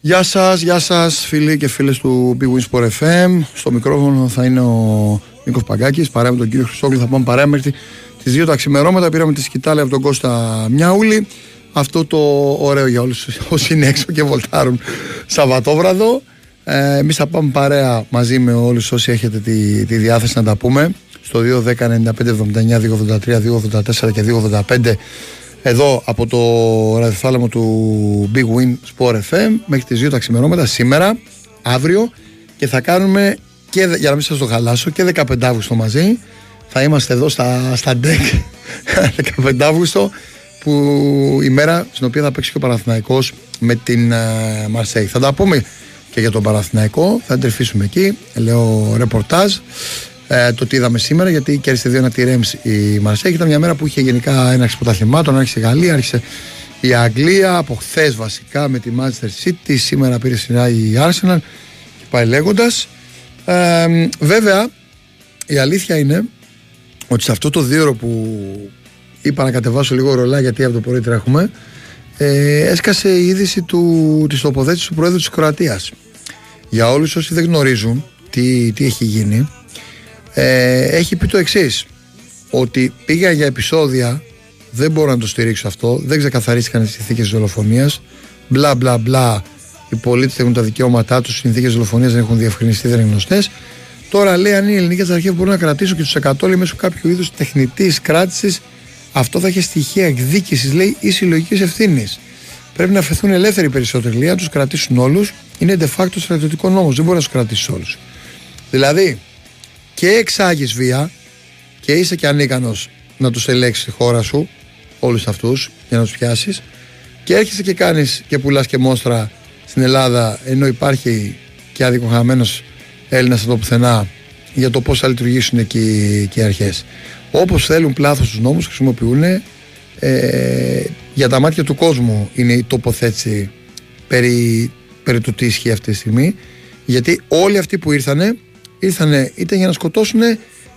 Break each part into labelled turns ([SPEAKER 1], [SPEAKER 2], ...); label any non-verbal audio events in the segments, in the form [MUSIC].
[SPEAKER 1] Γεια σας, γεια σας, φίλοι και φίλες του Big Win Sport FM. Στο μικρόφωνο θα είναι ο Νίκος Παγκάκης. Παρέα με τον κύριο Χρυσόγλου θα πάμε παρέα μέχρι τις 2 τα ξημερώματα. Πήραμε τη σκητάλη από τον Κώστα Μιάουλη. Αυτό το ωραίο για όλους όσοι είναι έξω και βολτάρουν Σαββατόβραδο. Ε, Εμείς θα πάμε παρέα μαζί με όλους όσοι έχετε τη, τη διάθεση να τα πούμε στο 2, 10, 95, 79, 283, 284 και 285 εδώ από το ραδιοθάλαμο του Big Win Sport FM μέχρι τις 2 τα ξημερώματα σήμερα, αύριο και θα κάνουμε και, για να μην σας το χαλάσω και 15 Αύγουστο μαζί. Θα είμαστε εδώ στα, στα DEC 15 [LAUGHS] Αύγουστο που η μέρα στην οποία θα παίξει και ο Παναθηναϊκός με την uh, Θα τα πούμε και για τον Παναθηναϊκό, θα τρεφήσουμε εκεί, λέω ρεπορτάζ ε, το τι είδαμε σήμερα, γιατί κέρδισε δύο 1 τη Ρέμς η Μαρσέη. Ήταν μια μέρα που είχε γενικά έναρξη πρωταθλημάτων, άρχισε η Γαλλία, άρχισε η Αγγλία, από χθες βασικά με τη Manchester City, σήμερα πήρε σειρά η Arsenal και πάει λέγοντας. Ε, βέβαια, η αλήθεια είναι ότι σε αυτό το δύο που είπα να κατεβάσω λίγο ρολά γιατί από το πρωί τρέχουμε, ε, έσκασε η είδηση του, της τοποθέτησης του Πρόεδρου της Κροατίας. Για όλους όσοι δεν γνωρίζουν τι, τι έχει γίνει, ε, έχει πει το εξής. Ότι πήγα για επεισόδια, δεν μπορώ να το στηρίξω αυτό, δεν ξεκαθαρίστηκαν οι συνθήκες δολοφονίας. Μπλα μπλα μπλα. Οι πολίτες έχουν τα δικαιώματά τους, οι συνθήκες δολοφονίας δεν έχουν διευκρινιστεί, δεν είναι γνωστές. Τώρα λέει αν οι ελληνικές αρχές μπορούν να κρατήσουν και τους 100 μέσω κάποιου είδους τεχνητής κράτησης, αυτό θα έχει στοιχεία εκδίκησης, λέει, ή συλλογικής ευθύνης. Πρέπει να αφαιθούν ελεύθεροι περισσότεροι, λέει, να τους κρατήσουν όλους. Είναι de facto στρατιωτικό νόμος, δεν μπορεί να τους κρατήσεις όλους. Δηλαδή, και εξάγεις βία και είσαι και ανίκανος να τους ελέγξεις τη χώρα σου, όλους αυτούς, για να τους πιάσεις, και έρχεσαι και κάνεις και πουλάς και μόστρα στην Ελλάδα, ενώ υπάρχει και αδικοχαμένο Έλληνας από το πουθενά για το πώς θα λειτουργήσουν εκεί και οι αρχές. Όπως θέλουν πλάθος τους νόμους, χρησιμοποιούν ε, για τα μάτια του κόσμου είναι η τοποθέτηση περί, περί του τι ισχύει αυτή τη στιγμή. Γιατί όλοι αυτοί που ήρθανε ήρθαν είτε για να σκοτώσουν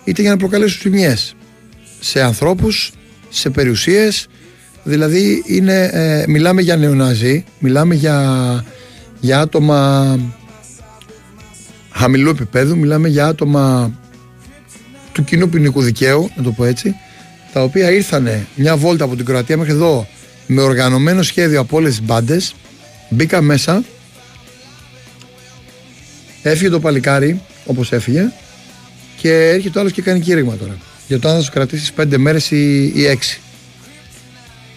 [SPEAKER 1] είτε για να προκαλέσουν ζημιές. Σε ανθρώπους, σε περιουσίες δηλαδή είναι, ε, μιλάμε για νεοναζί μιλάμε για, για άτομα χαμηλού επίπεδου μιλάμε για άτομα του κοινού ποινικού δικαίου να το πω έτσι τα οποία ήρθαν μια βόλτα από την Κροατία μέχρι εδώ με οργανωμένο σχέδιο από όλες τις μπάντες μπήκα μέσα έφυγε το παλικάρι όπως έφυγε. Και έρχεται ο άλλος και κάνει κήρυγμα τώρα. Για το αν θα του κρατήσει πέντε μέρες ή, ή έξι.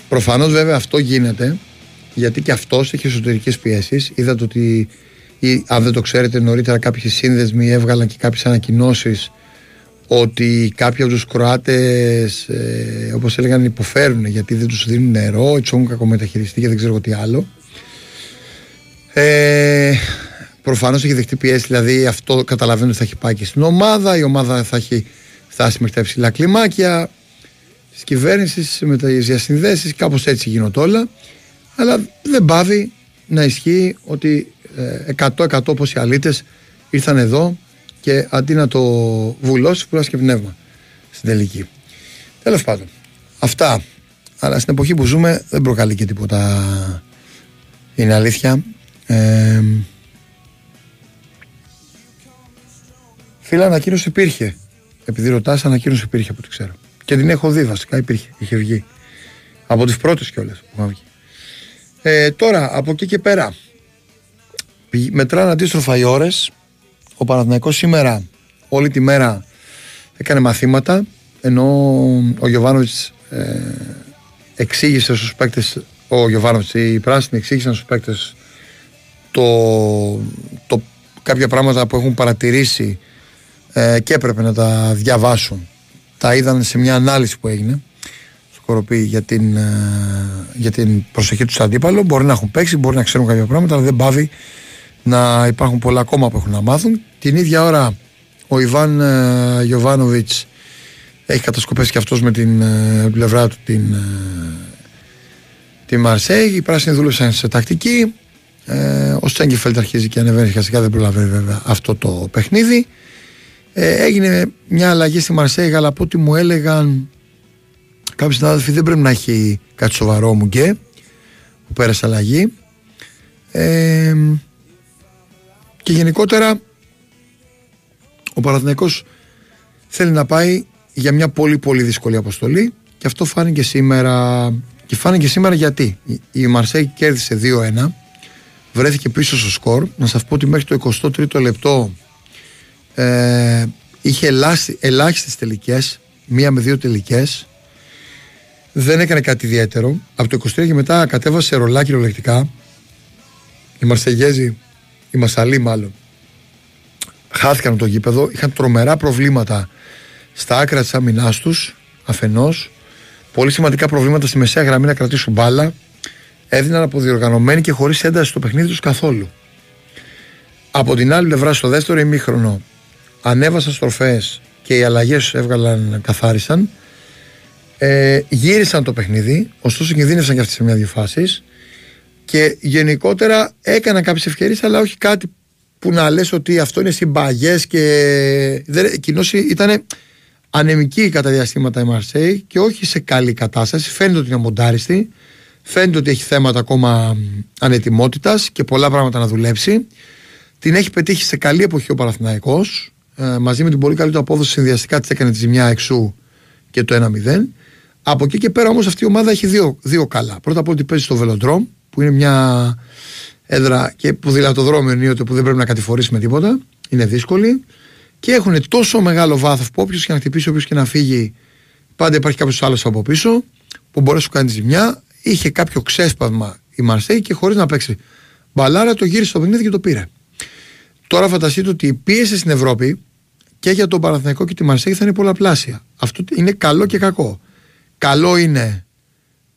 [SPEAKER 1] Προφανώς βέβαια αυτό γίνεται γιατί και αυτός έχει εσωτερικές πιέσεις. Είδατε ότι, ή, αν δεν το ξέρετε, νωρίτερα κάποιοι σύνδεσμοι έβγαλαν και κάποιες ανακοινώσεις ότι κάποιοι από τους Κροάτες, ε, όπως έλεγαν, υποφέρουν γιατί δεν τους δίνουν νερό, έτσι έχουν κακομεταχειριστεί και δεν ξέρω τι άλλο. Ε, Προφανώς έχει δεχτεί πιέσεις, δηλαδή αυτό καταλαβαίνω ότι θα έχει πάει και στην ομάδα. Η ομάδα θα έχει φτάσει μέχρι τα υψηλά κλιμάκια της κυβέρνησης με τι διασυνδέσεις. Κάπως έτσι γίνονται όλα. Αλλά δεν πάβει να ισχύει ότι 100% ε, όπω οι αλήτες ήρθαν εδώ και αντί να το βουλώσει, βουλώσει και πνεύμα στην τελική. Τέλος πάντων, αυτά. Αλλά στην εποχή που ζούμε δεν προκαλεί και τίποτα. Είναι αλήθεια. Ε, Φίλα, ανακοίνωση υπήρχε. Επειδή ρωτάς, ανακοίνωση υπήρχε από ό,τι ξέρω. Και την έχω δει βασικά, υπήρχε, είχε βγει. Από τις πρώτες κιόλας που είχαν βγει. Ε, τώρα, από εκεί και πέρα, μετράνε αντίστροφα οι ώρες. Ο Παναθηναϊκός σήμερα όλη τη μέρα έκανε μαθήματα ενώ ο Γιωβάνοβιτς ε, εξήγησε στους παίκτες. Ο Γιωβάνοβιτς, οι πράσινοι εξήγησαν στους παίκτες το, το, κάποια πράγματα που έχουν παρατηρήσει ε, και έπρεπε να τα διαβάσουν. Τα είδαν σε μια ανάλυση που έγινε στο Κοροπή για την, ε, για την προσοχή τους αντίπαλο. Μπορεί να έχουν παίξει, μπορεί να ξέρουν κάποια πράγματα, αλλά δεν πάβει να υπάρχουν πολλά ακόμα που έχουν να μάθουν. Την ίδια ώρα ο Ιβάν ε, έχει κατασκοπέσει και αυτός με την ε, πλευρά του την, ε, τη Μαρσέη. Οι πράσινοι δούλεψαν σε τακτική. Ε, ο Στέγκεφελτ αρχίζει και ανεβαίνει σιγά δεν προλαβαίνει βέβαια αυτό το παιχνίδι. Ε, έγινε μια αλλαγή στη Μαρσέη, αλλά από ό,τι μου έλεγαν Κάποιοι συνάδελφοι δεν πρέπει να έχει κάτι σοβαρό μου και που πέρασε αλλαγή. Ε, και γενικότερα ο Παναθηναϊκός θέλει να πάει για μια πολύ πολύ δύσκολη αποστολή και αυτό φάνηκε σήμερα. Και φάνηκε σήμερα γιατί. Η Μαρσέη κέρδισε 2-1 βρέθηκε πίσω στο σκορ. Να σας πω ότι μέχρι το 23ο λεπτό ε, είχε ελάχιστες τελικές μία με δύο τελικές. Δεν έκανε κάτι ιδιαίτερο. Από το 23 και μετά κατέβασε ρολά κυριολεκτικά. Οι Μαρσεγέζοι οι Μασαλοί μάλλον χάθηκαν το γήπεδο. Είχαν τρομερά προβλήματα στα άκρα της άμυνάς τους αφενός. Πολύ σημαντικά προβλήματα στη μεσαία γραμμή να κρατήσουν μπάλα. Έδιναν αποδιοργανωμένοι και χωρίς ένταση στο παιχνίδι τους καθόλου. Από την άλλη πλευρά στο δεύτερο ημίχρονο ανέβασαν στροφές και οι αλλαγές έβγαλαν καθάρισαν. Ε, γύρισαν το παιχνίδι ωστόσο κινδύνευσαν και αυτές σε μια-δύο φάσεις. Και γενικότερα έκαναν κάποιες ευκαιρίες αλλά όχι κάτι που να λες ότι αυτό είναι συμπαγές και δεν, κοινώς ήταν ανεμική κατά διαστήματα η Μαρσέη και όχι σε καλή κατάσταση. Φαίνεται ότι είναι μοντάριστη φαίνεται ότι έχει θέματα ακόμα ανετοιμότητας και πολλά πράγματα να δουλέψει. Την έχει πετύχει σε καλή εποχή ο Παναθηναϊκός ε, μαζί με την πολύ καλή του απόδοση συνδυαστικά της έκανε τη ζημιά εξού και το 1-0. Από εκεί και πέρα όμως αυτή η ομάδα έχει δύο, δύο καλά. Πρώτα απ' όλα ότι παίζει στο Βελοντρόμ, που είναι μια έδρα και που ποδηλατοδρόμιο ενίοτε που δεν πρέπει να κατηφορήσει με τίποτα. Είναι δύσκολη. Και έχουν τόσο μεγάλο βάθος που όποιος και να χτυπήσει, όποιος και να φύγει, πάντα υπάρχει κάποιος άλλος από πίσω που μπορεί να σου κάνει ζημιά. Είχε κάποιο ξέσπασμα η Μαρσέη και χωρίς να παίξει μπαλάρα το γύρισε στο παιχνίδι και το πήρε. Τώρα φανταστείτε ότι η πίεση στην Ευρώπη και για τον Παναθηναϊκό και τη Μαρσέη θα είναι πολλαπλάσια. Αυτό είναι καλό και κακό. Καλό είναι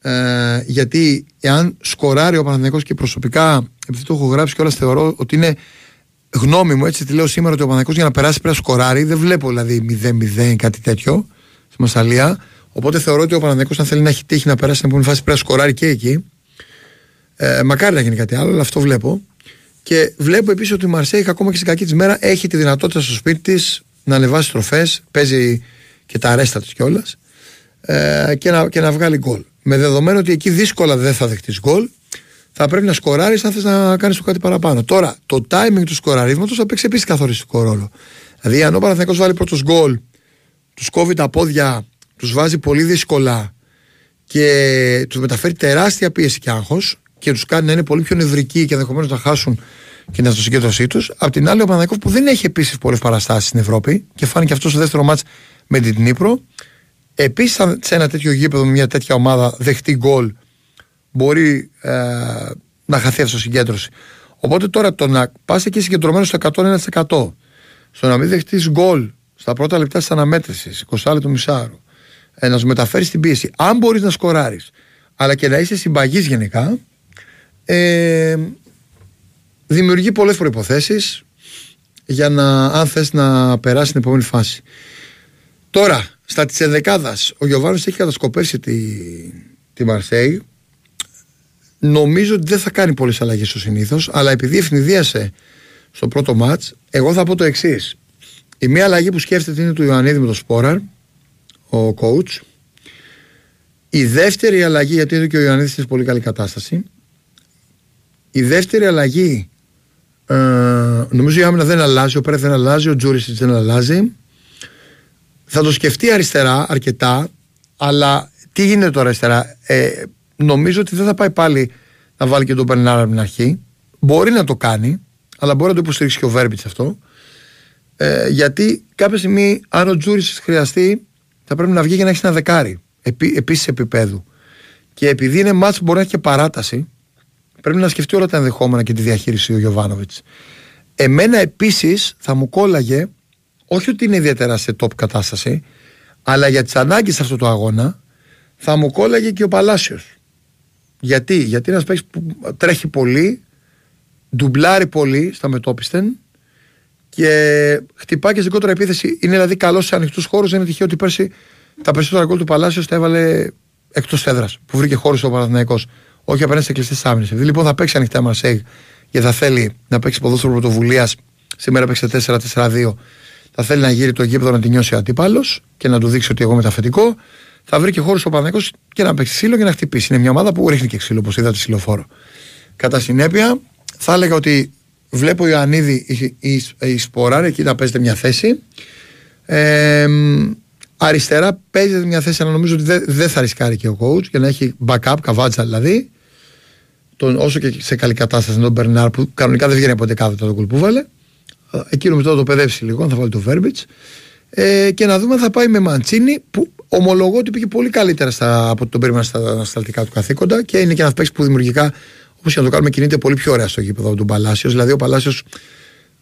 [SPEAKER 1] ε, γιατί εάν σκοράρει ο Παναθηναϊκός και προσωπικά, επειδή το έχω γράψει και όλα θεωρώ ότι είναι γνώμη μου, έτσι τη λέω σήμερα ότι ο Παναθηναϊκός για να περάσει πρέπει να σκοράρει. Δεν βλέπω δηλαδή 0-0 κάτι τέτοιο στη Μασαλία. Οπότε θεωρώ ότι ο Παναθηναϊκός αν θέλει να έχει τύχει να περάσει στην επόμενη φάση πρέπει να σκοράρει και εκεί. Ε, μακάρι να γίνει κάτι άλλο, αλλά αυτό βλέπω. Και βλέπω επίσης ότι η Μαρσέη, ακόμα και στην κακή της μέρα, έχει τη δυνατότητα στο σπίτι της να ανεβάσει τροφές, παίζει και τα αρέστα της κιόλας ε, και, να, και να βγάλει γκολ. Με δεδομένο ότι εκεί δύσκολα δεν θα δεχτείς γκολ, θα πρέπει να σκοράρεις αν θες να κάνεις το κάτι παραπάνω. Τώρα, το timing του σκοραρίσματος θα παίξει επίσης καθοριστικό ρόλο. Δηλαδή, αν ο Παναθυνακό βάλει πρώτος γκολ, τους κόβει τα πόδια, τους βάζει πολύ δύσκολα και τους μεταφέρει τεράστια πίεση και άγχος και τους κάνει να είναι πολύ πιο νευρικοί και ενδεχομένως να χάσουν και να στο συγκέντρωσή τους. Απ' την άλλη, ο Παναγιώτη που δεν έχει επίσης πολλές παραστάσεις στην Ευρώπη και φάνηκε αυτός στο δεύτερο μάτς με την Νύπρο. Επίσης, σε ένα τέτοιο γήπεδο με μια τέτοια ομάδα δεχτεί γκολ, μπορεί ε, να χαθεί αυτό συγκέντρωση. Οπότε τώρα το να πας εκεί συγκεντρωμένος στο 101%, στο να μην δεχτείς γκολ στα πρώτα λεπτά της αναμέτρησης, 20 λεπτό μισάρο, ε, να σου μεταφέρεις την πίεση, αν μπορείς να σκοράρεις, αλλά και να είσαι συμπαγής γενικά, ε, δημιουργεί πολλές προϋποθέσεις για να, αν θες να περάσει την επόμενη φάση. Τώρα, στα της ενδεκάδας, ο Γιωβάνος έχει κατασκοπεύσει τη, τη Μαρσέη. Νομίζω ότι δεν θα κάνει πολλές αλλαγές ο συνήθως, αλλά επειδή ευνηδίασε στο πρώτο μάτς, εγώ θα πω το εξής. Η μία αλλαγή που σκέφτεται είναι του Ιωαννίδη με το Σπόραρ, ο coach. Η δεύτερη αλλαγή, γιατί είναι και ο Ιωαννίδης είναι σε πολύ καλή κατάσταση, η δεύτερη αλλαγή, ε, νομίζω η άμυνα δεν αλλάζει, ο Πέρεθ δεν αλλάζει, ο Τζούρισιτς δεν αλλάζει. Θα το σκεφτεί αριστερά αρκετά, αλλά τι γίνεται τώρα αριστερά; Ε, νομίζω ότι δεν θα πάει πάλι να βάλει και τον Μπερνάρα από την αρχή. Μπορεί να το κάνει, αλλά μπορεί να το υποστηρίξει και ο Βέρμπιτς αυτό. Ε, γιατί κάποια στιγμή, αν ο Τζούρισιτς χρειαστεί, θα πρέπει να βγει για να έχει ένα δεκάρι. Επί, Επίσης επίπεδου. Και επειδή είναι μάτς που μπορεί να έχει και παράταση, πρέπει να σκεφτεί όλα τα ενδεχόμενα και τη διαχείριση ο Γιωβάνοβιτς. Εμένα επίσης θα μου κόλλαγε, όχι ότι είναι ιδιαίτερα σε top κατάσταση, αλλά για τις ανάγκες αυτού του αγώνα θα μου κόλλαγε και ο Παλάσιος. Γιατί, γιατί ένας παίκτης που τρέχει πολύ, ντουμπλάρει πολύ στα μετόπιστεν και χτυπάει και στην κόντρα επίθεση. Είναι δηλαδή καλός σε ανοιχτούς χώρους. Δεν είναι τυχαίο ότι πέρσι τα περισσότερα γκολ του Παλάσιος τα έβαλε εκτός έδρας που βρήκε χώρο ο Παναθηναϊκός όχι απέναντι σε κλειστές άμυνες. Επειδή λοιπόν θα παίξει ανοιχτά Μαρσέγ και θα θέλει να παίξει ποδόσφαιρο πρωτοβουλίας, σήμερα παίξει 4-4-2, θα θέλει να γύρει το γήπεδο να την νιώσει ο αντίπαλος και να του δείξει ότι εγώ μεταφετικό. θα βρει και χώρο ο Παναγιώ και να παίξει ξύλο και να χτυπήσει. Είναι μια ομάδα που ρίχνει και ξύλο, όπως είδατε, ξυλοφόρο. Κατά συνέπεια, θα έλεγα ότι βλέπω ο Ιωαννίδη η, η, η Σποράρη εκεί να παίζεται μια θέση. Ε, αριστερά παίζεται μια θέση, αλλά νομίζω ότι δεν δε θα ρισκάρει και ο coach για να έχει backup, καβάτσα δηλαδή. Τον, όσο και σε καλή κατάσταση τον Μπερνάρ που κανονικά δεν βγαίνει από κάθετα το κουλ που βάλε. Εκεί νομίζω θα το παιδεύσει λίγο, θα βάλει το Βέρμπιτς. Ε, και να δούμε αν θα πάει με Μαντσίνη που ομολογώ ότι πήγε πολύ καλύτερα στα, από τον περίμενα στα ανασταλτικά του καθήκοντα και είναι και ένας παίξει που δημιουργικά όπως και να το κάνουμε κινείται πολύ πιο ωραία στο γήπεδο του Παλάσιος. Δηλαδή ο Παλάσιος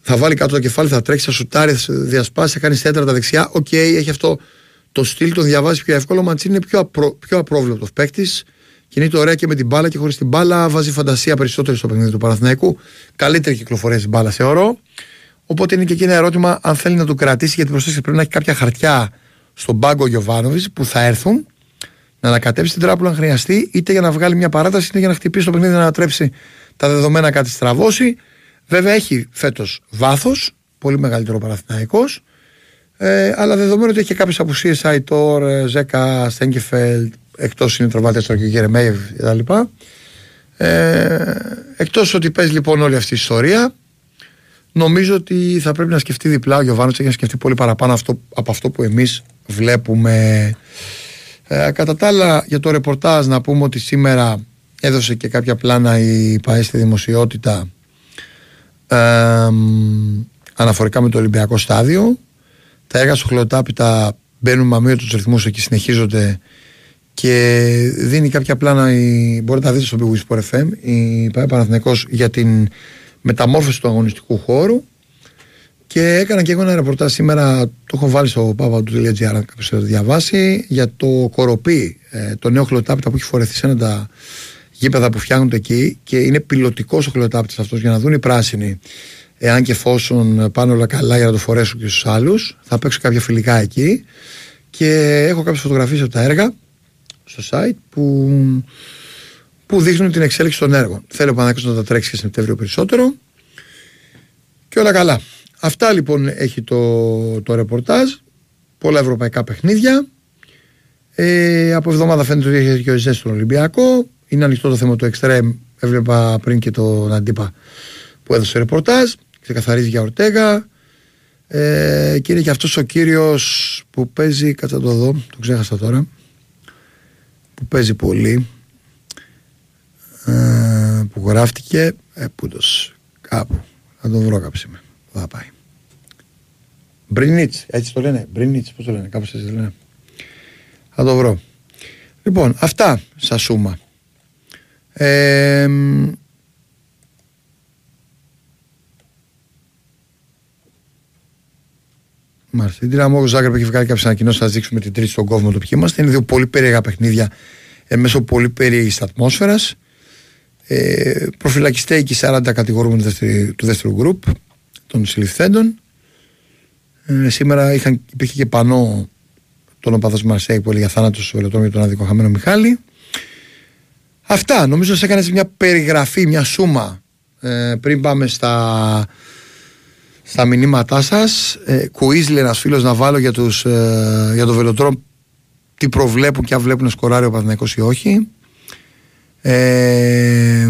[SPEAKER 1] θα βάλει κάτω το κεφάλι, θα τρέξει, θα σουτάρει, θα διασπάσει, θα κάνει σέντρα τα δεξιά. OK, okay, έχει αυτό το στυλ, τον διαβάζει πιο εύκολο. Ο Μαντσίνι είναι πιο, απρο, πιο απρόβλεπτος παίκτης. Κινείται ωραία και με την μπάλα και χωρίς την μπάλα. Βάζει φαντασία περισσότερο στο παιχνίδι του Παναθηναϊκού. Καλύτερη κυκλοφορία στην μπάλα θεωρώ. Οπότε είναι και εκεί ένα ερώτημα αν θέλει να του κρατήσει, γιατί προσθέσει πρέπει να έχει κάποια χαρτιά στον πάγκο Γιοβάνοβιτς που θα έρθουν να ανακατέψει την τράπουλα αν χρειαστεί, είτε για να βγάλει μια παράταση, είτε για να χτυπήσει το παιχνίδι να ανατρέψει τα δεδομένα, κάτι στραβώσει. Βέβαια έχει φέτος βάθος, πολύ μεγαλύτερο Παναθυναϊκό. Ε, αλλά δεδομένου ότι έχει και κάποιες απουσίες, Αϊτόρ, ε, Ζέκα, Στέγκεφελ, εκτός είναι τροβάτε τώρα και ο Γερεμέιβ κτλ. Ε, εκτός ότι παίζει λοιπόν όλη αυτή η ιστορία, νομίζω ότι θα πρέπει να σκεφτεί διπλά ο Γιωβάνος και να σκεφτεί πολύ παραπάνω αυτό, από αυτό που εμείς βλέπουμε. Ε, κατά τα άλλα, για το ρεπορτάζ να πούμε ότι σήμερα έδωσε και κάποια πλάνα η ΠαΕ στη δημοσιότητα ε, αναφορικά με το Ολυμπιακό στάδιο. Τα έργα στο χλωτάπιτα μπαίνουν με αμύωτους ρυθμούς εκεί συνεχίζονται και δίνει κάποια πλάνα, η, μπορείτε να δείτε στο Big Sport FM, η ΠαΕ Παναθηναϊκός για την μεταμόρφωση του αγωνιστικού χώρου. Και έκανα και εγώ ένα ρεπορτάζ σήμερα, το έχω βάλει στο papa.gr αν κάποιος το διαβάσει, για το κοροπή, ε, το νέο χλωτάπιτα που έχει φορεθεί σε ένα τα γήπεδα που φτιάχνονται εκεί. Και είναι πιλωτικός ο χλωτάπιτας αυτός για να δουν οι πράσινοι εάν και εφόσον πάνε όλα καλά για να το φορέσουν και στους άλλους. Θα παίξω κάποια φιλικά εκεί. Και έχω κάποιες φωτογραφίες από τα έργα στο site που, που δείχνουν την εξέλιξη των έργων. Θέλω ο να τα τρέξεις και Σεπτέμβριο περισσότερο και όλα καλά. Αυτά λοιπόν έχει το, το ρεπορτάζ. Πολλά ευρωπαϊκά παιχνίδια. Ε, από εβδομάδα φαίνεται ότι έχει και ο Ζέστον Ολυμπιακό. Είναι ανοιχτό το θέμα του Extreme. Έβλεπα πριν και τον Αντίπα που έδωσε ρεπορτάζ. Ξεκαθαρίζει για Ορτέγα. Ε, και είναι και αυτός ο κύριος που παίζει, κάτσα το δω, το ξέχασα τώρα, που παίζει πολύ, ε, που γράφτηκε, ε, πούτος, κάπου, θα τον βρω κάψιμε θα πάει. Μπρινίτς, έτσι το λένε. Μπρινίτς, πώς το λένε, κάπως έτσι το λένε. Θα το βρω. Λοιπόν, αυτά σα σούμα. Ε, Μάλιστα. Την Δυναμό Ζάγκρεπ έχει βγάλει κάποιες ανακοινώσεις. Θα δείξουμε την τρίτη στον κόσμο το ποιοι είμαστε. Είναι δύο πολύ περίεργα παιχνίδια εν μέσω πολύ περίεργης ατμόσφαιρας. Ε, προφυλακιστέ και 40 κατηγορούμενοι του δεύτερου γκρουπ των συλληφθέντων. Ε, σήμερα είχαν, υπήρχε και πανό τον οπαδός Μαρσέη που έλεγε θάνατος στο βελοτρόμιο τον άδικο χαμένο Μιχάλη. Αυτά. Νομίζω σε έκανε μια περιγραφή, μια σούμα ε, πριν πάμε στα, στα μηνύματά σας. Ε, Κουίζλε ένας φίλος να βάλω για, τους, ε, για το βελοτρόμιο τι προβλέπουν και αν βλέπουν να σκοράρει ο Παθηναϊκός ή όχι. Ε,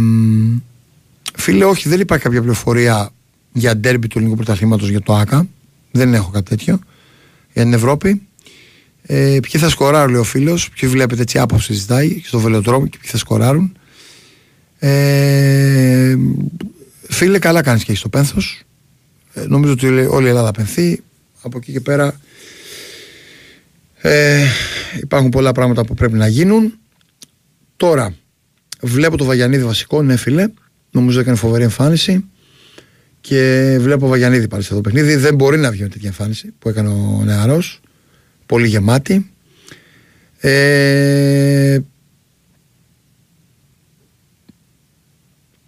[SPEAKER 1] φίλε, όχι, δεν υπάρχει κάποια πληροφορία για ντέρμπι του ελληνικού πρωταθλήματος για το ΑΚΑ. Δεν έχω κάτι τέτοιο. Για την Ευρώπη. Ε, ποιοι θα σκοράρουν, λέει ο φίλος. Ποιοι βλέπετε έτσι άποψη ζητάει στο βελοτρόμο και ποιοι θα σκοράρουν. Ε, φίλε, καλά κάνεις και έχεις το πένθος. Ε, νομίζω ότι όλη η Ελλάδα πενθεί. Από εκεί και πέρα ε, υπάρχουν πολλά πράγματα που πρέπει να γίνουν. Τώρα, βλέπω το Βαγιανίδη βασικό, ναι φίλε. Νομίζω έκανε φοβερή εμφάνιση. Και βλέπω Βαγιανίδη πάλι σε αυτό το παιχνίδι. Δεν μπορεί να βγει με τέτοια εμφάνιση που έκανε ο νεαρός. Πολύ γεμάτη. Ε,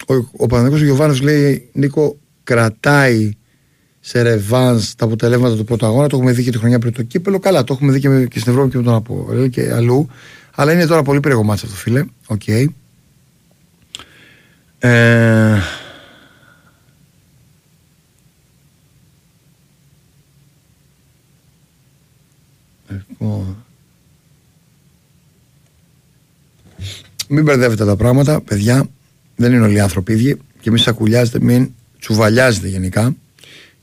[SPEAKER 1] ο, ο Παναγιώτης Γιωβάνος λέει Νίκο κρατάει σε ρεβάνς τα αποτελέσματα του πρώτου αγώνα. Το έχουμε δει και τη χρονιά πριν το κύπελο. Καλά, το έχουμε δει και, και στην Ευρώπη και με τον Από και αλλού. Αλλά είναι τώρα πολύ περίεργο μάτσα αυτό, φίλε. OK. Okay. Ε, Μην μπερδεύετε τα πράγματα, παιδιά. Δεν είναι όλοι οι άνθρωποι ίδιοι και μην σακουλιάζετε, μην τσουβαλιάζετε γενικά.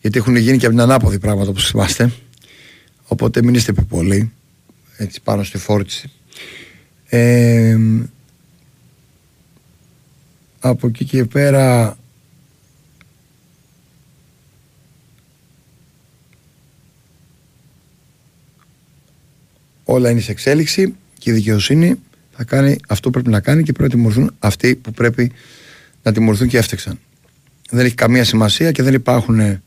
[SPEAKER 1] Γιατί έχουν γίνει και από την ανάποδη πράγματα όπως θυμάστε. Οπότε μην είστε πολύ έτσι πάνω στη φόρτιση. Ε, από εκεί και πέρα όλα είναι σε εξέλιξη και η δικαιοσύνη θα κάνει αυτό που πρέπει να κάνει και πρέπει να τιμωρηθούν αυτοί που πρέπει να τιμωρηθούν και έφτεξαν. Δεν έχει καμία σημασία και δεν υπάρχουν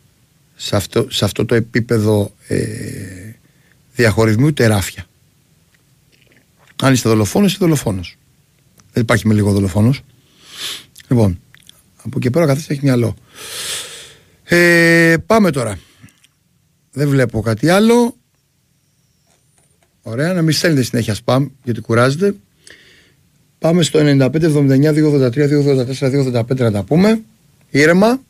[SPEAKER 1] σε αυτό, σε αυτό το επίπεδο ε, διαχωρισμού τεράφια. Αν είστε δολοφόνος, είστε δολοφόνος. Δεν υπάρχει με λίγο δολοφόνος. Λοιπόν, από εκεί πέρα καθένας έχει μυαλό. Ε, πάμε τώρα. Δεν βλέπω κάτι άλλο. Ωραία, να μην στέλνετε συνέχεια spam γιατί κουράζετε. Πάμε στο 95, 79, 283, 284, 285 να τα πούμε. Ήρεμα.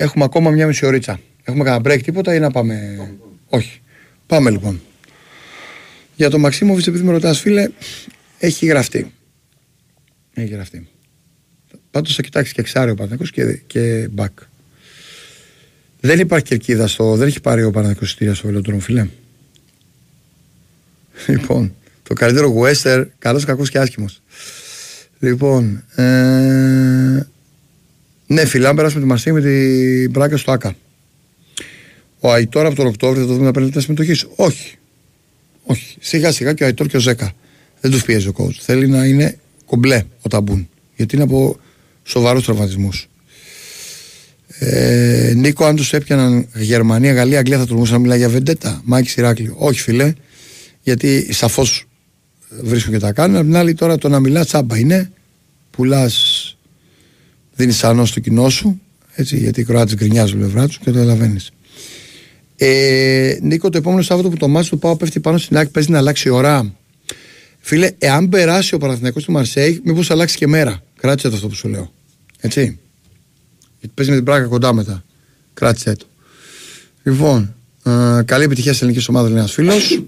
[SPEAKER 1] Έχουμε ακόμα μια μισή ωρίτσα. Έχουμε κανένα break τίποτα ή να πάμε; Όχι. Πάμε λοιπόν. Για τον Μαξίμοβιτ, επειδή με ρωτάς, φίλε, έχει γραφτεί. Έχει γραφτεί. Πάντως θα κοιτάξεις και εξάρι ο Παναγικό και, και μπακ. Δεν υπάρχει κερκίδα στο. Δεν έχει πάρει ο Παναγικό στήρια στο βελοτρόν, φίλε. [LAUGHS] Λοιπόν, το καλύτερο Western, καλός, κακός και άσχημος. Λοιπόν, ε, ναι, φίλε, αν περάσουμε τη Μαρσία με την Μπράγκα στο ΑΚΑ. Ο Αϊτόρ από τον Οκτώβριο θα το δούμε να παίρνει τα συμμετοχή. Όχι. Όχι. Σιγά σιγά και ο Αϊτόρ και ο Ζέκα. Δεν τους πιέζει ο coach. Θέλει να είναι κομπλέ όταν μπουν. Γιατί είναι από σοβαρούς τραυματισμούς. Ε, Νίκο, αν τους έπιαναν Γερμανία, Γαλλία, Αγγλία θα τολμούσαν να μιλάει για βεντέτα. Μάκης Ηράκλειο. Όχι, φίλε. Γιατί σαφώς βρίσκουν και τα κάνουν. Απ' την άλλη, τώρα το να μιλάς τσάμπα είναι. Πουλάς, δίνεις ανώ στο κοινό σου. Έτσι, γιατί οι Κροάτε γκρινιάζουν πλευρά τους και το καταλαβαίνεις. Ε, Νίκο, το επόμενο Σάββατο που το μάτι του Πάου πέφτει πάνω στην άκρη, παίζει να αλλάξει η ώρα. Φίλε, εάν περάσει ο Παναθηναϊκός του Μαρσέη, μήπως αλλάξει και μέρα. Κράτησε το αυτό που σου λέω. Έτσι. Γιατί παίζει με την πράγκα κοντά μετά. Κράτησε το. Λοιπόν, ε, καλή επιτυχία στην ελληνική ομάδα, λέει ένας φίλος.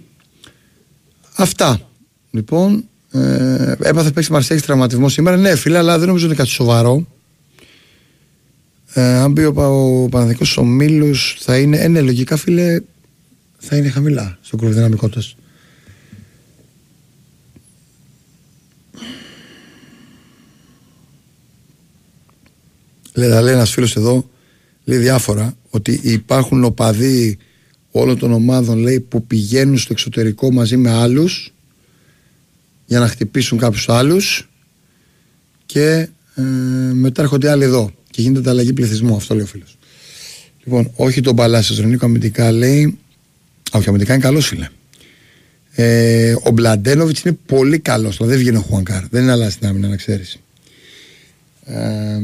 [SPEAKER 1] Αυτά. Λοιπόν, ε, έπαθες παίξει Μαρσέη τραυματισμό σήμερα. Ναι, φίλε, αλλά δεν νομίζω ότι είναι κάτι σοβαρό. Ε, αν πει ο, ο Παναδικός ο Μίλους θα είναι, ε, ναι, λογικά φίλε, θα είναι χαμηλά στο κροβδυναμικότητα. Λέει, λέει ένας φίλος εδώ, λέει διάφορα, ότι υπάρχουν οπαδοί όλων των ομάδων λέει, που πηγαίνουν στο εξωτερικό μαζί με άλλους για να χτυπήσουν κάποιους άλλους και ε, μετά έρχονται άλλοι εδώ και γίνεται ανταλλαγή πληθυσμού. Αυτό λέει ο φίλος. Λοιπόν, όχι τον Παλάσιο Ρενίκο αμυντικά λέει. Όχι, αμυντικά είναι καλός φίλε. Ε, ο Μπλαντένοβιτς είναι πολύ καλός. Δεν βγαίνει ο Χουανκάρ. Δεν είναι αλλάζει την άμυνα, να ξέρεις. Ε,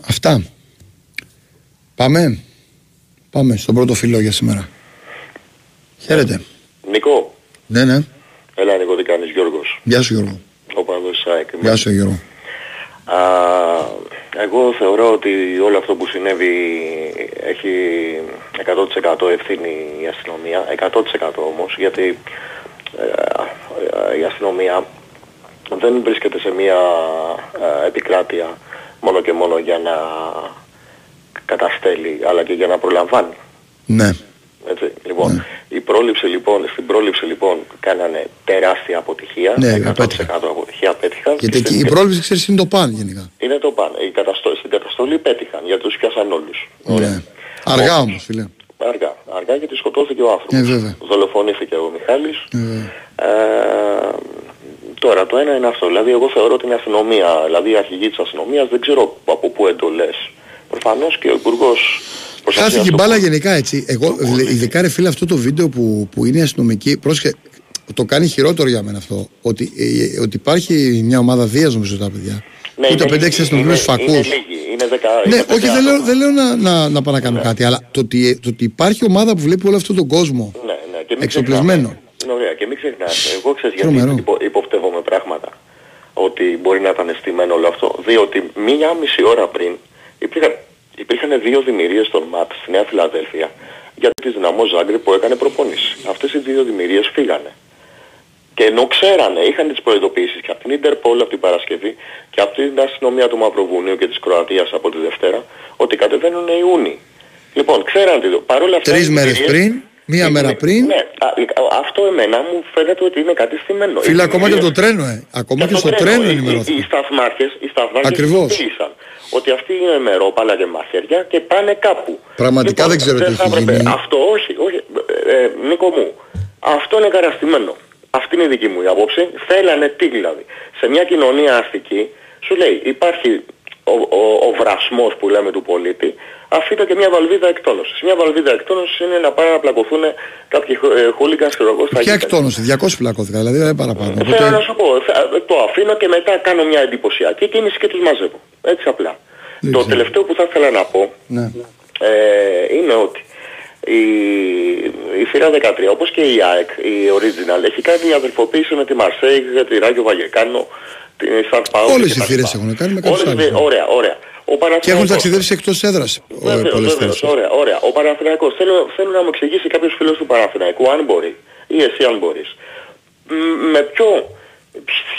[SPEAKER 1] αυτά. Πάμε. Πάμε στον πρώτο φιλό για σήμερα. Χαίρετε.
[SPEAKER 2] Νικό.
[SPEAKER 1] Ναι, ναι.
[SPEAKER 2] Έλα Νικό, τι κάνεις Γιώργος.
[SPEAKER 1] Γεια σου Γιώργο.
[SPEAKER 2] Ο Παδός Σάικ.
[SPEAKER 1] Γεια σου Γιώργο.
[SPEAKER 2] Α, εγώ θεωρώ ότι όλο αυτό που συνέβη έχει 100% ευθύνη η αστυνομία, 100% όμως, γιατί ε, ε, η αστυνομία δεν βρίσκεται σε μια ε, επικράτεια μόνο και μόνο για να καταστέλει, αλλά και για να προλαμβάνει.
[SPEAKER 1] Ναι.
[SPEAKER 2] Έτσι, λοιπόν,
[SPEAKER 1] Ναι.
[SPEAKER 2] η πρόληψη λοιπόν, στην πρόληψη λοιπόν κάνανε τεράστια αποτυχία,
[SPEAKER 1] Ναι,
[SPEAKER 2] 100%
[SPEAKER 1] απέτυχαν.
[SPEAKER 2] αποτυχία πέτυχαν.
[SPEAKER 1] Γιατί εκεί η πρόληψη ξέρεις είναι το παν γενικά.
[SPEAKER 2] Είναι το πάνω. Η καταστολή, στην καταστολή πέτυχαν γιατί τους πιάσαν όλους.
[SPEAKER 1] Ναι. Αργά όμως, φίλε.
[SPEAKER 2] Αργά. Αργά γιατί σκοτώθηκε ο άνθρωπος.
[SPEAKER 1] Ε, βέβαια.
[SPEAKER 2] Δολοφονήθηκε ο Μιχάλης.
[SPEAKER 1] Ε,
[SPEAKER 2] Ε, τώρα το ένα είναι αυτό. Δηλαδή εγώ θεωρώ την αστυνομία, δηλαδή η αρχηγή της αστυνομίας δεν ξέρω από πού εντολές. Προφανώς και ο Υπουργός Προστασίας
[SPEAKER 1] Χάθηκε η
[SPEAKER 2] του
[SPEAKER 1] μπάλα γενικά έτσι. Εγώ, δηλαδή, ειδικά ρε φίλε, αυτό το βίντεο που, που είναι αστυνομική, πρόσχε, το κάνει χειρότερο για μένα αυτό. Ότι, ε, ότι υπάρχει μια ομάδα βία νομίζω τα παιδιά.
[SPEAKER 2] Ναι,
[SPEAKER 1] Ούτε
[SPEAKER 2] είναι
[SPEAKER 1] 5-6
[SPEAKER 2] λίγοι,
[SPEAKER 1] αστυνομικούς
[SPEAKER 2] είναι-
[SPEAKER 1] φακούς.
[SPEAKER 2] Είναι λίγοι, είναι δεκα,
[SPEAKER 1] Ναι,
[SPEAKER 2] είναι
[SPEAKER 1] όχι,
[SPEAKER 2] πέντε
[SPEAKER 1] δεν λέω,
[SPEAKER 2] άτομα.
[SPEAKER 1] δεν λέω να, να, να πάω να κάνω κάτι, αλλά το ότι, το ότι υπάρχει ομάδα που βλέπει όλο αυτόν τον κόσμο
[SPEAKER 2] Ναι, ναι, και μην
[SPEAKER 1] εξοπλισμένο.
[SPEAKER 2] ξεχνάμε. Είναι ωραία και μην ξεχνάς. Εγώ ξέρεις
[SPEAKER 1] Τρομερό.
[SPEAKER 2] γιατί υπο, υποπτεύομαι πράγματα. Ότι μπορεί να ήταν στημένο όλο αυτό. Διότι μία μισή ώρα πριν υπήρχαν, υπήρχαν δύο δημιουργίες των ΜΑΤ στη Νέα Φιλαδέλφια για τη δυναμό Ζάγκρη που έκανε προπόνηση. Αυτές οι δύο δημιουργίες φύγανε. Και ενώ ξέρανε, είχαν τις προειδοποίησεις και από την Ιντερπόλ από την Παρασκευή και από την αστυνομία του Μαυροβουνίου και της Κροατίας από τη Δευτέρα, ότι κατεβαίνουν Ιούνιοι. Λοιπόν, ξέραν τι παρόλα αυτά...
[SPEAKER 1] Τρεις
[SPEAKER 2] οι
[SPEAKER 1] μέρες
[SPEAKER 2] εταιρείες-
[SPEAKER 1] πριν, μία μέρα πριν.
[SPEAKER 2] Ναι, α, α, αυτό εμένα μου φαίνεται ότι είναι κάτι στημένο.
[SPEAKER 1] Φίλε,
[SPEAKER 2] Οι
[SPEAKER 1] ακόμα και
[SPEAKER 2] εταιρείες-
[SPEAKER 1] το τρένο, ε. Ακόμα και
[SPEAKER 2] το
[SPEAKER 1] στο τρένο
[SPEAKER 2] Οι, οι, οι
[SPEAKER 1] ενημερώθηκα.
[SPEAKER 2] σταθμάρχες, οι σταθμάρχες
[SPEAKER 1] Ακριβώς.
[SPEAKER 2] ειδοποίησαν ότι αυτοί είναι μερόπαλα και μαχαίρια και πάνε κάπου. Λοιπόν,
[SPEAKER 1] Πραγματικά δεν ξέρω τι
[SPEAKER 2] θα
[SPEAKER 1] έχει
[SPEAKER 2] έπρεπε-
[SPEAKER 1] γίνει.
[SPEAKER 2] Αυτό όχι, όχι. Ε, ε, Νίκο μου, αυτό είναι καραστημένο. Αυτή είναι η δική μου η άποψη. Θέλανε τι δηλαδή. Σε μια κοινωνία αστική σου λέει υπάρχει ο, ο, ο βρασμός που λέμε του πολίτη, αφήνω και μια βαλβίδα εκτόνωσης. Μια βαλβίδα εκτόνωσης είναι να πάνε να πλακωθούν κάποιοι ε, χούλιγκαν ξέρω εγώ στα
[SPEAKER 1] Ποια
[SPEAKER 2] γήπεδα.
[SPEAKER 1] εκτόνωση, 200 πλακώθηκα, δηλαδή δεν είναι παραπάνω.
[SPEAKER 2] Θέλω να
[SPEAKER 1] Οπότε,
[SPEAKER 2] σου πω, θα- το αφήνω και μετά κάνω μια εντυπωσιακή κίνηση και τους μαζεύω. Έτσι απλά.
[SPEAKER 1] Δεν
[SPEAKER 2] το
[SPEAKER 1] ξέρω.
[SPEAKER 2] τελευταίο που θα ήθελα να πω
[SPEAKER 1] ναι.
[SPEAKER 2] ε, είναι ότι η, η θύρα 13 όπως και η ΑΕΚ, η Original, έχει κάνει αδελφοποίηση με τη Μαρσέη, τη Ράγιο Βαγεκάνο, την Σαν Πάο.
[SPEAKER 1] Όλες οι θύρες έχουν κάνει με κάποιους άλλους, ναι.
[SPEAKER 2] Ωραία, ωραία. Ο
[SPEAKER 1] Και έχουν
[SPEAKER 2] Παναθηναϊκός-
[SPEAKER 1] ταξιδέψει εκτός έδρας
[SPEAKER 2] Βεβαίως,
[SPEAKER 1] πολλές
[SPEAKER 2] βεβαίως,
[SPEAKER 1] φορές.
[SPEAKER 2] Ωραία, ωραία. Ο Παναθηναϊκός, θέλω, θέλω να μου εξηγήσει κάποιος φίλος του Παναθηναϊκού, αν μπορεί, ή εσύ αν μπορείς, μ, με ποιο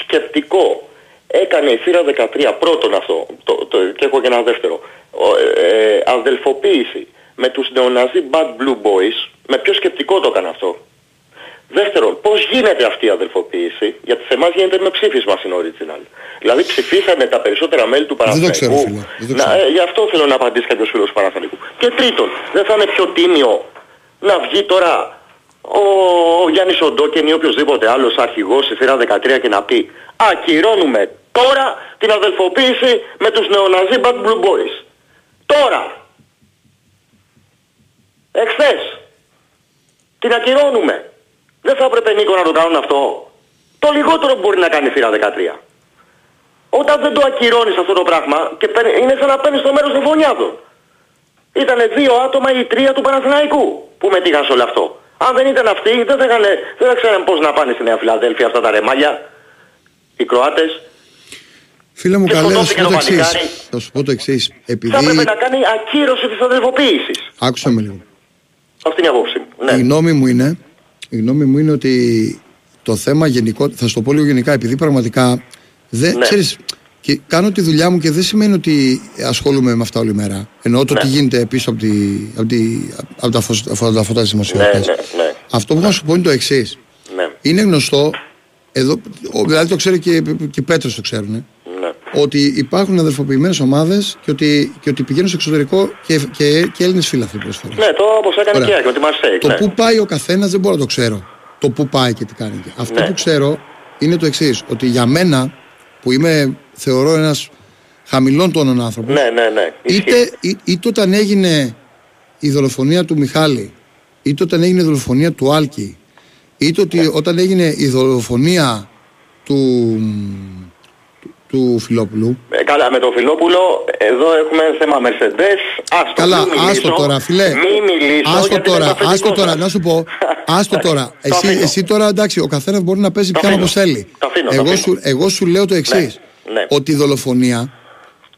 [SPEAKER 2] σκεπτικό έκανε η θύρα 13 πρώτον αυτό, το, το, και έχω και ένα δεύτερο, ο, ε, ε, αδελφοποίηση με τους νεοναζί Bad Blue Boys, με ποιο σκεπτικό το έκανε αυτό; Δεύτερον, πώς γίνεται αυτή η αδελφοποίηση, γιατί σε εμάς γίνεται με ψήφισμα στην Original. Δηλαδή ψηφίσανε τα περισσότερα μέλη του
[SPEAKER 1] Δεν το
[SPEAKER 2] Παναθηναϊκού.
[SPEAKER 1] ξέρω, φίλε. Δεν το
[SPEAKER 2] Να,
[SPEAKER 1] ξέρω.
[SPEAKER 2] ε, γι' αυτό θέλω να απαντήσει κάποιος φίλος του Παναθηναϊκού. Και τρίτον, δεν θα είναι πιο τίμιο να βγει τώρα ο, ο Γιάννης Οντόκεν ή οποιοδήποτε άλλος αρχηγός στη θύρα 13 και να πει ακυρώνουμε τώρα την αδελφοποίηση με τους νεοναζί Bad Blue Boys. Τώρα. Εχθές. Την ακυρώνουμε. Δεν θα έπρεπε Νίκο να το κάνουν αυτό. Το λιγότερο που μπορεί να κάνει η θύρα 13. Όταν δεν το ακυρώνεις αυτό το πράγμα και παίρνει- είναι σαν να παίρνεις το μέρος των φωνιάδων. Ήτανε δύο άτομα ή τρία του Παναθηναϊκού που μετήχαν σε όλο αυτό. Αν δεν ήταν αυτοί δεν θα, είχαν, δεν θα ξέραν πώς να πάνε στη Νέα Φιλαδέλφια αυτά τα ρεμάλια. Οι Κροάτες.
[SPEAKER 1] Φίλε μου
[SPEAKER 2] Και
[SPEAKER 1] καλές, θα σου
[SPEAKER 2] σκοτώθηκε
[SPEAKER 1] πω το
[SPEAKER 2] το
[SPEAKER 1] εξής;
[SPEAKER 2] παλικάρι.
[SPEAKER 1] Θα σου πω το εξής.
[SPEAKER 2] Θα
[SPEAKER 1] Επειδή...
[SPEAKER 2] έπρεπε να κάνει ακύρωση της αδελφοποίησης.
[SPEAKER 1] Άκουσα με λίγο.
[SPEAKER 2] Αυτή είναι η απόψη μου. Ναι.
[SPEAKER 1] Η γνώμη μου είναι, η γνώμη μου είναι ότι το θέμα γενικό, θα σου το πω λίγο γενικά, επειδή πραγματικά δεν,
[SPEAKER 2] Ναι.
[SPEAKER 1] ξέρεις, και κάνω τη δουλειά μου και δεν σημαίνει ότι ασχολούμαι με αυτά όλη μέρα. Εννοώ το
[SPEAKER 2] Ναι.
[SPEAKER 1] τι γίνεται πίσω από, τη, από, τη, από τα, φως, από τα φώτα της
[SPEAKER 2] Ναι,
[SPEAKER 1] δημοσιότητας.
[SPEAKER 2] ναι, ναι.
[SPEAKER 1] Αυτό που θα σου πω είναι το εξής.
[SPEAKER 2] Ναι,
[SPEAKER 1] Είναι γνωστό, εδώ, ο- δηλαδή το ξέρει και, και οι Πέτρος το ξέρουν,
[SPEAKER 2] ναι.
[SPEAKER 1] Ότι υπάρχουν αδερφοποιημένες ομάδες και ότι, και ότι πηγαίνουν στο εξωτερικό και, και, και Έλληνες φίλαθλοι προσφορές.
[SPEAKER 2] Ναι, το όπως έκανε
[SPEAKER 1] Ωραία.
[SPEAKER 2] και η ΑΕΚ με τη Μαρσέη.
[SPEAKER 1] Το
[SPEAKER 2] ναι.
[SPEAKER 1] πού πάει ο καθένας δεν μπορώ να το ξέρω. Το πού πάει και τι κάνει. Αυτό
[SPEAKER 2] Ναι.
[SPEAKER 1] που ξέρω είναι το εξής: Ότι για μένα, που είμαι, θεωρώ ένας χαμηλών τόνων άνθρωπος,
[SPEAKER 2] Ναι, ναι, ναι. Ισχύει.
[SPEAKER 1] είτε, ή- είτε όταν έγινε η δολοφονία του Μιχάλη, είτε όταν έγινε η δολοφονία του Άλκη, είτε ότι όταν έγινε η δολοφονία του, του, του Φιλόπουλου.
[SPEAKER 2] Ε, καλά, με τον Φιλόπουλο, εδώ έχουμε θέμα Mercedes. Άστο,
[SPEAKER 1] Καλά,
[SPEAKER 2] μη μιλήσω,
[SPEAKER 1] άστο τώρα, φιλέ.
[SPEAKER 2] Μη μιλήσω,
[SPEAKER 1] Άστο
[SPEAKER 2] γιατί
[SPEAKER 1] τώρα,
[SPEAKER 2] είναι το
[SPEAKER 1] άστο
[SPEAKER 2] αφεντικό
[SPEAKER 1] τώρα,
[SPEAKER 2] σας.
[SPEAKER 1] να σου πω. [LAUGHS] Άστο
[SPEAKER 2] Εντάξει,
[SPEAKER 1] τώρα.
[SPEAKER 2] το
[SPEAKER 1] Εσύ,
[SPEAKER 2] αφήνω.
[SPEAKER 1] εσύ τώρα εντάξει, ο καθένας μπορεί να παίζει
[SPEAKER 2] Το
[SPEAKER 1] πιάνο
[SPEAKER 2] αφήνω.
[SPEAKER 1] όπως θέλει.
[SPEAKER 2] Το αφήνω, το
[SPEAKER 1] εγώ,
[SPEAKER 2] αφήνω.
[SPEAKER 1] σου, εγώ σου λέω το εξής.
[SPEAKER 2] Ναι, ναι.
[SPEAKER 1] Ότι η δολοφονία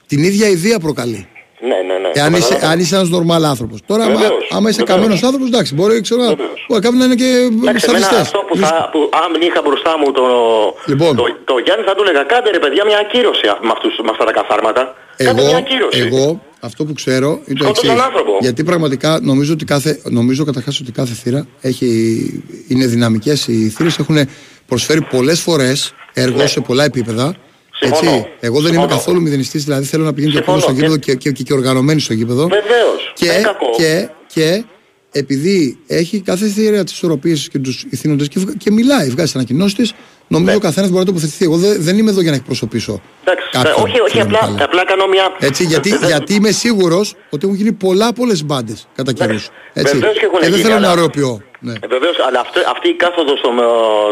[SPEAKER 1] την ίδια ιδέα προκαλεί.
[SPEAKER 2] Ναι, ναι, ναι.
[SPEAKER 1] Εάν
[SPEAKER 2] Το
[SPEAKER 1] είσαι,
[SPEAKER 2] καταλαβαίνω.
[SPEAKER 1] αν είσαι ένας νορμάλ άνθρωπος. Τώρα, άμα,
[SPEAKER 2] Βεβαίως,
[SPEAKER 1] άμα είσαι
[SPEAKER 2] βεβαίως.
[SPEAKER 1] καμένος άνθρωπος, εντάξει, μπορεί, ξέρω,
[SPEAKER 2] Βεβαίως.
[SPEAKER 1] μπορεί κάποιοι να είναι και
[SPEAKER 2] Εντάξει, εμένα
[SPEAKER 1] στατιστέ.
[SPEAKER 2] αυτό που, θα, που αν είχα μπροστά μου το,
[SPEAKER 1] Λοιπόν.
[SPEAKER 2] το, το Γιάννη θα του έλεγα κάντε ρε παιδιά μια ακύρωση με, αυτούς, με αυτά τα καθάρματα. Κάντε μια
[SPEAKER 1] Εγώ,
[SPEAKER 2] ακύρωση.
[SPEAKER 1] εγώ αυτό που ξέρω είναι το
[SPEAKER 2] Σκότωσαν
[SPEAKER 1] εξής.
[SPEAKER 2] άνθρωπο.
[SPEAKER 1] Γιατί πραγματικά νομίζω ότι κάθε, νομίζω καταρχάς ότι κάθε θύρα έχει, είναι δυναμικές οι θύρες έχουν προσφέρει πολλές φορές έργο
[SPEAKER 2] Ναι.
[SPEAKER 1] σε πολλά επίπεδα.
[SPEAKER 2] Συμφωνώ.
[SPEAKER 1] Έτσι. Εγώ δεν είμαι
[SPEAKER 2] Συμφωνώ.
[SPEAKER 1] καθόλου μηδενιστής, δηλαδή θέλω να πηγαίνει και ο
[SPEAKER 2] Συμφωνώ.
[SPEAKER 1] κόσμος στο γήπεδο
[SPEAKER 2] Και-
[SPEAKER 1] και, και, και, και οργανωμένοι στο γήπεδο.
[SPEAKER 2] Βεβαίως.
[SPEAKER 1] Και,
[SPEAKER 2] Δεν είναι κακό.
[SPEAKER 1] και, και επειδή έχει κάθε θύρα τις ισορροπίες και τους ηθήνοντες και, βγα- και μιλάει, βγάζει τις ανακοινώσεις της, νομίζω
[SPEAKER 2] Ναι.
[SPEAKER 1] ο καθένας μπορεί να τοποθετηθεί. Εγώ δεν, δεν είμαι εδώ για να εκπροσωπήσω.
[SPEAKER 2] Εντάξει,
[SPEAKER 1] κάποιον,
[SPEAKER 2] ε, όχι, όχι,
[SPEAKER 1] φίλε μου,
[SPEAKER 2] απλά,
[SPEAKER 1] καλά.
[SPEAKER 2] απλά κάνω μια...
[SPEAKER 1] Έτσι, γιατί,
[SPEAKER 2] Ε, δεν-
[SPEAKER 1] γιατί είμαι σίγουρος ότι έχουν γίνει πολλά πολλέ μπάντες κατά καιρούς.
[SPEAKER 2] Εντάξει,
[SPEAKER 1] Έτσι.
[SPEAKER 2] βεβαίως και έχουν
[SPEAKER 1] Και δεν
[SPEAKER 2] γίνει,
[SPEAKER 1] θέλω να
[SPEAKER 2] αλλά-
[SPEAKER 1] αεροποιώ. Ναι.
[SPEAKER 2] Ε, βεβαίως, αλλά αυτή, αυτή η κάθοδος των, ε,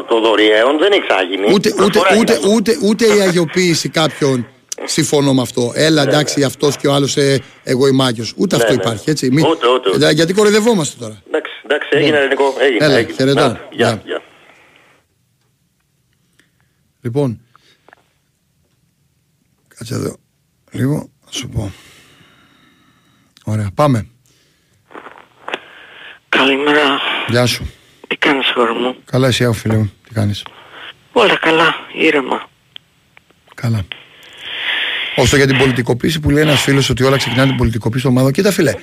[SPEAKER 2] των δωρηαίων δεν έχει ξαναγίνει.
[SPEAKER 1] Ούτε, ούτε,
[SPEAKER 2] Προφορά
[SPEAKER 1] ούτε,
[SPEAKER 2] έγινε.
[SPEAKER 1] ούτε, ούτε η αγιοποίηση κάποιον συμφωνώ με αυτό. Έλα εντάξει αυτός και ο άλλος ε, εγώ είμαι Άγιος. Ούτε
[SPEAKER 2] Ναι,
[SPEAKER 1] αυτό
[SPEAKER 2] ναι.
[SPEAKER 1] υπάρχει. Έτσι. Μη-
[SPEAKER 2] Ούτε, ούτε, ούτε.
[SPEAKER 1] Ε, Γιατί κοροϊδευόμαστε τώρα.
[SPEAKER 2] Εντάξει, εντάξει, έγινε ελληνικό. Έγινε,
[SPEAKER 1] Έλα,
[SPEAKER 2] έγινε.
[SPEAKER 1] χαιρετώ.
[SPEAKER 2] Να, Γεια,
[SPEAKER 1] Γεια.
[SPEAKER 2] Γεια.
[SPEAKER 1] Λοιπόν. Κάτσε εδώ. Λίγο, θα σου πω. Ωραία, πάμε.
[SPEAKER 3] Καλημέρα.
[SPEAKER 1] Γεια σου.
[SPEAKER 3] Τι κάνεις χώρο μου;
[SPEAKER 1] Καλά, εσύ, άγω, φίλε μου. Τι κάνεις;
[SPEAKER 3] Όλα καλά, ήρεμα.
[SPEAKER 1] Καλά. Όσο για την πολιτικοποίηση που λέει ένας φίλος ότι όλα ξεκινάνε την πολιτικοποίηση των ομάδων. Κοίτα, φίλε,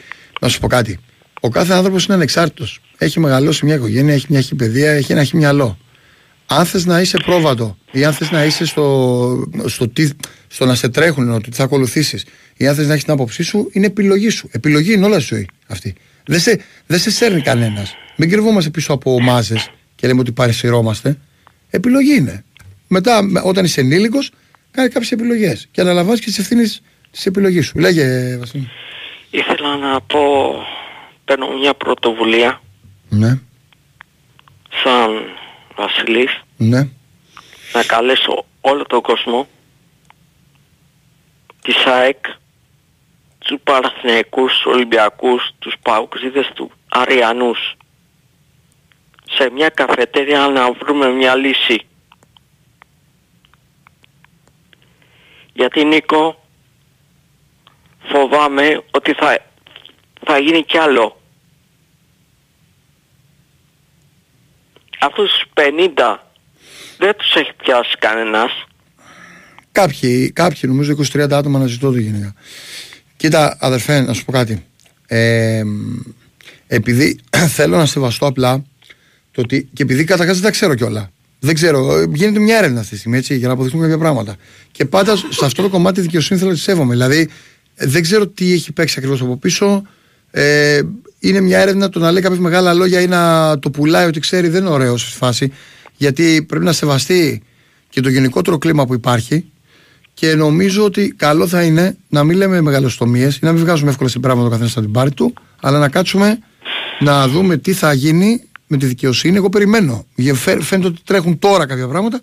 [SPEAKER 1] να σου πω κάτι. Ο κάθε άνθρωπος είναι ανεξάρτητος. Έχει μεγαλώσει μια οικογένεια, έχει μια έχει παιδεία, έχει ένα έχει μυαλό. Αν θες να είσαι πρόβατο ή αν θες να είσαι στο, στο, τι, στο να σε τρέχουν, ότι θα ακολουθήσεις ή αν θες να έχεις την άποψή σου, είναι επιλογή σου. Επιλογή είναι όλα στη ζωή αυτή. Δεν σε, δεν σε σέρνει κανένας. Μην κρυβόμαστε πίσω από ομάδε και λέμε ότι παρεσυρώμαστε. Επιλογή είναι. Μετά, όταν είσαι ενήλικος, κάνει κάποιες επιλογές και αναλαμβάνεις και τις ευθύνες της επιλογής σου. Λέγε, Βασίλη.
[SPEAKER 3] Ήθελα να πω, παίρνω μια πρωτοβουλία
[SPEAKER 1] Ναι,
[SPEAKER 3] σαν Βασιλής
[SPEAKER 1] ναι.
[SPEAKER 3] να καλέσω όλο τον κόσμο της ΑΕΚ τους Παναθηναϊκούς, τους Ολυμπιακούς, τους Παουξίδες τους Αριανούς σε μια καφετέρια να βρούμε μια λύση. Γιατί Νίκο φοβάμαι ότι θα, θα γίνει κι άλλο. Αυτούς τους 50 δεν τους έχει πιάσει κανένας.
[SPEAKER 1] Κάποιοι, κάποιοι νομίζω 20-30 άτομα να ζητώ το γενικά. Κοίτα, αδερφέ, να σου πω κάτι. Ε, επειδή [CLEARS THROAT] θέλω να σεβαστώ απλά το ότι. και επειδή καταρχά δεν τα ξέρω κιόλα. Δεν ξέρω. ε, Γίνεται μια έρευνα αυτή τη στιγμή έτσι, για να αποδειχθούν κάποια πράγματα. Και πάντα σε αυτό το κομμάτι δικαιοσύνη θέλω να τη σέβομαι. Δηλαδή, ε, δεν ξέρω τι έχει παίξει ακριβώς από πίσω. Ε, είναι μια έρευνα το να λέει κάποια μεγάλα λόγια ή να το πουλάει ότι ξέρει δεν είναι ωραίο στη φάση. Γιατί πρέπει να σεβαστεί και το γενικότερο κλίμα που υπάρχει. Και νομίζω ότι καλό θα είναι να μην λέμε μεγαλοστομίες ή να μην βγάζουμε εύκολα συμπράγματα το καθένας στην πάρη του, αλλά να κάτσουμε να δούμε τι θα γίνει με τη δικαιοσύνη. Εγώ περιμένω. Για- φαι- Φαίνεται ότι τρέχουν τώρα κάποια πράγματα.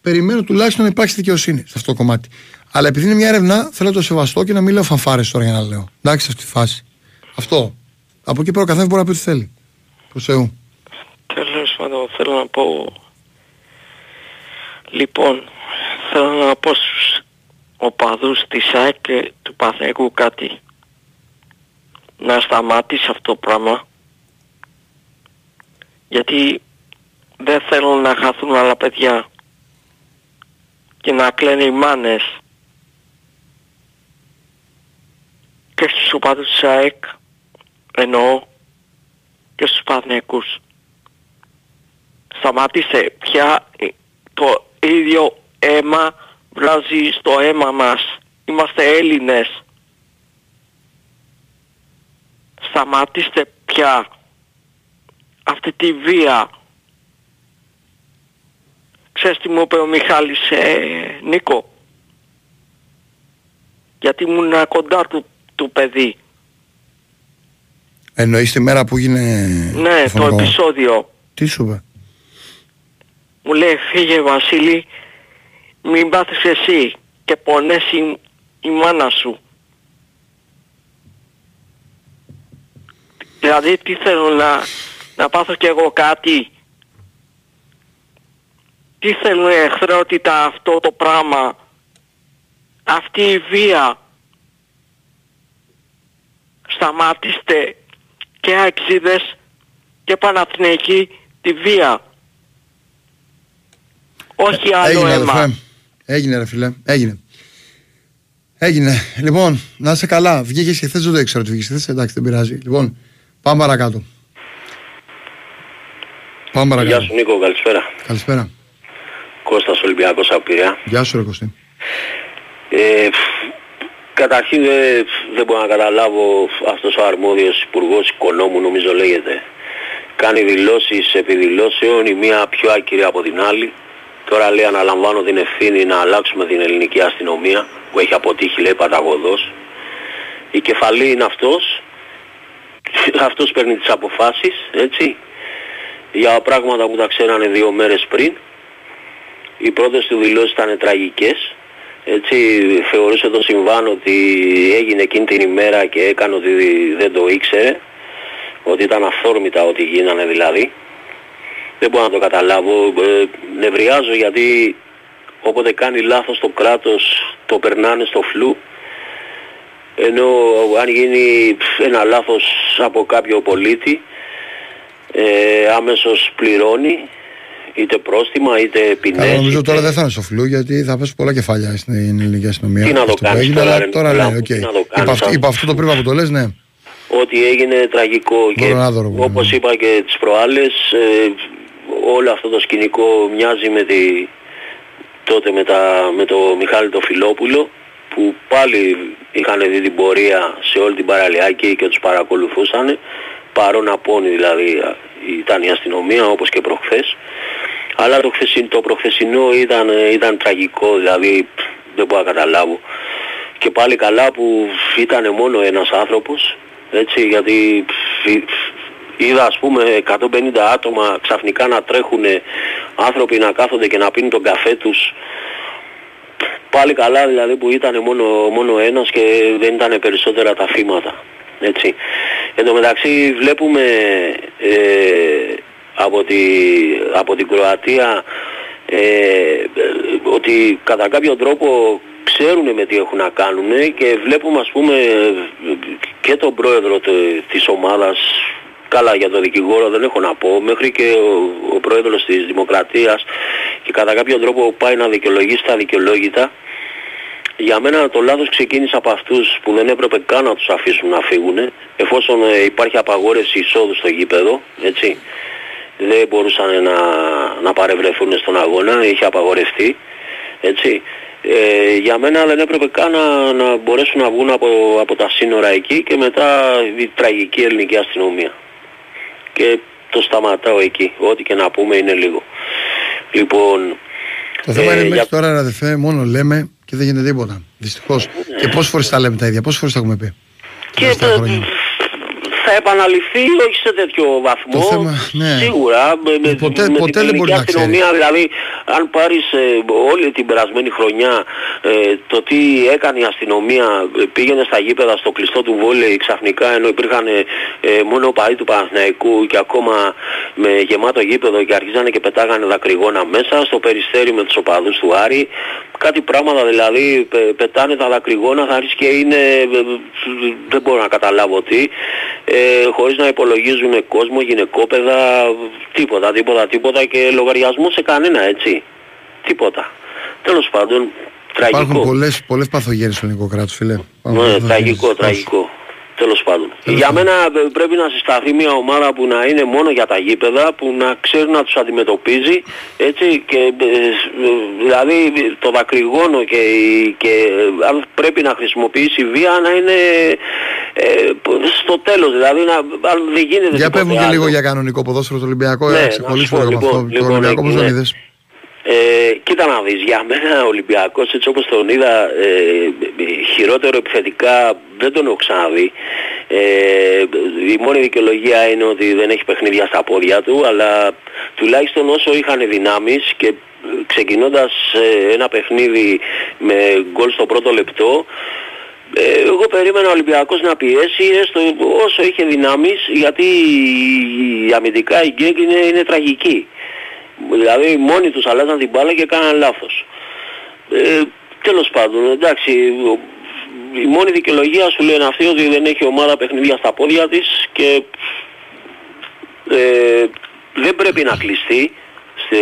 [SPEAKER 1] Περιμένω τουλάχιστον να υπάρξει δικαιοσύνη σε αυτό το κομμάτι. Αλλά επειδή είναι μια έρευνα, θέλω να το σεβαστώ και να μην λέω φανφάρες τώρα για να λέω. Εντάξει, σε αυτή τη φάση. Αυτό. Από εκεί πέρα ο καθένας μπορεί να πει ό,τι θέλει. Προς Θεού.
[SPEAKER 3] Τέλος πάντων θέλω να πω... Λοιπόν, θέλω να πω στους οπαδούς της ΑΕΚ και του Παθαϊκού κάτι. Να σταματήσει αυτό το πράγμα. Γιατί δεν θέλω να χαθούν άλλα παιδιά και να κλαίνουν οι μάνες. Και στους οπαδούς της ΑΕΚ εννοώ και στους Παναθηναϊκούς σταμάτησε πια το ίδιο αίμα βράζει στο αίμα μας. Είμαστε Έλληνες. Σταματήστε πια αυτή τη βία. Ξέρεις τι μου είπε ο Μιχάλης ε, Νίκο; Γιατί ήμουν κοντά του, του παιδί.
[SPEAKER 1] Εννοείς τη μέρα που έγινε.
[SPEAKER 3] Ναι, το
[SPEAKER 1] φωνικό;
[SPEAKER 3] επεισόδιο.
[SPEAKER 1] Τι σου είπε;
[SPEAKER 3] Μου λέει φύγε Βασίλη μην πάθεις εσύ και πονέσει η, η μάνα σου. Δηλαδή τι θέλω να, να πάθω κι εγώ κάτι; Τι θέλουν η εχθρότητα αυτό το πράγμα. Αυτή η βία. Σταμάτηστε και αξίδες και Παναθηναϊκοί τη βία. Όχι άλλο
[SPEAKER 1] Έγινε,
[SPEAKER 3] αίμα.
[SPEAKER 1] αδερφέ. Έγινε, ρε φιλέ. Έγινε. Έγινε. Λοιπόν, να είσαι καλά. Βγήκες και χθες, δεν το ήξερα ότι βγήκες χθες. Εντάξει, δεν πειράζει. Λοιπόν, πάμε παρακάτω. Πάμε
[SPEAKER 4] Γεια
[SPEAKER 1] παρακάτω.
[SPEAKER 4] σου Νίκο, καλησπέρα.
[SPEAKER 1] Καλησπέρα.
[SPEAKER 4] Κώστας Ολυμπιακός από Πειραιά.
[SPEAKER 1] Γεια σου, ρε Κωστή.
[SPEAKER 4] Ε, φ, καταρχήν δεν, δεν μπορώ να καταλάβω αυτός ο αρμόδιος υπουργός οικονόμου νομίζω λέγεται. Κάνει δηλώσεις επί δηλώσεων, η μία πιο άκυρη από την άλλη. Τώρα λέει αναλαμβάνω την ευθύνη να αλλάξουμε την ελληνική αστυνομία που έχει αποτύχει λέει παταγωδός. Η κεφαλή είναι αυτός. [LAUGHS] Αυτός παίρνει τις αποφάσεις, έτσι. Για πράγματα που τα ξέρανε δύο μέρες πριν. Οι πρώτες του δηλώσεις ήταν τραγικές. Έτσι θεωρούσε το συμβάν ότι έγινε εκείνη την ημέρα και έκανε ότι δεν το ήξερε. Ότι ήταν αυθόρμητα ότι γίνανε δηλαδή. Δεν μπορώ να το καταλάβω. Ε, νευριάζω γιατί όποτε κάνει λάθος το κράτος το περνάνε στο φλου. Ενώ αν γίνει ένα λάθος από κάποιο πολίτη ε, άμεσος πληρώνει Είτε πρόστιμα είτε ποινές.
[SPEAKER 1] Καλά, νομίζω
[SPEAKER 4] είτε-
[SPEAKER 1] τώρα δεν θα είναι στο φλού γιατί θα πέσουν πολλά κεφάλια στην ελληνική αστυνομία.
[SPEAKER 4] Τι να το
[SPEAKER 1] Αυτό που
[SPEAKER 4] κάνεις
[SPEAKER 1] έγινε,
[SPEAKER 4] τώρα,
[SPEAKER 1] αλλά
[SPEAKER 4] ρε,
[SPEAKER 1] τώρα
[SPEAKER 4] Νικόλα
[SPEAKER 1] ναι,
[SPEAKER 4] μου,
[SPEAKER 1] οκ.
[SPEAKER 4] τι να το
[SPEAKER 1] Είπα,
[SPEAKER 4] κάνεις,
[SPEAKER 1] αυτό-
[SPEAKER 4] αν-
[SPEAKER 1] είπα αυτό το πριν που το λες, ναι.
[SPEAKER 4] Ό,τι έγινε τραγικό και
[SPEAKER 1] Γρονάδωρο που
[SPEAKER 4] όπως
[SPEAKER 1] λέμε.
[SPEAKER 4] είπα και τις προάλλες ε, όλο αυτό το σκηνικό μοιάζει με τη, τότε με, τα, με το Μιχάλη το Φιλόπουλο που πάλι είχαν δει την πορεία σε όλη την παραλιακή και τους παρακολουθούσαν παρόν απόνη δηλαδή α, ήταν η αστυνομία όπως και προχθές αλλά το, χθεσι- το προχθεσινό ήταν, ήταν τραγικό δηλαδή π, δεν μπορώ να καταλάβω και πάλι καλά που ήταν μόνο ένας άνθρωπος έτσι γιατί π, είδα ας πούμε 150 άτομα ξαφνικά να τρέχουν άνθρωποι να κάθονται και να πίνουν τον καφέ τους πάλι καλά δηλαδή που ήταν μόνο, μόνο ένας και δεν ήταν περισσότερα τα θύματα. Έτσι. Εν τω μεταξύ βλέπουμε ε, από, τη, από την Κροατία ε, ε, ότι κατά κάποιο τρόπο ξέρουν με τι έχουν να κάνουν και βλέπουμε ας πούμε και τον πρόεδρο τε- της ομάδας Καλά για τον δικηγόρο δεν έχω να πω, μέχρι και ο, ο πρόεδρος της Δημοκρατίας και κατά κάποιο τρόπο πάει να δικαιολογήσει τα δικαιολόγητα. Για μένα το λάθος ξεκίνησε από αυτούς που δεν έπρεπε καν να τους αφήσουν να φύγουν, εφόσον ε, υπάρχει απαγόρευση εισόδου στο γήπεδο, έτσι. Δεν μπορούσαν να, να παρευρεθούν στον αγώνα, είχε απαγορευτεί, έτσι. Ε, για μένα δεν έπρεπε καν να, να μπορέσουν να βγουν από, από τα σύνορα εκεί και μετά η τραγική ελληνική αστυνομία και το σταματάω εκεί. Ό,τι και να πούμε είναι λίγο. Λοιπόν,
[SPEAKER 1] Το θέμα
[SPEAKER 4] Ε,
[SPEAKER 1] είναι μέχρι
[SPEAKER 4] για-
[SPEAKER 1] τώρα, αδερφέ, μόνο λέμε και δεν γίνεται τίποτα. Δυστυχώς. Και πόσες φορές τα λέμε τα ίδια, πόσες φορές τα έχουμε πει. τα
[SPEAKER 4] και
[SPEAKER 1] τελευταία
[SPEAKER 4] ε,
[SPEAKER 1] χρόνια;
[SPEAKER 4] Θα επαναληφθεί όχι σε τέτοιο βαθμό.
[SPEAKER 1] Το θέμα, ναι.
[SPEAKER 4] Σίγουρα με, με,
[SPEAKER 1] Ποτέ-
[SPEAKER 4] με
[SPEAKER 1] ποτέ
[SPEAKER 4] την
[SPEAKER 1] δεν μπορεί
[SPEAKER 4] ελληνική
[SPEAKER 1] να ξέρεις.
[SPEAKER 4] αστυνομία, δηλαδή αν πάρεις ε, όλη την περασμένη χρονιά ε, το τι έκανε η αστυνομία ε, πήγαινε στα γήπεδα στο κλειστό του βόλεϊ ξαφνικά ενώ υπήρχαν ε, ε, μόνο οπαδοί του Παναθηναϊκού και ακόμα με γεμάτο γήπεδο και αρχίζανε και πετάγανε δακρυγόνα μέσα στο περιστέρι με τους οπαδούς του Άρη κάτι πράγματα δηλαδή πε- πετάνε τα δακρυγόνα θα άρχισε και είναι ε, ε, δεν μπορώ να καταλάβω τι ε, χωρίς να υπολογίζουμε κόσμο, γυναικόπαιδα τίποτα, τίποτα, τίποτα και λογαριασμό σε κανένα έτσι τίποτα τέλος πάντων τραγικό
[SPEAKER 1] Υπάρχουν πολλές πολλές παθογένειες στο ελληνικό κράτος, φίλε. Υπάρχουν
[SPEAKER 4] ναι,
[SPEAKER 1] πολλές
[SPEAKER 4] τραγικό,
[SPEAKER 1] παθογένειες.
[SPEAKER 4] τραγικό. Τέλος πάντων.
[SPEAKER 1] Τέλος
[SPEAKER 4] για
[SPEAKER 1] πάντων.
[SPEAKER 4] μένα ε, πρέπει να συσταθεί μια ομάδα που να είναι μόνο για τα γήπεδα, που να ξέρει να τους αντιμετωπίζει, έτσι, και ε, ε, δηλαδή το δακρυγόνο και, η- και ε, αν πρέπει να χρησιμοποιήσει βία να είναι ε, στο τέλος, δηλαδή να, αν δεν γίνεται
[SPEAKER 1] Για
[SPEAKER 4] τίποτε
[SPEAKER 1] πες μου και
[SPEAKER 4] άλλο.
[SPEAKER 1] λίγο για κανονικό ποδόσφαιρο του Ολυμπιακό.
[SPEAKER 4] Ναι,
[SPEAKER 1] Ναι,
[SPEAKER 4] να
[SPEAKER 1] ξεκολλήσουμε
[SPEAKER 4] σου πω,
[SPEAKER 1] λίγο με
[SPEAKER 4] λοιπόν,
[SPEAKER 1] αυτό. Το
[SPEAKER 4] λοιπόν,
[SPEAKER 1] Ολυμπιακό πώς τον
[SPEAKER 4] ναι.
[SPEAKER 1] είδες;
[SPEAKER 4] Ε, κοίτα να δεις, για μένα ο Ολυμπιακός έτσι όπως τον είδα ε, χειρότερο επιθετικά δεν τον έχω ξαναδεί. Ε, η μόνη δικαιολογία είναι ότι δεν έχει παιχνίδια στα πόδια του, αλλά τουλάχιστον όσο είχαν δυνάμεις και ε, ξεκινώντας ε, ένα παιχνίδι με γκολ στο πρώτο λεπτό, ε, εγώ περίμενα ο Ολυμπιακός να πιέσει έστω όσο είχε δυνάμεις γιατί η αμυντικά η γκέγκ είναι, είναι τραγική. Δηλαδή μόνοι τους αλλάζαν την μπάλα και κάναν λάθος. Ε, τέλος πάντων, εντάξει, ο- η μόνη δικαιολογία σου λένε αυτή ότι δεν έχει ομάδα παιχνίδια στα πόδια της και ε, δεν πρέπει να κλειστεί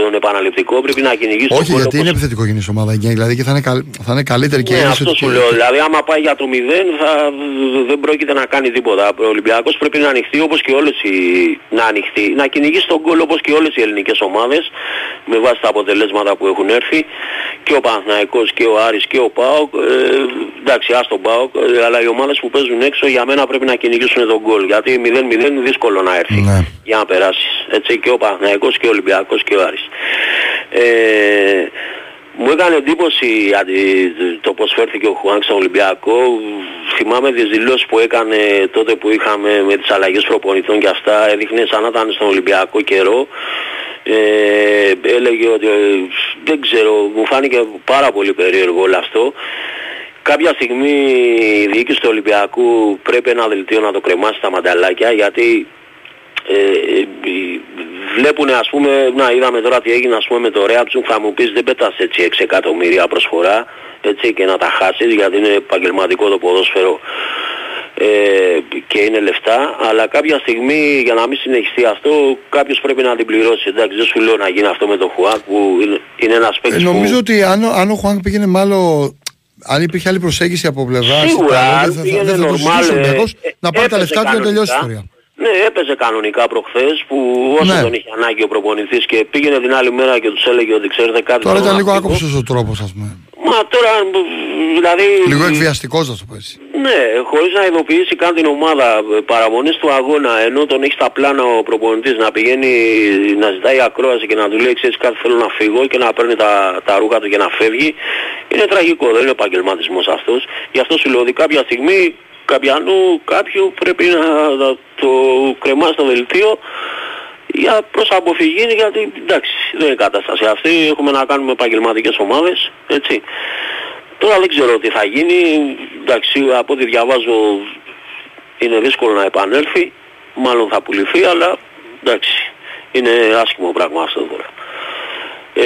[SPEAKER 4] στον επαναληπτικό, πρέπει να κυνηγήσει τον
[SPEAKER 1] Όχι,
[SPEAKER 4] γκολ
[SPEAKER 1] γιατί
[SPEAKER 4] όπως-
[SPEAKER 1] είναι επιθετικό γίνει η ομάδα. Γκέγκ, Δηλαδή και θα είναι, καλ- θα είναι καλύτερη και
[SPEAKER 4] ναι,
[SPEAKER 1] είναι
[SPEAKER 4] αυτό
[SPEAKER 1] σε-
[SPEAKER 4] σου λέω. Δηλαδή, άμα πάει για το 0, θα, δεν πρόκειται να κάνει τίποτα. Ο Ολυμπιακός πρέπει να ανοιχτεί όπως και όλες οι... να ανοιχτεί, να κυνηγήσει τον γκολ όπως και όλες οι ελληνικές ομάδες με βάση τα αποτελέσματα που έχουν έρθει και ο Παναθηναϊκός και ο Άρης και ο ΠΑΟΚ. Ε, εντάξει, ας τον ΠΑΟΚ, ε, αλλά οι ομάδες που παίζουν έξω για μένα πρέπει να κυνηγήσουν τον γκολ. Γιατί 0-0 είναι δύσκολο να έρθει
[SPEAKER 1] Ναι.
[SPEAKER 4] για να περάσεις. Έτσι και ο Παναθηναϊκός και ο Ολυμπιακός και ο Άρης. Ε, μου έκανε εντύπωση αντι- το πως φέρθηκε ο Χουάνκ στον Ολυμπιακό. Θυμάμαι τις δηλώσεις που έκανε τότε που είχαμε με τις αλλαγές προπονητών και αυτά. Έδειχνε σαν να ήταν στον Ολυμπιακό καιρό. Ε, έλεγε ότι ε, δεν ξέρω, μου φάνηκε πάρα πολύ περίεργο όλο αυτό. Κάποια στιγμή η διοίκηση του Ολυμπιακού πρέπει ένα δελτίο να το κρεμάσει τα μανταλάκια γιατί ε, ε, βλέπουν ας πούμε, να είδαμε τώρα τι έγινε ας πούμε με το Ρέαψουν θα μου πεις δεν πετάς έτσι 6 εκατομμύρια προσφορά έτσι και να τα χάσεις γιατί είναι επαγγελματικό το ποδόσφαιρο ε, και είναι λεφτά, αλλά κάποια στιγμή για να μην συνεχιστεί αυτό κάποιος πρέπει να την πληρώσει. Εντάξει, δεν σου λέω να γίνει αυτό με το Χουάκ που είναι, είναι ένας
[SPEAKER 1] Ε,
[SPEAKER 4] παίκτης
[SPEAKER 1] νομίζω
[SPEAKER 4] που...
[SPEAKER 1] ότι αν, ο- αν ο Χουάνκ πήγαινε μάλλον. Αν υπήρχε άλλη προσέγγιση από πλευράς
[SPEAKER 4] Σίγουρα, αν πήγαινε
[SPEAKER 1] δεν θα το
[SPEAKER 4] normal,
[SPEAKER 1] συζητήσει ο
[SPEAKER 4] ε,
[SPEAKER 1] Ολυμπιακός,
[SPEAKER 4] ε,
[SPEAKER 1] να πάρει τα
[SPEAKER 4] έπαιζε
[SPEAKER 1] λεφτά του και να τελειώσει η
[SPEAKER 4] κανονικά.
[SPEAKER 1] ιστορία.
[SPEAKER 4] Ναι, έπαιζε κανονικά προχθές που όσο
[SPEAKER 1] Ναι.
[SPEAKER 4] τον είχε ανάγκη ο προπονητής και πήγαινε την άλλη μέρα και τους έλεγε ότι ξέρετε κάτι
[SPEAKER 1] Τώρα
[SPEAKER 4] θέλω
[SPEAKER 1] ήταν
[SPEAKER 4] να
[SPEAKER 1] λίγο
[SPEAKER 4] φύγω.
[SPEAKER 1] άκοψος ο τρόπος, ας πούμε.
[SPEAKER 4] Μα τώρα δηλαδή...
[SPEAKER 1] Λίγο εκβιαστικός, να το πω έτσι.
[SPEAKER 4] Ναι, χωρίς να ειδοποιήσει καν την ομάδα ε, παραμονής του αγώνα ενώ τον έχει στα πλάνα ο προπονητής να πηγαίνει να ζητάει ακρόαση και να του λέει ξέρεις κάτι θέλω να φύγω και να παίρνει τα, τα ρούχα του και να φεύγει είναι τραγικό, δεν είναι επαγγελματισμός αυτός γι' αυτό σου λέω ότι κάποια στιγμή καπιανού κάποιου πρέπει να, να το κρεμάσει στο δελτίο για προς αποφυγή γιατί εντάξει δεν είναι κατάσταση αυτή έχουμε να κάνουμε επαγγελματικές ομάδες έτσι Τώρα δεν ξέρω τι θα γίνει. Εντάξει, από ό,τι διαβάζω είναι δύσκολο να επανέλθει. Μάλλον θα πουληθεί, αλλά εντάξει, είναι άσχημο πράγμα αυτό τώρα. Ε,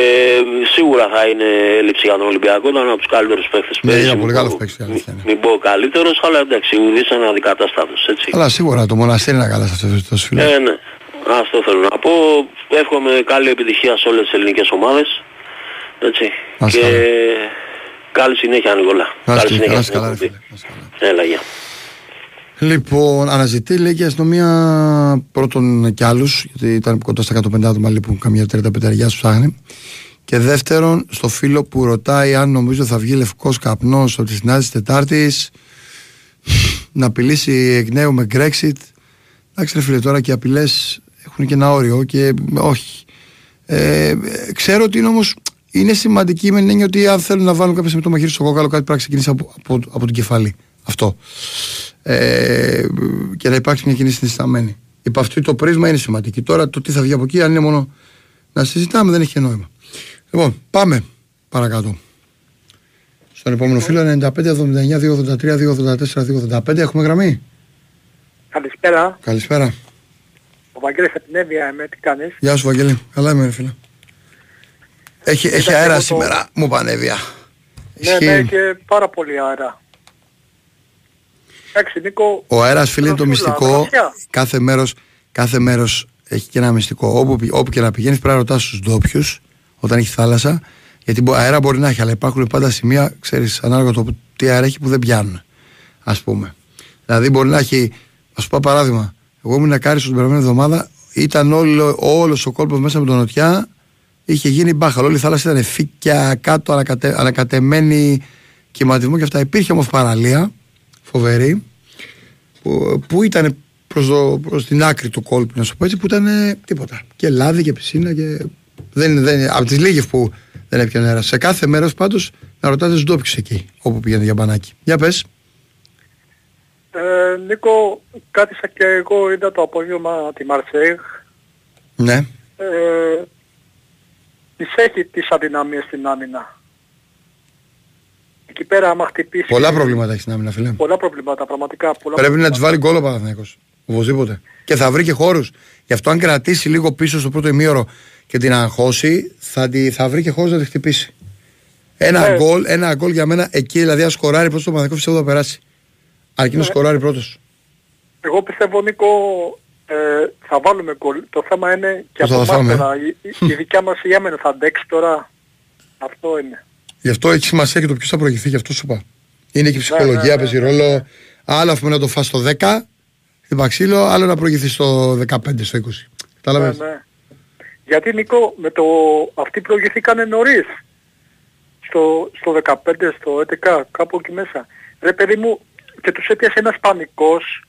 [SPEAKER 4] σίγουρα θα είναι έλλειψη για τον Ολυμπιακό, ήταν από τους καλύτερους παίκτες
[SPEAKER 1] Ναι,
[SPEAKER 4] πέρυσι.
[SPEAKER 1] είναι πολύ
[SPEAKER 4] Μην
[SPEAKER 1] καλός
[SPEAKER 4] πω-
[SPEAKER 1] παίκτης, η αλήθεια είναι.
[SPEAKER 4] Μην πω καλύτερος, αλλά εντάξει, ουδής είναι αδικατάστατος, έτσι.
[SPEAKER 1] Αλλά σίγουρα το μοναστήρι είναι καλά σε αυτό το φίλο.
[SPEAKER 4] Ε, ναι. Αυτό θέλω να πω. Εύχομαι καλή επιτυχία σε όλες τις ελληνικές ομάδες. Έτσι.
[SPEAKER 1] Να είσαι
[SPEAKER 4] και
[SPEAKER 1] καλά.
[SPEAKER 4] καλή συνέχεια Νικόλα.
[SPEAKER 1] Να
[SPEAKER 4] Καλή
[SPEAKER 1] είσαι
[SPEAKER 4] συνέχεια.
[SPEAKER 1] καλά,
[SPEAKER 4] στην
[SPEAKER 1] καλά, ρε
[SPEAKER 4] εκπομπή.
[SPEAKER 1] φίλε. Να είσαι καλά.
[SPEAKER 4] Έλα, γεια.
[SPEAKER 1] Λοιπόν, αναζητεί λέει και η αστυνομία πρώτον κι άλλους, γιατί ήταν κοντά στα 150 άτομα λέει, που καμιά τρίτα πενταριά σου ψάχνει. Και δεύτερον, στο φίλο που ρωτάει αν νομίζω θα βγει λευκός καπνός από τη συνάντηση Τετάρτης [LAUGHS] να απειλήσει εκ νέου με Brexit. Εντάξει, ρε φίλε, τώρα και οι απειλές έχουν και ένα όριο και όχι. Ε, ξέρω ότι είναι όμως είναι σημαντική με την έννοια ότι αν θέλουν να βάλουν κάποια με το μαχαίρι στο κόκαλο, κάτι πρέπει να ξεκινήσει από, από, από την κεφαλή. Αυτό. Ε, και να υπάρξει μια κοινή συνισταμένη. Υπ' αυτού το πρίσμα είναι σημαντική. Τώρα το τι θα βγει από εκεί, αν είναι μόνο να συζητάμε, δεν έχει και νόημα. Λοιπόν, πάμε παρακάτω. Στον επόμενο φίλο 95, 79, 283, 284, 285. Έχουμε γραμμή;
[SPEAKER 5] Καλησπέρα.
[SPEAKER 1] Καλησπέρα.
[SPEAKER 5] Ο Βαγγέλης από την Εύβοια είμαι. Τι κάνεις;
[SPEAKER 1] Γεια σου, Βαγγέλη. Καλά είμαι, ρε φίλε. Έχει, έχει
[SPEAKER 5] εγώ
[SPEAKER 1] αέρα
[SPEAKER 5] το-
[SPEAKER 1] σήμερα, μου πανέβια.
[SPEAKER 5] Ναι, ναι, και πάρα πολύ αέρα. Εντάξει, Νίκο.
[SPEAKER 1] Ο αέρας, φίλε, είναι το
[SPEAKER 5] Ρωσούλα,
[SPEAKER 1] μυστικό.
[SPEAKER 5] Ρωσιά.
[SPEAKER 1] Κάθε μέρος κάθε μέρος έχει και ένα μυστικό. Όπου, πη- όπου και να πηγαίνεις, πρέπει να ρωτάς τους ντόπιους όταν έχει θάλασσα. Γιατί μπο- αέρα μπορεί να έχει, αλλά υπάρχουν πάντα σημεία, ξέρεις, ανάλογα το τι αέρα έχει που δεν πιάνουν. Α πούμε. Δηλαδή, μπορεί να έχει. Α σου πω παράδειγμα. Εγώ ήμουν κάρι την περασμένη εβδομάδα, ήταν όλο όλος ο κόλπος μέσα με τον νοτιά, είχε γίνει μπάχαλο. Όλη η θάλασσα ήταν φύκια κάτω, ανακατε, ανακατεμένη κυματισμό και αυτά. Υπήρχε όμως παραλία, φοβερή, που, που ήταν προς, το, προς την άκρη του κόλπου, να σου πω έτσι, που ήταν ε, τίποτα. Και λάδι και πισίνα και. Δεν, δεν, από τις λίγες που δεν έπιανε αέρα. Σε κάθε μέρος πάντως να ρωτάτε του ντόπιου εκεί, όπου πηγαίνει για μπανάκι. Για πες.
[SPEAKER 5] Ε, Νίκο, κάτισα και εγώ είδα το απόγευμα τη Μαρσέιγ.
[SPEAKER 1] Ναι.
[SPEAKER 5] Ε, της έχει τις αδυναμίες στην άμυνα. Εκεί πέρα άμα χτυπήσει...
[SPEAKER 1] Πολλά προβλήματα έχεις στην άμυνα, φίλε.
[SPEAKER 5] Πολλά προβλήματα, πραγματικά. Πολλά
[SPEAKER 1] Πρέπει να
[SPEAKER 5] προβλήματα.
[SPEAKER 1] τη βάλει γκολ ο Παναθηναϊκός. Οπωσδήποτε. Και θα βρει και χώρους. Γι' αυτό, αν κρατήσει λίγο πίσω στο πρώτο ημίωρο και την αγχώσει, θα, τη, θα βρει και χώρους να τη χτυπήσει. Ένα
[SPEAKER 5] Ναι.
[SPEAKER 1] γκολ, ένα γκολ για μένα εκεί, δηλαδή, αν σκοράρει πρώτος το Παναθηναϊκός, πιστεύω θα περάσει. Αρκεί να
[SPEAKER 5] Ναι.
[SPEAKER 1] σκοράρει πρώτος.
[SPEAKER 5] Εγώ πιστεύω Νίκο ε, θα βάλουμε γκολ. Το θέμα είναι και
[SPEAKER 1] Πώς θα
[SPEAKER 5] από
[SPEAKER 1] τα
[SPEAKER 5] εμάς
[SPEAKER 1] φάμε,
[SPEAKER 5] τώρα. Η, η- η δικιά μας η άμυνα θα αντέξει τώρα. Αυτό είναι.
[SPEAKER 1] Γι' αυτό έχει σημασία και το ποιος θα προηγηθεί, γι' αυτό σου είπα. Είναι και η
[SPEAKER 5] Ναι,
[SPEAKER 1] ψυχολογία,
[SPEAKER 5] ναι, ναι,
[SPEAKER 1] παίζει
[SPEAKER 5] ναι,
[SPEAKER 1] ρόλο. Άλλο ας πούμε να το φας στο 10, στην Παξίλο, άλλο να προηγηθεί στο 15, στο 20. Κατάλαβες.
[SPEAKER 5] Ναι, ναι. Γιατί Νίκο, με το... αυτοί προηγηθήκανε νωρίς. Στο, στο 15, στο 11, κάπου εκεί μέσα. Ρε παιδί μου, και τους έπιασε ένας πανικός.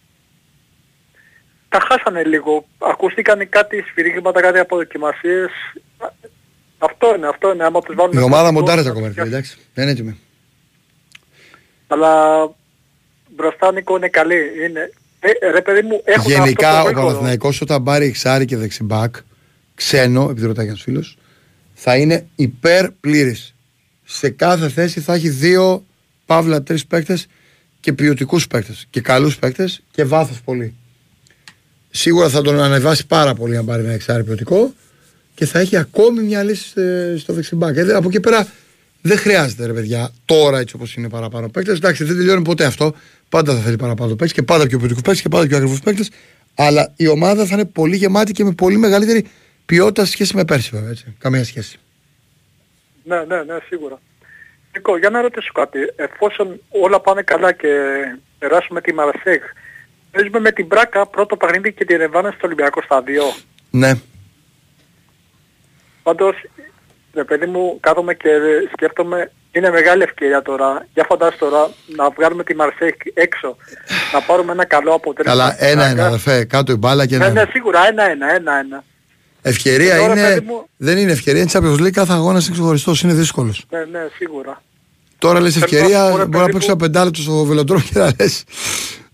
[SPEAKER 5] Τα χάσανε λίγο. Ακούστηκαν κάτι σφυρίγματα, κάτι αποδοκιμασίες. Αυτό είναι, αυτό είναι. Άμα τους βάλουν...
[SPEAKER 1] Η ομάδα
[SPEAKER 5] πανικό,
[SPEAKER 1] μοντάρεται
[SPEAKER 5] θα
[SPEAKER 1] ακόμα,
[SPEAKER 5] τους
[SPEAKER 1] ρε φίλε, εντάξει. Δεν είναι έτοιμη.
[SPEAKER 5] Αλλά μπροστά Νίκο είναι καλή. Είναι... Ε, ρε παιδί μου, έχουν
[SPEAKER 1] Γενικά
[SPEAKER 5] αυτό
[SPEAKER 1] ο
[SPEAKER 5] το γρήγορο.
[SPEAKER 1] Παναθηναϊκός όταν πάρει εξάρι και δεξιμπάκ, ξένο, επειδή ρωτάει ένας φίλος, θα είναι υπέρ πλήρης. Σε κάθε θέση θα έχει δύο, παύλα τρεις παίκτες και ποιοτικούς παίκτες και καλούς παίκτες και βάθος πολύ. Σίγουρα θα τον ανεβάσει πάρα πολύ αν πάρει ένα εξάρι ποιοτικό και θα έχει ακόμη μια λύση ε, στο δεξιμπάκ. Ε, από εκεί πέρα Δεν χρειάζεται ρε παιδιά τώρα έτσι όπως είναι παραπάνω παίκτες. Εντάξει, δεν τελειώνει ποτέ αυτό. Πάντα θα θέλει παραπάνω παίκτες και πάντα πιο ποιοτικού παίκτες και πάντα πιο ακριβούς παίκτες. Αλλά η ομάδα θα είναι πολύ γεμάτη και με πολύ μεγαλύτερη ποιότητα σε σχέση με πέρσι, βέβαια. Έτσι. Καμία σχέση.
[SPEAKER 5] Ναι, ναι, ναι, σίγουρα. Νίκο, για να ρωτήσω κάτι. Εφόσον όλα πάνε καλά και περάσουμε τη Μαρσέγ, παίζουμε με την Μπράκα πρώτο παιχνίδι και τη Ρεβάνα στο Ολυμπιακό Στάδιο.
[SPEAKER 1] Ναι.
[SPEAKER 5] Πάντως, ρε παιδί μου, κάθομαι και σκέφτομαι, είναι μεγάλη ευκαιρία τώρα. Για φαντάσου τώρα να βγάλουμε τη Μαρσέικ έξω, να πάρουμε ένα καλό αποτέλεσμα.
[SPEAKER 1] Καλά,
[SPEAKER 5] στην
[SPEAKER 1] ένα-ένα,
[SPEAKER 5] Μπράκα.
[SPEAKER 1] αδερφέ. Κάτω η μπάλα και
[SPEAKER 5] Ναι,
[SPEAKER 1] ένα.
[SPEAKER 5] ναι, σίγουρα, ένα-ένα, ένα-ένα.
[SPEAKER 1] Ευκαιρία
[SPEAKER 5] Και τώρα,
[SPEAKER 1] είναι.
[SPEAKER 5] παιδί μου-
[SPEAKER 1] Δεν είναι ευκαιρία. Είναι Champions League. Κάθε αγώνας είναι ξεχωριστό. Είναι δύσκολος.
[SPEAKER 5] Ναι, ναι, σίγουρα.
[SPEAKER 1] Τώρα λες
[SPEAKER 5] Θέλω να
[SPEAKER 1] ευκαιρία.
[SPEAKER 5] πω, ρε
[SPEAKER 1] Μπορεί να
[SPEAKER 5] παιδί
[SPEAKER 1] παίξει
[SPEAKER 5] μου-
[SPEAKER 1] ένα πεντάλεπτο στο βελοντρό και να λες.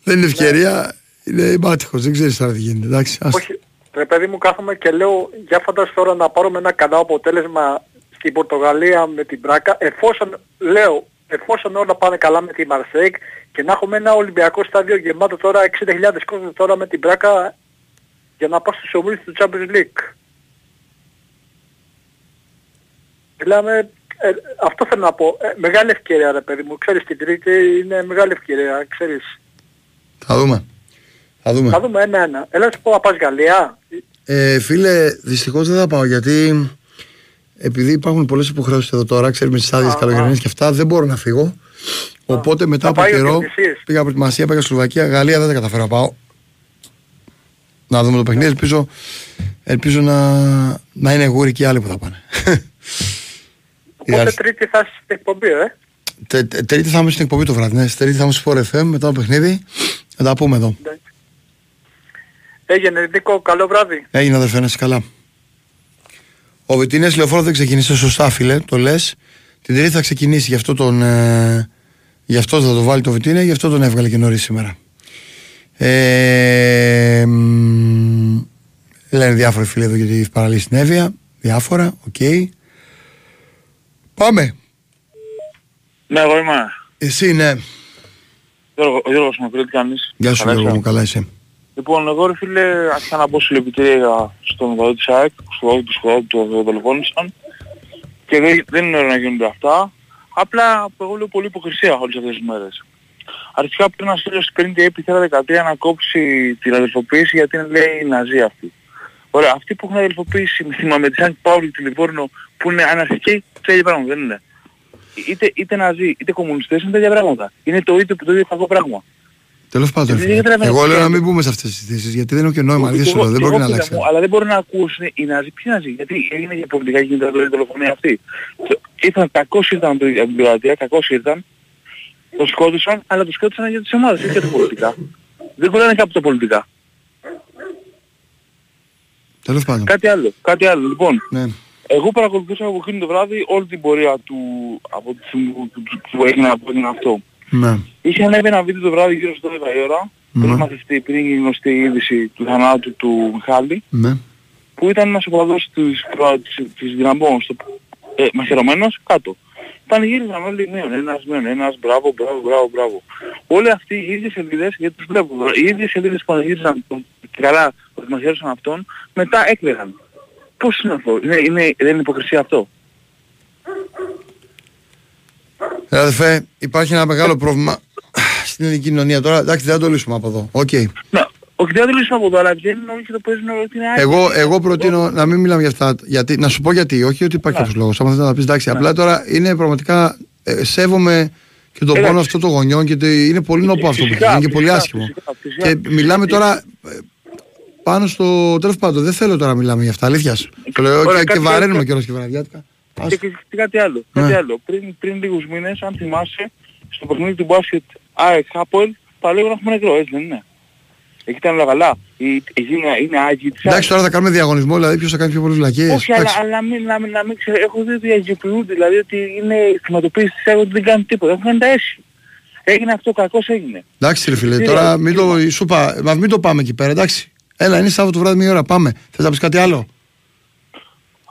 [SPEAKER 1] Δεν είναι ευκαιρία. Είναι μάτυχο. Δεν ξέρεις τώρα τι γίνεται. Εντάξει, άστα.
[SPEAKER 5] Όχι, ρε παιδί μου κάθομαι και λέω για φαντάσου τώρα να πάρουμε ένα καλό αποτέλεσμα στην Πορτογαλία με την Μπράκα εφόσον, λέω, εφόσον όλα πάνε καλά με τη Μαρσέικ και να έχουμε ένα Ολυμπιακό στάδιο γεμάτο τώρα 60.000 κόσμος τώρα με την Μπράκα για να πάω στους ομίλους του Champions League. Μιλάμε, ε, αυτό θέλω να πω, ε, μεγάλη ευκαιρία ρε παιδί μου, ξέρεις την τρίτη είναι μεγάλη ευκαιρία, ξέρεις.
[SPEAKER 1] Θα δούμε. Θα δούμε.
[SPEAKER 5] Θα δούμε ένα-ένα. Έλα να σου πω να πας Γαλλία.
[SPEAKER 1] Ε, φίλε, δυστυχώς δεν θα πάω γιατί επειδή υπάρχουν πολλές υποχρεώσεις εδώ τώρα, ξέρεις με τις άδειες
[SPEAKER 5] Α,
[SPEAKER 1] καλοκαιρινέ
[SPEAKER 5] α.
[SPEAKER 1] και αυτά, δεν μπορώ να φύγω. Οπότε μετά
[SPEAKER 5] Θα
[SPEAKER 1] από
[SPEAKER 5] πάει ο
[SPEAKER 1] καιρό
[SPEAKER 5] Διονυσής.
[SPEAKER 1] πήγα προετοιμασία, πήγα Σλοβακία, Γαλλία δεν τα καταφέρω να πάω. Να δούμε το παιχνίδι, ελπίζω, ελπίζω να, να είναι γούρι και οι άλλοι που θα πάνε. Η [LAUGHS]
[SPEAKER 5] Οπότε
[SPEAKER 1] αρχή-
[SPEAKER 5] τρίτη θα είσαι στην εκπομπή, ε.
[SPEAKER 1] Τε- τε- Τρίτη θα είμαι στην εκπομπή το βράδυ. Ναι. Τρίτη θα είμαι στο Sport FM μετά το παιχνίδι. Θα τα πούμε εδώ.
[SPEAKER 5] Εντάξει. Έγινε Νίκο, καλό βράδυ.
[SPEAKER 1] Έγινε αδερφέ, να είσαι καλά. Ο Βιτίνε λεωφόρος δεν ξεκίνησε σωστά, φίλε, το λες. Την Τρίτη θα ξεκινήσει, γι' αυτό, τον, ε, γι αυτό θα το βάλει το Βιτίνε, γι' αυτό τον έβγαλε και νωρίς σήμερα. Ε, μ, λένε διάφοροι φίλοι εδώ για τη παραλύση στην Εύβοια. Διάφορα, οκ. Πάμε.
[SPEAKER 6] Ναι, εγώ είμαι.
[SPEAKER 1] Εσύ, ναι.
[SPEAKER 6] Γιώργο, ο Γιώργος μου, τι κάνεις;
[SPEAKER 1] Γεια σου,
[SPEAKER 6] Καλά
[SPEAKER 1] Γιώργο
[SPEAKER 6] είσαι;
[SPEAKER 1] μου, καλά είσαι.
[SPEAKER 6] Λοιπόν, εγώ ρε φίλε, άρχισα να πω συλλυπητήρια στον οπαδό της ΑΕΚ, στον οπαδό του σχολείου του το δολοφόνησαν και δεν, δεν είναι ωραίο να γίνονται αυτά. Απλά εγώ λέω πολύ υποκρισία όλες αυτές τις μέρες. Αρχικά πριν ένας φίλος πριν τη Θύρα 13 να κόψει την αδελφοποίηση γιατί είναι λέει ναζί αυτή. Ωραία, αυτοί που έχουν αδελφοποίηση με θυμάμαι τη Σαν Παύλη, τη Λιβόρνο που είναι αναρχικοί, τέτοια πράγματα δεν είναι. Είτε, είτε ναζί, είτε κομμουνιστές είναι τέτοια πράγματα. Είναι το ίδιο, το ίδιο κακό πράγμα.
[SPEAKER 1] Τέλο πάντων,
[SPEAKER 6] Δεν
[SPEAKER 1] φίλε.
[SPEAKER 6] καταλαβαίνω
[SPEAKER 1] εγώ λέω
[SPEAKER 6] τι
[SPEAKER 1] να μην
[SPEAKER 6] είναι.
[SPEAKER 1] μπούμε σε αυτέ τι συζητήσει γιατί δεν έχω και νόημα.
[SPEAKER 6] Και
[SPEAKER 1] Δύσκολο,
[SPEAKER 6] εγώ-
[SPEAKER 1] δεν
[SPEAKER 6] και
[SPEAKER 1] μπορεί
[SPEAKER 6] εγώ,
[SPEAKER 1] να
[SPEAKER 6] φίλε
[SPEAKER 1] αλλάξει.
[SPEAKER 6] μου, Αλλά δεν μπορεί να ακούσουν οι Ναζί. Ποιοι Ναζί, γιατί έγινε για πολιτικά και γίνεται η δολοφονία αυτή. Ήρθαν, κακώς ήρθαν από την πειρατεία, κακώς ήρθαν, το σκότωσαν, αλλά το σκότωσαν για τις ομάδες, όχι για τα πολιτικά. Δεν κολλάνε κάπου τα πολιτικά.
[SPEAKER 1] Τέλο πάντων.
[SPEAKER 6] Κάτι άλλο, κάτι άλλο. Λοιπόν,
[SPEAKER 1] Ναι.
[SPEAKER 6] εγώ παρακολουθούσα από εκείνη το βράδυ όλη την πορεία του, από τη στιγμή που, που, που, έγινε, που έγινε αυτό.
[SPEAKER 1] Ναι.
[SPEAKER 6] Είχε ανέβει ένα βίντεο το βράδυ γύρω στις 12 η ώρα,
[SPEAKER 1] Ναι.
[SPEAKER 6] πριν μαθευτεί, πριν γίνει γνωστή η είδηση του θανάτου του Μιχάλη,
[SPEAKER 1] Ναι.
[SPEAKER 6] που ήταν ένας οπαδός της, προ- της, της Δυναμπών, στο, ε, μαχαιρωμένος, κάτω. Πανηγύριζαν όλοι μείον, ένας μείον, ένας μπράβο, μπράβο, μπράβο, μπράβο. Όλοι αυτοί οι ίδιες σελίδες, γιατί τους βλέπω τώρα, οι ίδιες σελίδες που πανηγύριζαν τον, και καλά ότι μαχαίρωσαν αυτόν, μετά έκλαιγαν. Πώς είναι αυτό, είναι, είναι, δεν είναι υποκρισία αυτό;
[SPEAKER 1] Ε, Αδερφέ, υπάρχει ένα μεγάλο πρόβλημα στην ελληνική κοινωνία τώρα. Εντάξει, δεν θα το λύσουμε από εδώ. Οκ.
[SPEAKER 6] Να, όχι δεν θα το λύσουμε από εδώ, αλλά βγαίνουν όλοι και το παίζουν ότι είναι άκρη.
[SPEAKER 1] Εγώ, εγώ προτείνω να μην μιλάμε για αυτά. Γιατί, να σου πω γιατί, όχι ότι υπάρχει
[SPEAKER 6] Ναι.
[SPEAKER 1] κάποιο λόγος. Αν θέλει να πεις εντάξει, απλά τώρα είναι πραγματικά. Ε, σέβομαι και τον
[SPEAKER 6] Εντάξει.
[SPEAKER 1] πόνο αυτό των γονιών και το, είναι πολύ νοπό αυτό που
[SPEAKER 6] Φυσικά,
[SPEAKER 1] γίνει και πολύ
[SPEAKER 6] φυσικά,
[SPEAKER 1] άσχημο.
[SPEAKER 6] φυσικά, φυσικά.
[SPEAKER 1] Και μιλάμε τώρα ε, πάνω στο. Τέλος πάντων, δεν θέλω τώρα να μιλάμε για αυτά. Αλήθεια σου. Το λέω
[SPEAKER 6] Ωραία,
[SPEAKER 1] και, και
[SPEAKER 6] κάτι-
[SPEAKER 1] βαραίνουμε
[SPEAKER 6] κάτι-
[SPEAKER 1] κιόλας και βραδιάτικα.
[SPEAKER 6] Και,
[SPEAKER 1] Άστα.
[SPEAKER 6] και, και κάτι άλλο.
[SPEAKER 1] Ναι.
[SPEAKER 6] Κάτι άλλο. Πριν, πριν λίγους μήνες, αν θυμάσαι, στο παιχνίδι του μπάσκετ ΑΕΚ Χάπολ, παλαιό να έχουμε νεκρό, έτσι δεν είναι. Εκεί ήταν όλα καλά. Η, εκεί είναι, είναι Άγιοι της
[SPEAKER 1] Εντάξει, τώρα θα κάνουμε διαγωνισμό, δηλαδή ποιος θα κάνει πιο πολλέ βλακίε.
[SPEAKER 6] Όχι, αλλά, αλλά μην, να, μην, να μην ξέρω, έχω δει ότι αγιοποιούνται, δηλαδή ότι είναι η χρηματοποίηση της ΑΕΚ ότι δεν κάνουν τίποτα, έχουν κάνει τα έσυ. Έγινε αυτό, κακώς έγινε.
[SPEAKER 1] Εντάξει, ρε φίλε,
[SPEAKER 6] Τι
[SPEAKER 1] τώρα
[SPEAKER 6] λέω,
[SPEAKER 1] μην το, σου είπα, μα μην το πάμε εκεί πέρα, εντάξει. Έλα, είναι Σάββατο βράδυ μία ώρα, πάμε. Θες να πεις κάτι άλλο;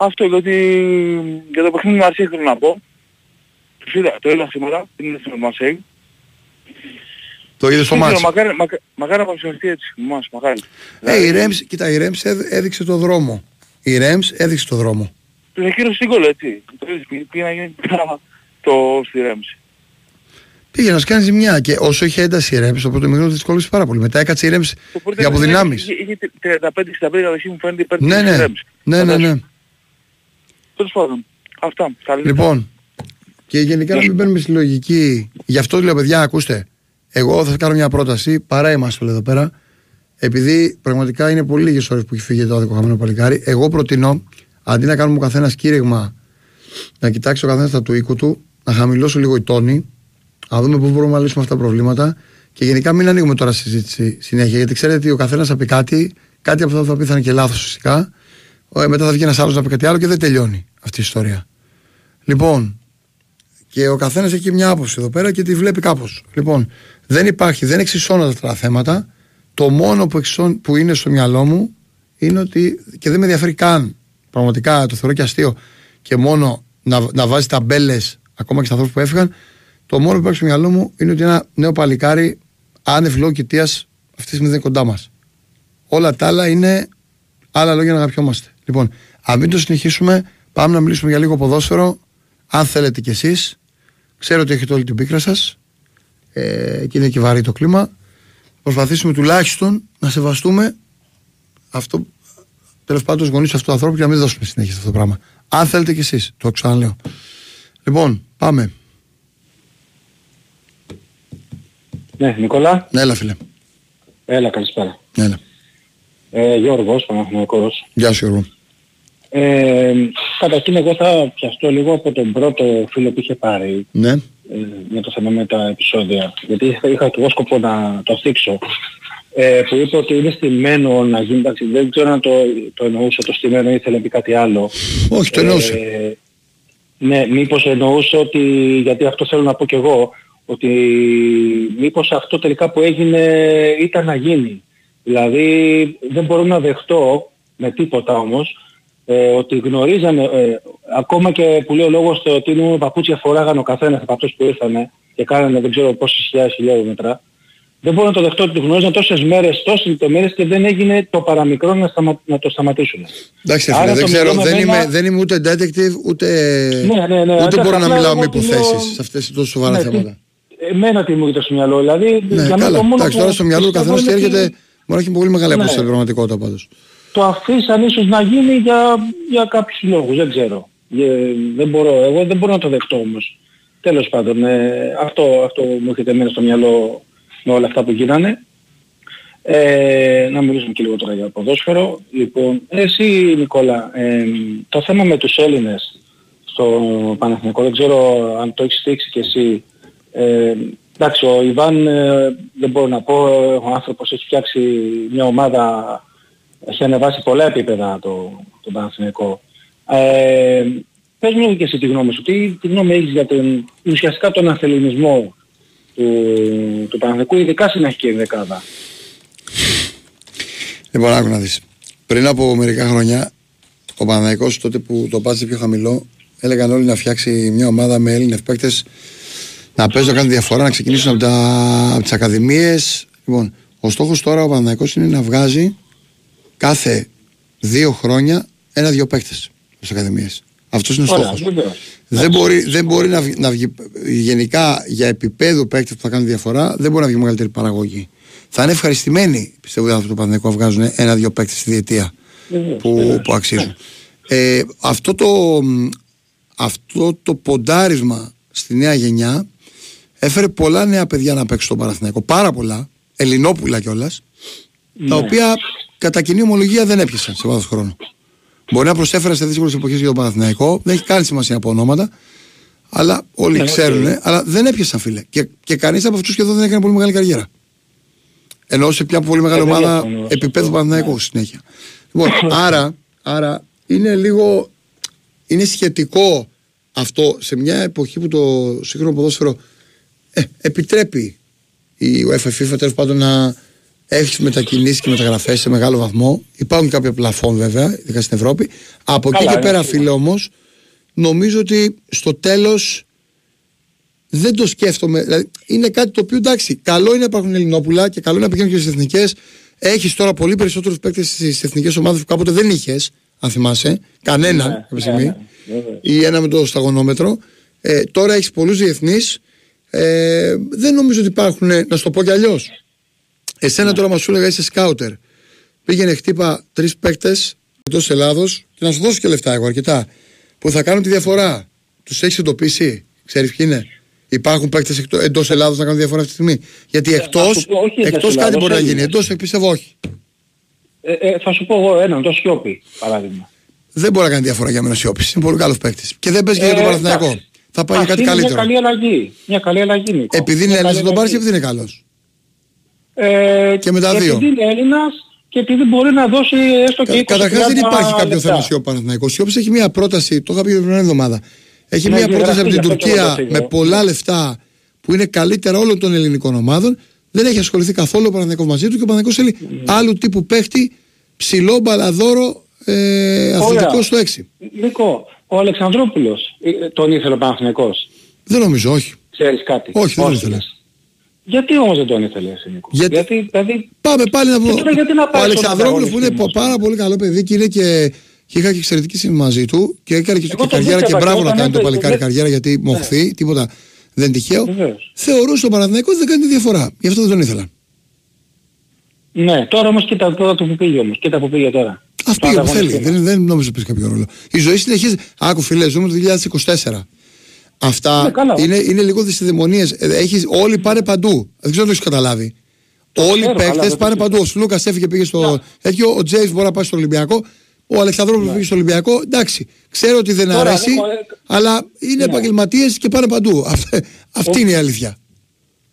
[SPEAKER 6] Αυτό γιατί για το παιχνίδι του Μαρσέη θέλω να πω. Τους είδα, το είδα σήμερα, την είδα στην Μαρσέη.
[SPEAKER 1] Το είδες στο
[SPEAKER 6] Δεν ξέρω,
[SPEAKER 1] μάτς.
[SPEAKER 6] Μακάρι, μακα, μακάρι να παρουσιαστεί έτσι, μας, μακάρι.
[SPEAKER 1] Ε, η Ρέμς, κοίτα, η Ρέμς έδ- έδειξε το δρόμο. Η Ρέμς έδειξε το δρόμο.
[SPEAKER 6] Τους ακύρωσε την κόλλο, έτσι. Το είδες, πήγε πήγε να γίνει πράγμα. το στη Ρέμψη.
[SPEAKER 1] Πήγε να σου κάνει ζημιά και όσο είχε ένταση η ρέμψη, το πρώτο μήνυμα δυσκόλυσε πάρα πολύ. Μετά έκατσε η ρέμψη
[SPEAKER 6] Το πρώτο
[SPEAKER 1] για
[SPEAKER 6] ήταν-
[SPEAKER 1] αποδυνάμεις.
[SPEAKER 6] Είχε, είχε 35-65 καταρχή μου φαίνεται υπέρ
[SPEAKER 1] Ναι,
[SPEAKER 6] της
[SPEAKER 1] ναι,
[SPEAKER 6] Ρέμψη.
[SPEAKER 1] ναι, ναι, ναι.
[SPEAKER 6] Τέλος πάντων. Αυτά. Καλή
[SPEAKER 1] Λοιπόν, και γενικά να μην μπαίνουμε στη λογική. Γι' αυτό λέω, παιδιά, ακούστε. Εγώ θα σας κάνω μια πρόταση. Παρά είμαστε όλοι εδώ πέρα. Επειδή πραγματικά είναι πολύ λίγες ώρες που έχει φύγει το άδικο χαμένο παλικάρι, εγώ προτείνω αντί να κάνουμε ο καθένας κήρυγμα, να κοιτάξει ο καθένας τα του οίκου του, να χαμηλώσω λίγο η τόνη, να δούμε πού μπορούμε να λύσουμε αυτά τα προβλήματα και γενικά μην ανοίγουμε τώρα συζήτηση συνέχεια. Γιατί ξέρετε ότι ο καθένας θα πει κάτι, κάτι από αυτό θα πει θα είναι και λάθος φυσικά. Ε, μετά θα βγει ένας άλλος να πει κάτι άλλο και δεν τελειώνει αυτή η ιστορία. Λοιπόν, και ο καθένας έχει και μια άποψη εδώ πέρα και τη βλέπει κάπως. Λοιπόν, δεν υπάρχει, δεν εξισώνονται αυτά τα θέματα. Το μόνο που, εξισών, που είναι στο μυαλό μου είναι ότι. και δεν με ενδιαφέρει καν. Πραγματικά το θεωρώ και αστείο. Και μόνο να, να βάζει ταμπέλες ακόμα και στα ανθρώπους που έφυγαν. Το μόνο που υπάρχει στο μυαλό μου είναι ότι ένα νέο παλικάρι άνευ λόγου κοιτίας αυτή τη στιγμή δεν είναι κοντά μας. Όλα τα άλλα είναι άλλα λόγια να αγαπιόμαστε. Λοιπόν, αν μην το συνεχίσουμε, πάμε να μιλήσουμε για λίγο ποδόσφαιρο. Αν θέλετε κι εσείς, ξέρω ότι έχετε όλη την πίκρα σας ε, και είναι και βαρύ το κλίμα. Προσπαθήσουμε τουλάχιστον να σεβαστούμε αυτό, τέλος πάντων, τους γονείς αυτού του ανθρώπου και να μην δώσουμε συνέχεια σε αυτό το πράγμα. Αν θέλετε κι εσείς, το ξαναλέω. Λοιπόν, πάμε.
[SPEAKER 7] Ναι, Νικόλα.
[SPEAKER 1] Ναι, έλα, φίλε.
[SPEAKER 7] Έλα, καλησπέρα.
[SPEAKER 1] Ναι, έλα.
[SPEAKER 7] Ε, Γιώργος, Παναθηναϊκός.
[SPEAKER 1] Γεια σου, Γιώργο.
[SPEAKER 7] Ε, καταρχήν εγώ θα πιαστώ λίγο από τον πρώτο φίλο που είχε πάρει
[SPEAKER 1] Ναι,
[SPEAKER 7] ε, για το θέμα με τα επεισόδια. Γιατί είχα, είχα και εγώ σκοπό να το θίξω. Ε, που είπε ότι είναι στημένο να γίνει, εντάξει, δεν ξέρω αν το, το εννοούσε το στημένο ή ήθελε να πει κάτι άλλο.
[SPEAKER 1] όχι, το εννοούσε.
[SPEAKER 7] Ε, ναι, μήπως εννοούσε ότι, γιατί αυτό θέλω να πω κι εγώ, ότι μήπως αυτό τελικά που έγινε ήταν να γίνει. Δηλαδή δεν μπορώ να δεχτώ με τίποτα όμως ε, ότι γνωρίζανε, ε, ακόμα και που λέει ο λόγος το ότι είναι παπούτσια φοράγανε ο καθένας από αυτούς που ήρθανε και κάνανε δεν ξέρω πόσες χιλιάδες χιλιόμετρα. Δεν μπορώ να το δεχτώ ότι γνώριζαν τόσες μέρες, τόσες λεπτομέρειες και δεν έγινε το παραμικρό να, σταμα, να το σταματήσουν.
[SPEAKER 1] Εντάξει,
[SPEAKER 7] Άρα
[SPEAKER 1] φίλε, δεν
[SPEAKER 7] το
[SPEAKER 1] ξέρω,
[SPEAKER 7] μιλώ με
[SPEAKER 1] δεν,
[SPEAKER 7] εμένα-
[SPEAKER 1] είμαι, δεν είμαι ούτε detective, ούτε,
[SPEAKER 7] Ναι, ναι, ναι,
[SPEAKER 1] ούτε
[SPEAKER 7] εντάξει,
[SPEAKER 1] μπορώ να
[SPEAKER 7] απλά
[SPEAKER 1] μιλάω
[SPEAKER 7] εγώ
[SPEAKER 1] με
[SPEAKER 7] του λέω-
[SPEAKER 1] υποθέσεις σε αυτές τι τόσο σοβαρά
[SPEAKER 7] Ναι,
[SPEAKER 1] θέματα.
[SPEAKER 7] Εμένα τι μου έρχεται στο μυαλό, δηλαδή
[SPEAKER 1] Ναι,
[SPEAKER 7] για μένα
[SPEAKER 1] καλά.
[SPEAKER 7] το μόνο
[SPEAKER 1] Εντάξει,
[SPEAKER 7] που
[SPEAKER 1] τώρα στο μυαλό του
[SPEAKER 7] πιστεύω
[SPEAKER 1] καθενό τι
[SPEAKER 7] είναι ότι
[SPEAKER 1] έρχεται. Μπορεί να έχει πολύ μεγάλη
[SPEAKER 7] Ναι.
[SPEAKER 1] απόσταση στην πραγματικότητα πάντως.
[SPEAKER 7] Το αφήσαν ίσως να γίνει για, για κάποιους λόγους, δεν ξέρω. Ε, δεν μπορώ, εγώ δεν μπορώ να το δεχτώ όμως. Τέλος πάντων, ε, αυτό, αυτό μου έρχεται εμένα στο μυαλό με όλα αυτά που γίνανε. Ε, να μιλήσουμε και λίγο τώρα για ποδόσφαιρο. Λοιπόν, εσύ Νικόλα, ε, το θέμα με τους Έλληνες στο Παναθηναϊκό, δεν ξέρω αν το έχεις δείξει και εσύ. Ε, εντάξει, ο Ιβάν ε, δεν μπορώ να πω, ο άνθρωπος έχει φτιάξει μια ομάδα, έχει ανεβάσει πολλά επίπεδα το, το Παναθηναϊκό. Ε, πες μου και εσύ τη γνώμη σου, τι, τι γνώμη έχεις για τον, ουσιαστικά τον αθεληνισμό του, του Παναθηναϊκού, ειδικά στην αρχική δεκάδα;
[SPEAKER 1] Λοιπόν, άκου να δεις. Πριν από μερικά χρόνια, ο Παναδικό τότε που το πάτησε πιο χαμηλό, έλεγαν όλοι να φτιάξει μια ομάδα με Έλληνες παίκτες να παίζουν, να κάνουν διαφορά, να ξεκινήσουν από, τα, από τις ακαδημίες. Λοιπόν, ο στόχος τώρα ο Παναδικό είναι να βγάζει κάθε δύο χρόνια ένα-δύο παίκτες στις ακαδημίες. Αυτός είναι ο
[SPEAKER 7] Ωραία,
[SPEAKER 1] στόχος.
[SPEAKER 7] βεβαίως.
[SPEAKER 1] Δεν μπορεί, δεν μπορεί να, βγει, να βγει. Γενικά για επίπεδο παίκτες που θα κάνουν διαφορά, δεν μπορεί να βγει μεγαλύτερη παραγωγή. Θα είναι ευχαριστημένοι, πιστεύω, οι άνθρωποι του Παναθηναϊκού να βγάζουν ένα-δύο παίκτες στη διετία
[SPEAKER 7] Βεβαίως,
[SPEAKER 1] που,
[SPEAKER 7] βεβαίως.
[SPEAKER 1] που αξίζουν. Ε, αυτό, το, μ, αυτό το ποντάρισμα στη νέα γενιά έφερε πολλά νέα παιδιά να παίξουν στον Παναθηναϊκό. Πάρα πολλά, Ελληνόπουλα κιόλας, τα
[SPEAKER 7] Ναι.
[SPEAKER 1] οποία κατά κοινή ομολογία δεν έπιασαν σε βάθος χρόνου. Μπορεί να προσέφεραν σε δύσκολες εποχές για τον Παναθηναϊκό, δεν έχει καν σημασία από ονόματα, αλλά όλοι
[SPEAKER 7] Ναι,
[SPEAKER 1] ξέρουν,
[SPEAKER 7] οκ.
[SPEAKER 1] αλλά δεν έπιασαν φίλε. Και, και κανείς από αυτούς σχεδόν δεν έκανε πολύ μεγάλη καριέρα. Ενώ σε μια πολύ μεγάλη
[SPEAKER 7] Ε, δεν
[SPEAKER 1] ομάδα
[SPEAKER 7] διαφωνώ σε
[SPEAKER 1] επίπεδου
[SPEAKER 7] αυτό,
[SPEAKER 1] Παναθηναϊκού
[SPEAKER 7] ναι.
[SPEAKER 1] συνέχεια. Λοιπόν, άρα, άρα είναι λίγο. Είναι σχετικό αυτό σε μια εποχή που το σύγχρονο ποδόσφαιρο ε, επιτρέπει η UEFA FIFA τέλος πάντων να έχεις μετακινήσεις και μεταγραφές σε μεγάλο βαθμό. Υπάρχουν κάποια πλαφόν βέβαια, ειδικά στην Ευρώπη. Από εκεί
[SPEAKER 7] Καλά,
[SPEAKER 1] και
[SPEAKER 7] είναι
[SPEAKER 1] πέρα,
[SPEAKER 7] σίγουρα.
[SPEAKER 1] φίλε όμως, νομίζω ότι στο τέλος δεν το σκέφτομαι. Δηλαδή, είναι κάτι το οποίο εντάξει, καλό είναι να υπάρχουν Ελληνόπουλα και καλό είναι να πηγαίνουν και στις εθνικές. Έχεις τώρα πολύ περισσότερους παίκτες στις εθνικές ομάδες που κάποτε δεν είχες, αν θυμάσαι. Κανένα
[SPEAKER 7] Ναι,
[SPEAKER 1] κάποια
[SPEAKER 7] ναι,
[SPEAKER 1] στιγμή.
[SPEAKER 7] ναι, βέβαια.
[SPEAKER 1] Ή ένα με το σταγονόμετρο. Ε, τώρα έχεις πολλούς διεθνείς. Ε, δεν νομίζω ότι υπάρχουν. ε, Να σου το πω κι αλλιώς. Εσένα τώρα μας σου έλεγα είσαι σκάουτερ. Πήγαινε χτύπα τρεις παίκτες εντό Ελλάδος και να σου δώσω και λεφτά εγώ αρκετά. Που θα κάνουν τη διαφορά. Τους έχεις εντοπίσει. Ξέρεις ποιοι είναι. Υπάρχουν παίκτες εντός Ελλάδος να κάνουν διαφορά αυτή τη στιγμή. Γιατί εκτό
[SPEAKER 7] Ε, σου πω, όχι εντός
[SPEAKER 1] εκτός κάτι
[SPEAKER 7] Ελλάδος,
[SPEAKER 1] μπορεί να γίνει.
[SPEAKER 7] Έλληνες.
[SPEAKER 1] Εντός πιστεύω όχι.
[SPEAKER 7] Ε, ε, θα σου πω εγώ έναν, το Σιώπη, παράδειγμα.
[SPEAKER 1] Δεν μπορεί να κάνει διαφορά για μένα ο Σιώπης. Είναι πολύ καλός παίκτης. Και δεν παίζει και για τον
[SPEAKER 7] Ε,
[SPEAKER 1] Παναθηναϊκό.
[SPEAKER 7] εντάξει.
[SPEAKER 1] Θα πάει για
[SPEAKER 7] Αυτή
[SPEAKER 1] κάτι
[SPEAKER 7] είναι
[SPEAKER 1] καλύτερο.
[SPEAKER 7] Μια καλή αλλαγή. Μια καλή αλλαγή, Νίκο.
[SPEAKER 1] Επειδή είναι
[SPEAKER 7] Μια
[SPEAKER 1] Έλληνα,
[SPEAKER 7] καλή
[SPEAKER 1] θα τον πάρεις
[SPEAKER 7] αλλαγή.
[SPEAKER 1] επειδή είναι καλός;
[SPEAKER 7] Ε,
[SPEAKER 1] Και με τα δύο.
[SPEAKER 7] Επειδή είναι Έλληνας και επειδή μπορεί να δώσει έστω και 20
[SPEAKER 1] Καταρχάς δεν
[SPEAKER 7] 30
[SPEAKER 1] υπάρχει κάποιο
[SPEAKER 7] λεπτά.
[SPEAKER 1] θέμα ο Παναθηναϊκό. Ο Σιώπη έχει μια πρόταση, το είχα πει την προηγούμενη εβδομάδα. Έχει
[SPEAKER 7] Ναι,
[SPEAKER 1] μια
[SPEAKER 7] έχει
[SPEAKER 1] πρόταση από
[SPEAKER 7] γραφτεί,
[SPEAKER 1] την
[SPEAKER 7] γι' αυτό και εγώ
[SPEAKER 1] Τουρκία
[SPEAKER 7] το είπα.
[SPEAKER 1] με πολλά λεφτά που είναι καλύτερα όλων των ελληνικών ομάδων. Δεν έχει ασχοληθεί καθόλου ο Παναθηναϊκός μαζί του και ο Παναθηναϊκός θέλει άλλου τύπου παίχτη, ψηλό μπαλαδόρο, ε, αθλητικός στο 6.
[SPEAKER 7] Νίκο, ο Αλεξανδρόπουλος ε, τον ήθελε ο Παναθηναϊκός;
[SPEAKER 1] Δεν νομίζω, όχι.
[SPEAKER 7] Ξέρεις κάτι;
[SPEAKER 1] Όχι, δεν τον ήθελε.
[SPEAKER 7] λες; Γιατί όμως δεν τον ήθελε εσύ Νίκο;
[SPEAKER 1] Γιατί-
[SPEAKER 7] Γιατί, δηλαδή,
[SPEAKER 1] Πάμε πάλι να πούμε.
[SPEAKER 7] τώρα γιατί να
[SPEAKER 1] Ο
[SPEAKER 7] πάει στον
[SPEAKER 1] Αλεξανδρόπουλος που είναι
[SPEAKER 7] ανταγωνισμό,
[SPEAKER 1] πάρα πολύ καλό παιδί και είναι και. Και είχα και εξαιρετική σχέση μαζί του και έκανε και,
[SPEAKER 7] Εγώ
[SPEAKER 1] και
[SPEAKER 7] τον
[SPEAKER 1] καριέρα και
[SPEAKER 7] πίστευα
[SPEAKER 1] μπράβο
[SPEAKER 7] και
[SPEAKER 1] να
[SPEAKER 7] όταν
[SPEAKER 1] κάνει το
[SPEAKER 7] έπαιζε,
[SPEAKER 1] παλικάρι
[SPEAKER 7] δεν-
[SPEAKER 1] καριέρα γιατί μοχθεί, τίποτα δεν τυχαίο.
[SPEAKER 7] Βεβαίως.
[SPEAKER 1] Θεωρούσε τον Παναθηναϊκό ότι δεν κάνει τη διαφορά. Γι' αυτό δεν τον ήθελα.
[SPEAKER 7] ναι, τώρα όμως κοίτα τώρα το που πήγε όμως. Κοίτα που πήγε τώρα.
[SPEAKER 1] Α
[SPEAKER 7] Το
[SPEAKER 1] πήγε που θέλει.
[SPEAKER 7] ανταγωνιστικό.
[SPEAKER 1] Δεν, δεν νομίζω ότι παίζει κάποιο ρόλο. Η ζωή συνεχίζεται. Άκου φίλε, ζούμε το 2024. Αυτά
[SPEAKER 7] Ναι, καλά.
[SPEAKER 1] είναι, είναι λίγο δυσδαιμονίε. Όλοι πάνε παντού. Δεν ξέρω αν το έχεις καταλάβει. Όλοι οι
[SPEAKER 7] ξέρω, καλά,
[SPEAKER 1] παίκτε
[SPEAKER 7] δεν
[SPEAKER 1] πάνε
[SPEAKER 7] το
[SPEAKER 1] παντού. Ο Σλούκα έφυγε, πήγε στο.
[SPEAKER 7] Ναι.
[SPEAKER 1] Έτσι, ο Τζέι μπορεί να πάει στο Ολυμπιακό. Ο Αλεξανδρόπουλος πήγε στο Ολυμπιακό. Εντάξει, ξέρω ότι δεν
[SPEAKER 7] Τώρα,
[SPEAKER 1] αρέσει,
[SPEAKER 7] Νίκο, ε,
[SPEAKER 1] αλλά είναι
[SPEAKER 7] Ναι.
[SPEAKER 1] επαγγελματίες και πάνε παντού. Αυτή, αυτή είναι η αλήθεια.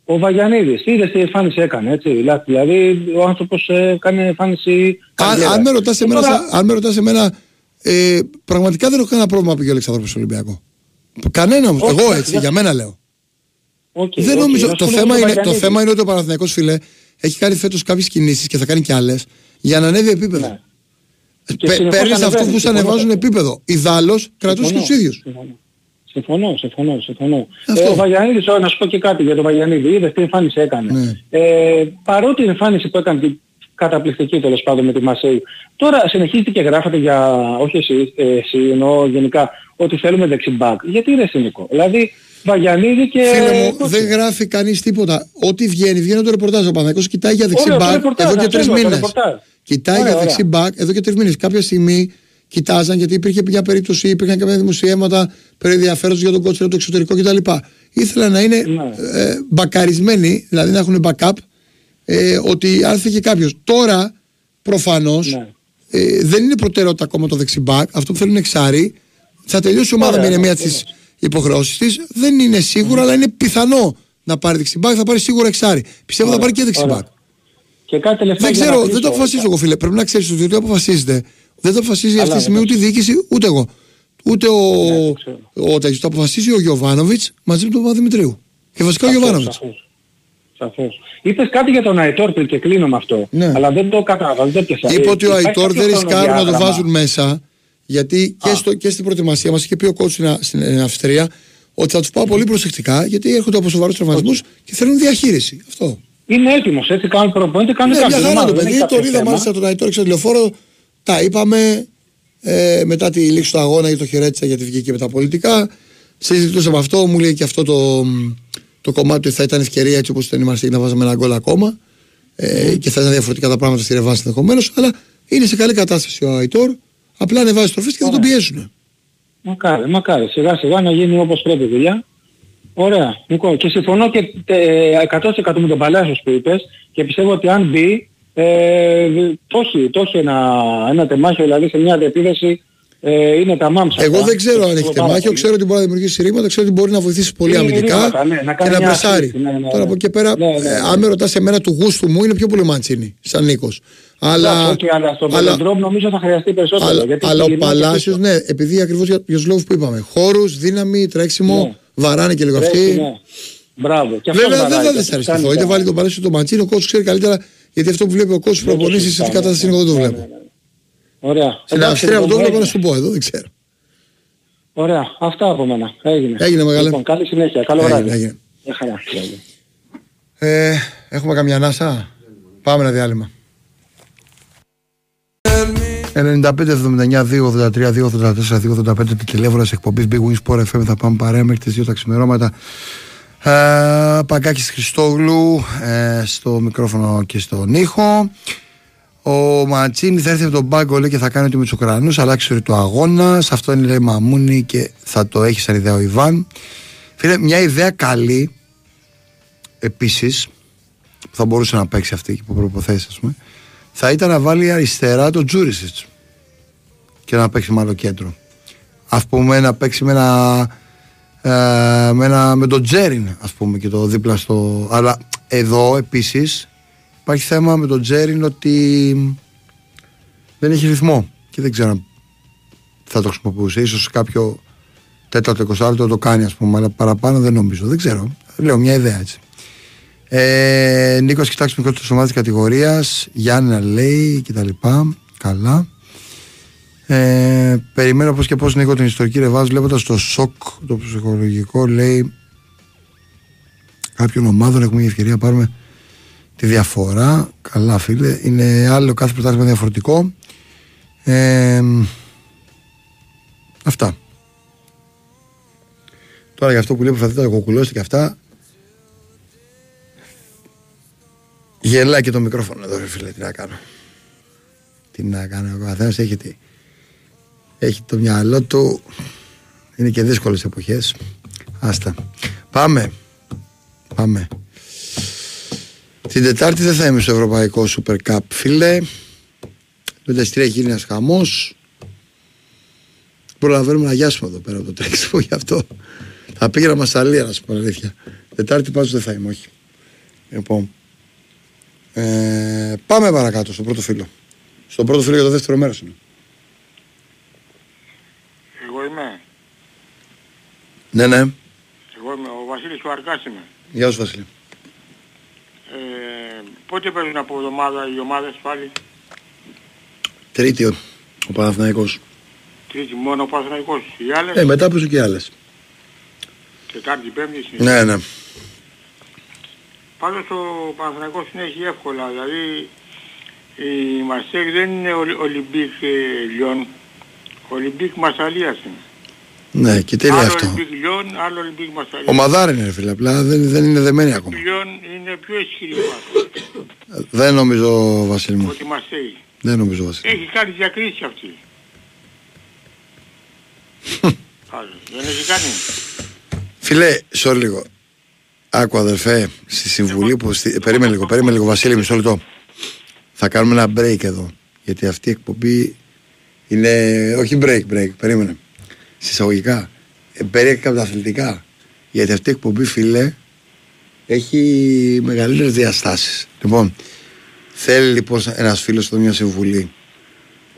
[SPEAKER 7] Ο Βαγιανίδης, είδες τι εμφάνιση έκανε, έτσι. Δηλαδή, Δηλαδή, ο άνθρωπος ε, κάνει εμφάνιση
[SPEAKER 1] Αν,
[SPEAKER 7] καριέρας.
[SPEAKER 1] αν με ρωτάς
[SPEAKER 7] Και
[SPEAKER 1] εμένα,
[SPEAKER 7] τώρα-
[SPEAKER 1] σαν- αν με ρωτάς εμένα ε, πραγματικά δεν έχω κανένα πρόβλημα που πήγε ο Αλεξανδρόπουλο στο Ολυμπιακό. Κανένα όμως.
[SPEAKER 7] Όχι,
[SPEAKER 1] Εγώ
[SPEAKER 7] εντάξει,
[SPEAKER 1] έτσι,
[SPEAKER 7] δεν-
[SPEAKER 1] για μένα λέω.
[SPEAKER 7] Οκ,
[SPEAKER 1] δεν
[SPEAKER 7] οκ,
[SPEAKER 1] νομίζω.
[SPEAKER 7] να
[SPEAKER 1] Το
[SPEAKER 7] σου λέω
[SPEAKER 1] θέμα,
[SPEAKER 7] για τον
[SPEAKER 1] είναι, το
[SPEAKER 7] Βαγιανίδη.
[SPEAKER 1] θέμα είναι ότι ο Παναθηναϊκός φίλε έχει κάνει φέτος κάποιες κινήσεις και θα κάνει κι άλλες για να ανέβει επίπεδο.
[SPEAKER 7] Ναι. Και
[SPEAKER 1] Πε,
[SPEAKER 7] συνεχώς
[SPEAKER 1] Παίρνεις
[SPEAKER 7] ανεβαίνει,
[SPEAKER 1] αυτού που σου
[SPEAKER 7] συμφωνώ.
[SPEAKER 1] ανεβάζουν επίπεδο. Ιδάλω κρατούσε
[SPEAKER 7] Συμφωνώ,
[SPEAKER 1] τους ίδιους.
[SPEAKER 7] συμφωνώ. Συμφωνώ, συμφωνώ, συμφωνώ.
[SPEAKER 1] Αυτό.
[SPEAKER 7] Ε, ο Βαγιανίδης, τώρα να σου πω και κάτι για τον Βαγιανίδη. Είδες τι εμφάνιση έκανε.
[SPEAKER 1] Ναι.
[SPEAKER 7] Ε, παρότι η εμφάνιση που έκανε την καταπληκτική τέλος πάντων με τη Μασέη, τώρα συνεχίζετε και γράφετε για, όχι εσύ, ε, εσύ εννοώ γενικά, ότι θέλουμε δεξιμπάκ. Γιατί είναι συνικό. Δηλαδή, Βαγιανίδη και...
[SPEAKER 1] Φίλε μου,
[SPEAKER 7] πώς
[SPEAKER 1] δεν
[SPEAKER 7] είναι.
[SPEAKER 1] γράφει κανείς τίποτα. Ό,τι βγαίνει, βγαίνει το ρεπορτάζ. Ο Παναθηναϊκός κοιτάει για δεξί
[SPEAKER 7] Ωραία, το
[SPEAKER 1] μπακ
[SPEAKER 7] ρεπορτάζ,
[SPEAKER 1] εδώ και
[SPEAKER 7] αυτό
[SPEAKER 1] τρεις
[SPEAKER 7] λέω, το
[SPEAKER 1] μήνες.
[SPEAKER 7] ρεπορτάζ.
[SPEAKER 1] Κοιτάει
[SPEAKER 7] Ωραία,
[SPEAKER 1] για δεξί
[SPEAKER 7] ωραία.
[SPEAKER 1] μπακ εδώ και τρεις μήνες. Κάποια στιγμή κοιτάζαν γιατί υπήρχε μια περίπτωση, υπήρχαν κάποια δημοσιεύματα περί ενδιαφέροντος για τον κότσο από το εξωτερικό κτλ. Ήθελαν να είναι
[SPEAKER 7] Ναι.
[SPEAKER 1] ε, μπακαρισμένοι, δηλαδή να έχουν backup, ε, ότι αν φύγει κάποιος. Τώρα προφανώς
[SPEAKER 7] Ναι.
[SPEAKER 1] ε, δεν είναι προτεραιότητα ακόμα το δεξιμπάκ. Αυτό που θέλουν είναι εξάρι. Θα τελειώσει η ομάδα
[SPEAKER 7] Ωραία,
[SPEAKER 1] με είναι
[SPEAKER 7] ναι,
[SPEAKER 1] μία της
[SPEAKER 7] βεβαίως.
[SPEAKER 1] υποχρεώσεις της. Δεν είναι σίγουρο, αλλά είναι πιθανό να πάρει δεξιμπάκ. Θα πάρει σίγουρα εξάρι. Πιστεύω θα
[SPEAKER 7] Ωραία,
[SPEAKER 1] πάρει και δεξιμπάκ.
[SPEAKER 7] ωραία. Και κάτι τελευταίο
[SPEAKER 1] Δεν
[SPEAKER 7] για να
[SPEAKER 1] ξέρω,
[SPEAKER 7] κλείσω.
[SPEAKER 1] δεν το αποφασίζω εγώ, φίλε. Πρέπει να ξέρεις ότι ό,τι αποφασίζετε δεν το αποφασίζει αυτή τη
[SPEAKER 7] Αλλά,
[SPEAKER 1] στιγμή ούτε η διοίκηση ούτε εγώ. Ούτε ο,
[SPEAKER 7] Ναι, το ξέρω.
[SPEAKER 1] ο, τέτοιος. το αποφασίζει ο Γιωβάνοβιτς μαζί με τον Παπαδημητρίου. Και βασικά ο Γιωβάνοβιτς.
[SPEAKER 7] Σαφώς. Σαφώς. Είπες κάτι για τον Αϊτόρ πριν και κλείνω με αυτό.
[SPEAKER 1] Ναι.
[SPEAKER 7] Αλλά δεν το κατάλαβα, δεν το πιασα.
[SPEAKER 1] Είπε
[SPEAKER 7] Ε,
[SPEAKER 1] ότι ο
[SPEAKER 7] υπάρχει
[SPEAKER 1] Αϊτόρ
[SPEAKER 7] κάποιο
[SPEAKER 1] δεν ρισκάρουν να το
[SPEAKER 7] χρονοδιάγραμμα.
[SPEAKER 1] βάζουν μέσα. Γιατί και, στο, και στην προετοιμασία μας είχε πει ο κότσου στην, στην ε, Αυστρία ότι θα τους πάω πολύ προσεκτικά γιατί έρχονται από σοβαρούς τραυματισμούς και θέλουν διαχείριση. Αυτό.
[SPEAKER 7] Είναι έτοιμος, έτσι κάνουν προπονητή, κάνουν
[SPEAKER 1] Ναι,
[SPEAKER 7] κάτι.
[SPEAKER 1] μια χαρά
[SPEAKER 7] ομάδα,
[SPEAKER 1] το
[SPEAKER 7] δεν
[SPEAKER 1] παιδί.
[SPEAKER 7] έχει
[SPEAKER 1] Το
[SPEAKER 7] κάποιο
[SPEAKER 1] είδα
[SPEAKER 7] θέμα.
[SPEAKER 1] μάλιστα τον Αϊτόρ στο τηλεφόρο. Τα είπαμε ε, μετά τη λήξη του αγώνα γιατί το χαιρέτησα γιατί βγήκε με τα πολιτικά. Συζητούσαμε αυτό, μου λέει και αυτό το, το κομμάτι ότι θα ήταν ευκαιρία έτσι όπως ήταν η Μαρσίγη να βάζαμε ένα γκολ ακόμα. Ε, και θα ήταν διαφορετικά τα πράγματα στη Ρεβάνση ενδεχομένως. Αλλά είναι σε καλή κατάσταση ο Αϊτόρ. Απλά ανεβάζει τροφές και θα τον πιέσουν.
[SPEAKER 7] Μακάρι, μακάρι. Σιγά σιγά να γίνει όπως πρέπει η δουλειά. Ωραία. Νικό, και συμφωνώ και ε, 100% με τον Παλάσιος που είπες και πιστεύω ότι αν μπει, ε, το έχει, το έχει ένα, ένα τεμάχιο, δηλαδή σε μια αντεπίδεση ε, είναι τα μάμψα.
[SPEAKER 1] Εγώ
[SPEAKER 7] αυτά.
[SPEAKER 1] δεν ξέρω αν
[SPEAKER 7] Το
[SPEAKER 1] έχει
[SPEAKER 7] πάρα
[SPEAKER 1] τεμάχιο,
[SPEAKER 7] πολύ.
[SPEAKER 1] ξέρω ότι μπορεί να δημιουργήσει ρήματα, ξέρω ότι μπορεί να βοηθήσει πολύ
[SPEAKER 7] Είναι
[SPEAKER 1] αμυντικά
[SPEAKER 7] ρήματα, ναι, να
[SPEAKER 1] και
[SPEAKER 7] κάνει
[SPEAKER 1] να
[SPEAKER 7] μια
[SPEAKER 1] πρεσάρει.
[SPEAKER 7] assist, ναι, ναι, ναι.
[SPEAKER 1] Τώρα από εκεί και πέρα,
[SPEAKER 7] Ναι, ναι, ναι.
[SPEAKER 1] ε, αν με ρωτάς εμένα του γούστου μου, είναι πιο πολύ Μαντσίνη, σαν Νίκος. Αλλά,
[SPEAKER 7] Εντάξει, οκ, αλλά στον
[SPEAKER 1] αλλά,
[SPEAKER 7] Πελεντρόμ νομίζω θα χρειαστεί περισσότερο.
[SPEAKER 1] αλλά,
[SPEAKER 7] γιατί
[SPEAKER 1] αλλά ο
[SPEAKER 7] κυλινά και
[SPEAKER 1] Παλάσιο,
[SPEAKER 7] πίσω.
[SPEAKER 1] ναι, επειδή ακριβώς για, για τους λόγους που είπαμε. Χώρους, δύναμη, τρέξιμο,
[SPEAKER 7] Ναι.
[SPEAKER 1] βαράνε και λίγο
[SPEAKER 7] Τρέχει,
[SPEAKER 1] αυτή.
[SPEAKER 7] ναι. Μπράβο. Και αυτό
[SPEAKER 1] Βέβαια δεν
[SPEAKER 7] βαράει,
[SPEAKER 1] θα
[SPEAKER 7] και
[SPEAKER 1] δυσαρεστηθώ.
[SPEAKER 7] κάνει
[SPEAKER 1] Είτε
[SPEAKER 7] τα-
[SPEAKER 1] βάλει τον Παλάσιο τον Μαντσίνη, ο κόσμος ξέρει καλύτερα γιατί αυτό που βλέπει ο κόσμος
[SPEAKER 7] Δεν το
[SPEAKER 1] προπονήσεις σε τι
[SPEAKER 7] συζητάμε,
[SPEAKER 1] κατάσταση
[SPEAKER 7] ναι.
[SPEAKER 1] είναι εγώ δεν το
[SPEAKER 7] Ναι,
[SPEAKER 1] βλέπω.
[SPEAKER 7] Ναι, ναι. Ωραία.
[SPEAKER 1] Στην
[SPEAKER 7] Εντάξει,
[SPEAKER 1] Αυστρία που το
[SPEAKER 7] λοιπόν,
[SPEAKER 1] βλέπω να
[SPEAKER 7] έγινε.
[SPEAKER 1] σου πω εδώ, δεν ξέρω.
[SPEAKER 7] Ωραία. Αυτά από μένα. Έγινε.
[SPEAKER 1] Έγινε, μεγάλε.
[SPEAKER 7] Λοιπόν, καλή συνέχεια. Καλό
[SPEAKER 1] Έγινε,
[SPEAKER 7] βράδυ.
[SPEAKER 1] έγινε.
[SPEAKER 7] Μια χαρά.
[SPEAKER 1] Ε, έχουμε καμιά ανάσα; Πάμε ένα διάλειμμα. 95-79, 283, 284, 285 το τηλέφωνο τη εκπομπής Big Wings Sport FM. Θα πάμε παρέα μέχρι τις 2 τα ξημερώματα. Ε, Παγκάκης Χριστόγλου ε, στο μικρόφωνο και στον ήχο. Ο Ματσίνη θα έρθει από τον πάγκο λέει, και θα κάνει ότι με τους Ουκρανούς. Αλλάξει το αγώνα. Σε αυτό είναι λέει Μαμούνι και θα το έχει σαν ιδέα ο Ιβάν. Φίλε, μια ιδέα καλή επίσης που θα μπορούσε να παίξει αυτή υπό προποθέσει, ας πούμε, θα ήταν να βάλει αριστερά το Τζούρισιτς και να παίξει μάλλον κέντρο. Α πούμε να παίξει με ένα. Ε, με, ένα, με τον Τζέριν, ας πούμε, και το δίπλα στο. Αλλά εδώ επίσης υπάρχει θέμα με τον Τζέριν ότι δεν έχει ρυθμό και δεν ξέρω αν θα το χρησιμοποιούσε. Ίσως κάποιο τέταρτο, εικοσάρτο το κάνει, ας πούμε, αλλά παραπάνω δεν νομίζω. Δεν ξέρω. Λέω μια ιδέα έτσι. Ε, Νίκος, κοιτάξτε μικρό τη ομάδα κατηγορίας. Γιάννα λέει κτλ. Καλά. Ε, περιμένω πώς και πώς Νίκο την ιστορική ρεβάζ βλέποντας το σοκ το ψυχολογικό λέει κάποιων ομάδων έχουμε η ευκαιρία να πάρουμε τη διαφορά. Καλά, φίλε. Είναι άλλο κάθε πρωτάθλημα διαφορετικό. Ε, αυτά. Τώρα για αυτό που λέει που θα το κοκκουλώσετε και αυτά. Γελάει και το μικρόφωνο εδώ, ρε φίλε. Τι να κάνω. Τι να κάνω. Ο καθένας έχει, τη- έχει το μυαλό του. Είναι και δύσκολες εποχές. Άστα. Πάμε. Πάμε. Την Τετάρτη δεν θα είμαι στο Ευρωπαϊκό Super Cup, φίλε. Με τα εστία έχει γίνει ένας χαμός. Προλαβαίνουμε να γιάσουμε εδώ πέρα από το τρέξιμο γι' αυτό. Θα πήγαινα μασαλία, να σου πω αλήθεια. Τετάρτη πάντως δεν θα είμαι, όχι. Λοιπόν. Ε, πάμε παρακάτω στο πρώτο φίλο. Στο πρώτο φίλο για το δεύτερο μέρος είναι.
[SPEAKER 8] Εγώ είμαι.
[SPEAKER 1] Ναι, ναι.
[SPEAKER 8] Εγώ είμαι. Ο Βασίλης του Αρκάς είμαι.
[SPEAKER 1] Γεια σου, Βασίλη.
[SPEAKER 8] Ε, πότε παίζουν από εβδομάδα οι ομάδες πάλι;
[SPEAKER 1] Τρίτη ο, ο Παναθηναϊκός.
[SPEAKER 8] Τρίτη μόνο ο Παναθηναϊκός. Οι άλλες;
[SPEAKER 1] Ε, μετά παίζουν και άλλες.
[SPEAKER 8] Τετάρτη, Πέμπτη. συνεχίζει.
[SPEAKER 1] Ναι, ναι.
[SPEAKER 8] Πάντως ο Παναθηναϊκός συνέχει εύκολα. Δηλαδή η Μαρσέιγ δεν είναι Ολυ- Ολυμπίκ ε, Λιόν. Ολυμπίκ Μασαλίας είναι.
[SPEAKER 1] Ναι, και τι λέει
[SPEAKER 8] άλλο
[SPEAKER 1] αυτό.
[SPEAKER 8] Ολυμπίκ Λιόν, άλλο Ολυμπίκ Μασαλίας.
[SPEAKER 1] Ο Μαδάρ είναι, ρε φίλε. Απλά δεν, δεν είναι δεμένοι
[SPEAKER 8] Ο
[SPEAKER 1] ακόμα.
[SPEAKER 8] Λιόν είναι πιο ισχυρή ομάδα.
[SPEAKER 1] Δεν νομίζω, Βασίλη μου.
[SPEAKER 8] ότι Μαρσέιγ.
[SPEAKER 1] Δεν νομίζω, Βασίλη.
[SPEAKER 8] Έχει κάνει διακρίσεις αυτή. [LAUGHS] Άλλο. Δεν έχει κάνει.
[SPEAKER 1] Φίλε, σ' λίγο. Άκου αδερφέ, στη συμβουλή που. Στη... Περίμενε λίγο, περίμενε λίγο, Βασίλη, μισό λεπτό. Θα κάνουμε ένα break εδώ. Γιατί αυτή η εκπομπή είναι. Όχι break, break, περίμενε. Συσσαγωγικά. Ε, Περίεργα από τα αθλητικά. Γιατί αυτή η εκπομπή, φίλε, έχει μεγαλύτερες διαστάσεις. Λοιπόν, θέλει λοιπόν ένας φίλος εδώ μια συμβουλή.